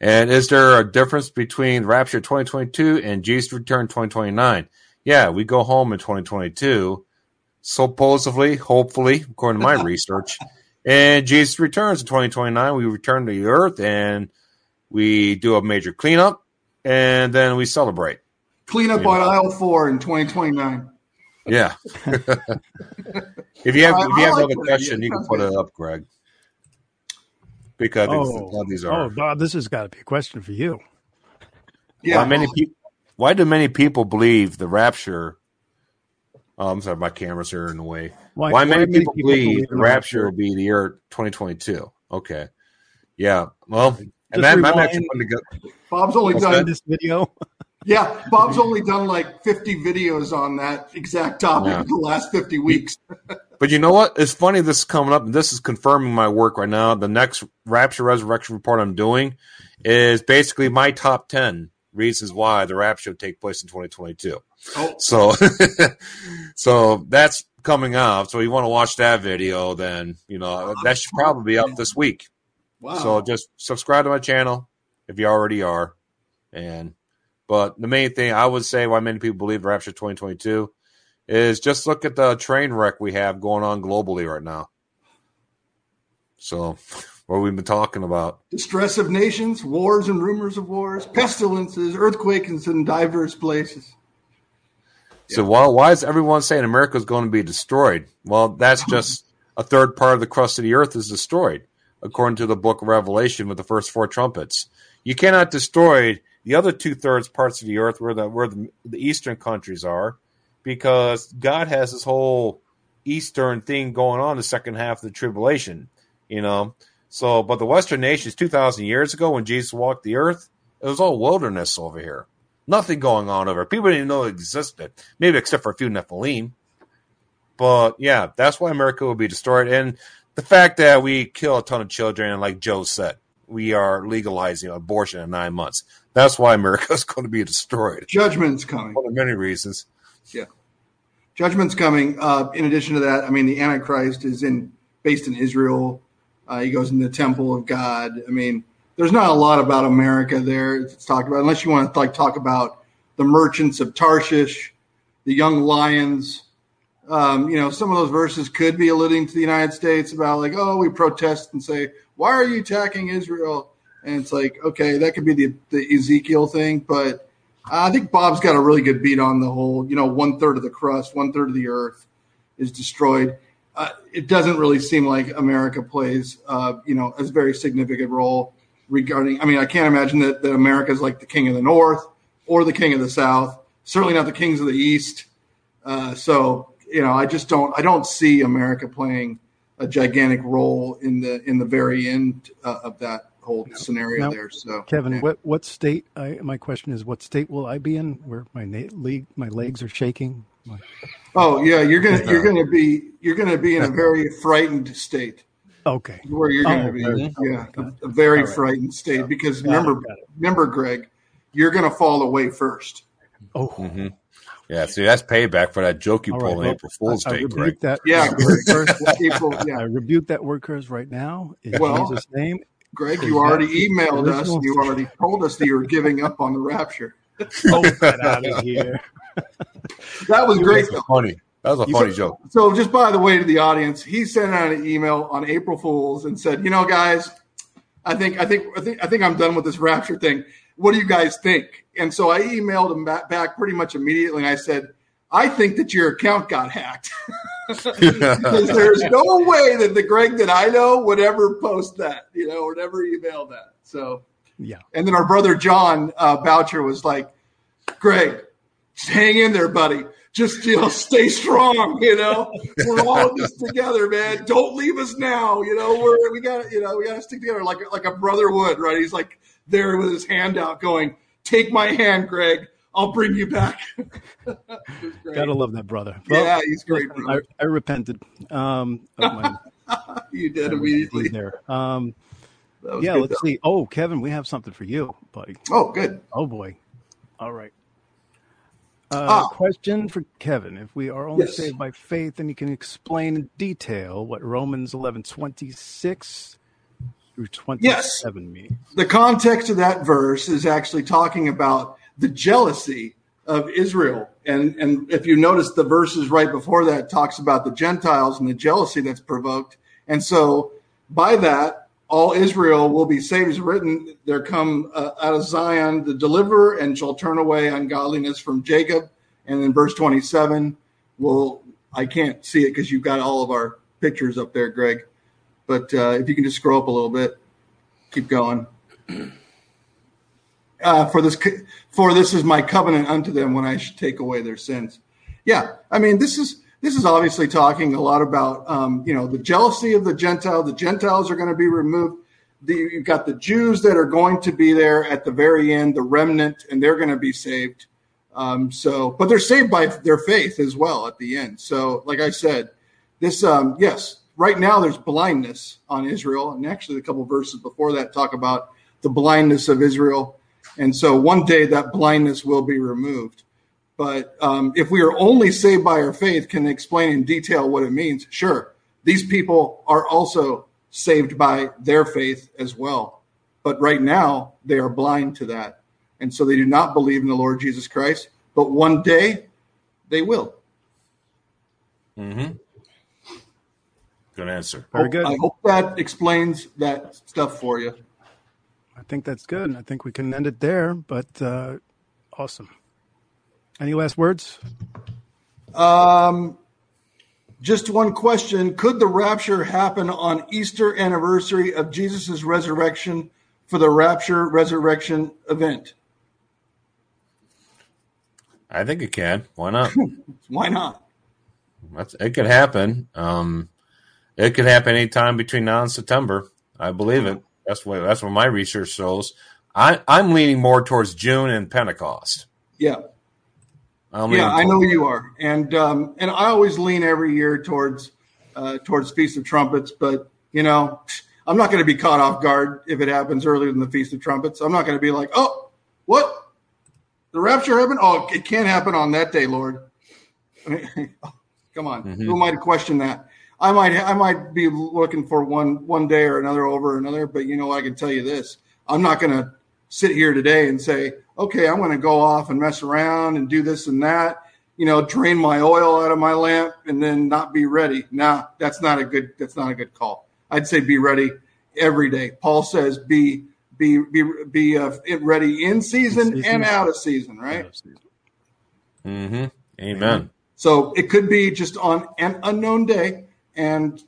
And is there a difference between Rapture 2022 and Jesus Return 2029? Yeah, we go home in 2022, supposedly, hopefully, according to my research. And Jesus returns in 2029. We return to the earth and we do a major cleanup and then we celebrate. Clean up Yeah. on aisle four in twenty twenty nine. Yeah. if you have, if you have like another question, you can put it up, Greg. Because I think a lot Oh, these are. oh, Bob, this has got to be a question for you. Yeah, Why many people? Why do many people believe the rapture? Oh, I'm sorry, my camera's here in the way. Why, many, people, believe the rapture will be the year 2022? Okay, yeah. Well, and Just that, I'm rewind. actually putting together. Bob's only What's done that? this video? Yeah, Bob's only done like 50 videos on that exact topic Yeah. in the last 50 weeks. But you know what? It's funny this is coming up, and this is confirming my work right now. The next rapture resurrection report I'm doing is basically my top 10 reasons why the rapture will take place in 2022. Oh, So, so that's coming out. So you want to watch that video, then you know that should probably be up this week. wow. So just subscribe to my channel if you already are. And but the main thing I would say why many people believe Rapture 2022 is just look at the train wreck we have going on globally right now. So what we've been talking about. Distress of nations, wars and rumors of wars, pestilences, earthquakes in diverse places. So why why is everyone saying America is going to be destroyed? Well, that's just a third part of the crust of the earth is destroyed, according to the book of Revelation with the first four trumpets. You cannot destroy the other two thirds parts of the earth where the where the, the eastern countries are, because God has this whole eastern thing going on the second half of the tribulation. You know, so but the western nations two thousand years ago when Jesus walked the earth, it was all wilderness over here. Nothing going on over. People didn't even know it existed. Maybe except for a few Nephilim. But yeah, that's why America will be destroyed. And the fact that we kill a ton of children, and like Joe said, we are legalizing abortion in nine months. That's why America is going to be destroyed. Judgment's coming. Of many reasons. Yeah. Judgment's coming. Uh, in addition to that, I mean, the Antichrist is in based in Israel. Uh, he goes in the temple of God. I mean, there's not a lot about America there. It's talked about unless you want to like talk about the merchants of Tarshish, the young lions. Um, you know, some of those verses could be alluding to the United States about like, oh, we protest and say, why are you attacking Israel? And it's like, okay, that could be the, the Ezekiel thing, but I think Bob's got a really good beat on the whole, you know, one third of the crust, one third of the earth is destroyed. Uh, it doesn't really seem like America plays, uh, you know, a very significant role regarding. I mean, I can't imagine that, that America is like the king of the North or the king of the South. Certainly not the kings of the East. Uh, so, you know, I just don't. I don't see America playing a gigantic role in the in the very end uh, of that whole scenario now, there. So, Kevin, yeah. what what state? I, my question is, what state will I be in? Where my na- league, my legs are shaking. My... Oh yeah, you're gonna you're gonna be you're gonna be in a very frightened state. Okay, where you're gonna oh, be, very, yeah, a, a, very right. frightened state yeah. because got remember it, remember Greg, you're gonna fall away first. Oh. Mm-hmm. Yeah, see, that's payback for that joke you pulled right, on well, April Fool's Day, Greg. That, yeah, first, April, yeah. I rebuke that word curse right now in well, Jesus' name. Greg, you already emailed us. You already told us that you were giving up on the rapture. oh, get out of here. that was great. That was funny. That was a funny joke. So, just by the way, to the audience, he sent out an email on April Fools and said, "You know, guys, I think, I think, I think, I think I'm done with this rapture thing. What do you guys think?" And so I emailed him back, back pretty much immediately, and I said, "I think that your account got hacked." because there's no way that the Greg that I know would ever post that, you know, or never email that. So, yeah. And then our brother John uh, Boucher was like, Greg, just hang in there, buddy. Just you know, stay strong. You know, we're all in this together, man. Don't leave us now. You know, we're we got you know we got to stick together like like a brother would, right? He's like there with his hand out, going, "Take my hand, Greg. I'll bring you back." Gotta love that brother. Well, yeah, he's great. I, I, repented. Um, my, you did immediately there. Um, yeah, let's though. see. Oh, Kevin, we have something for you, buddy. Oh, good. Oh boy. All right. Uh, ah. Question for Kevin: If we are only yes. saved by faith, then you can explain in detail what Romans eleven twenty six through twenty seven yes. means. The context of that verse is actually talking about the jealousy of Israel, and and if you notice, the verses right before that talks about the Gentiles and the jealousy that's provoked, and so by that all Israel will be saved. Is written, there come uh, out of Zion the deliverer and shall turn away ungodliness from Jacob. And then verse 27 well, I can't see it because you've got all of our pictures up there, Greg. But uh, if you can just scroll up a little bit, keep going. Uh, for this, for this is my covenant unto them when I should take away their sins. Yeah, I mean this is this is obviously talking a lot about um, you know the jealousy of the Gentile. The Gentiles are going to be removed. The, you've got the Jews that are going to be there at the very end, the remnant, and they're going to be saved. Um, so, but they're saved by their faith as well at the end. So, like I said, this um, yes, right now there's blindness on Israel, and actually a couple verses before that talk about the blindness of Israel. And so one day that blindness will be removed. But um, if we are only saved by our faith, can explain in detail what it means? Sure. These people are also saved by their faith as well. But right now, they are blind to that. And so they do not believe in the Lord Jesus Christ. But one day, they will. Mm-hmm. Good answer. Very good. I hope that explains that stuff for you. I think that's good. And I think we can end it there, but uh, awesome. Any last words? Um, just one question. Could the rapture happen on Easter anniversary of Jesus' resurrection for the rapture resurrection event? I think it can. Why not? Why not? That's, it could happen. Um, it could happen anytime between now and September. I believe it. That's what that's what my research shows. I, I'm leaning more towards June and Pentecost. Yeah. I'm yeah, I know you are, and um, and I always lean every year towards uh, towards Feast of Trumpets, but you know, I'm not going to be caught off guard if it happens earlier than the Feast of Trumpets. I'm not going to be like, oh, what? The rapture happened? Oh, it can't happen on that day, Lord. I mean, come on, mm-hmm. who am I to question that? I might I might be looking for one one day or another over another, but you know I can tell you this: I'm not going to sit here today and say, okay, I'm going to go off and mess around and do this and that, you know, drain my oil out of my lamp and then not be ready. Nah, that's not a good, that's not a good call. I'd say be ready every day. Paul says be, be, be, be uh, ready in season, in season, and out of season, right? Mm-hmm. Amen. So it could be just on an unknown day. And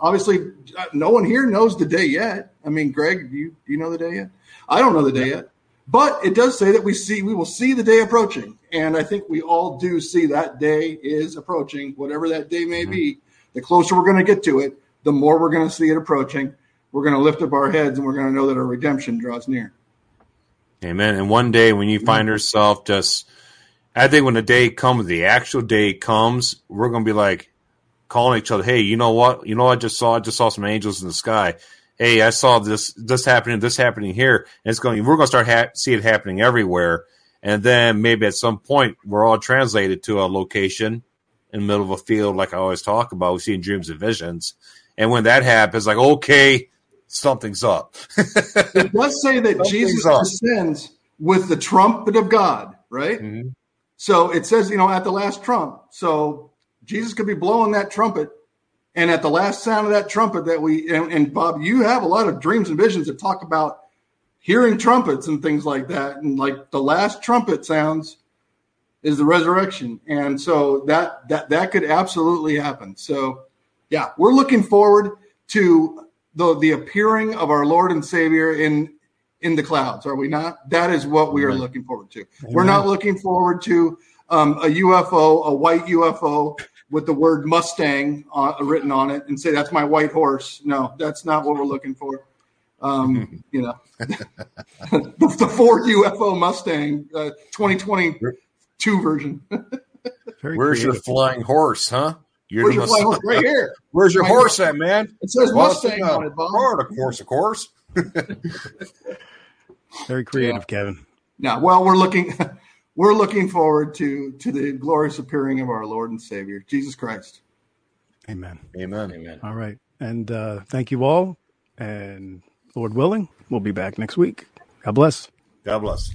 obviously, uh, no one here knows the day yet. I mean, Greg, do you, do you know the day yet? I don't know the day yet. But it does say that we see we will see the day approaching, and I think we all do see that day is approaching, whatever that day may mm-hmm. be. The closer we're going to get to it, the more we're going to see it approaching. We're going to lift up our heads, and we're going to know that our redemption draws near. Amen. And one day when you find yourself just, I think when the day comes, the actual day comes, we're going to be like calling each other, "Hey, you know what? You know what I just saw? I just saw some angels in the sky." Hey, I saw this this happening, this happening here, and it's going. We're going to start ha- see it happening everywhere, and then maybe at some point we're all translated to a location in the middle of a field, like I always talk about. We see in dreams and visions, and when that happens, like okay, something's up. it does say that something's Jesus up. descends with the trumpet of God, right? Mm-hmm. So it says, you know, at the last trump. So Jesus could be blowing that trumpet and at the last sound of that trumpet, that we and, and, Bob, you have a lot of dreams and visions that talk about hearing trumpets and things like that. And like the last trumpet sounds is the resurrection, and so that that that could absolutely happen. So, yeah, we're looking forward to the the appearing of our Lord and Savior in in the clouds. Are we not? That is what we are looking forward to. Amen. We're not looking forward to um, a UFO, a white UFO with the word Mustang uh, written on it and say that's my white horse. No, that's not what we're looking for. Um, you know, the, the, Ford UFO Mustang uh, 2022 version. Where's creative. your flying horse, huh? You're Where's your flying horse? Right here. Where's your horse at, man? It says well, Mustang on it, Bob. Of course, of course. Very creative, yeah. Kevin. Now, well, we're looking we're looking forward to to the glorious appearing of our Lord and Savior, Jesus Christ. Amen. Amen. Amen. All right. And uh, thank you all. And Lord willing, we'll be back next week. God bless. God bless.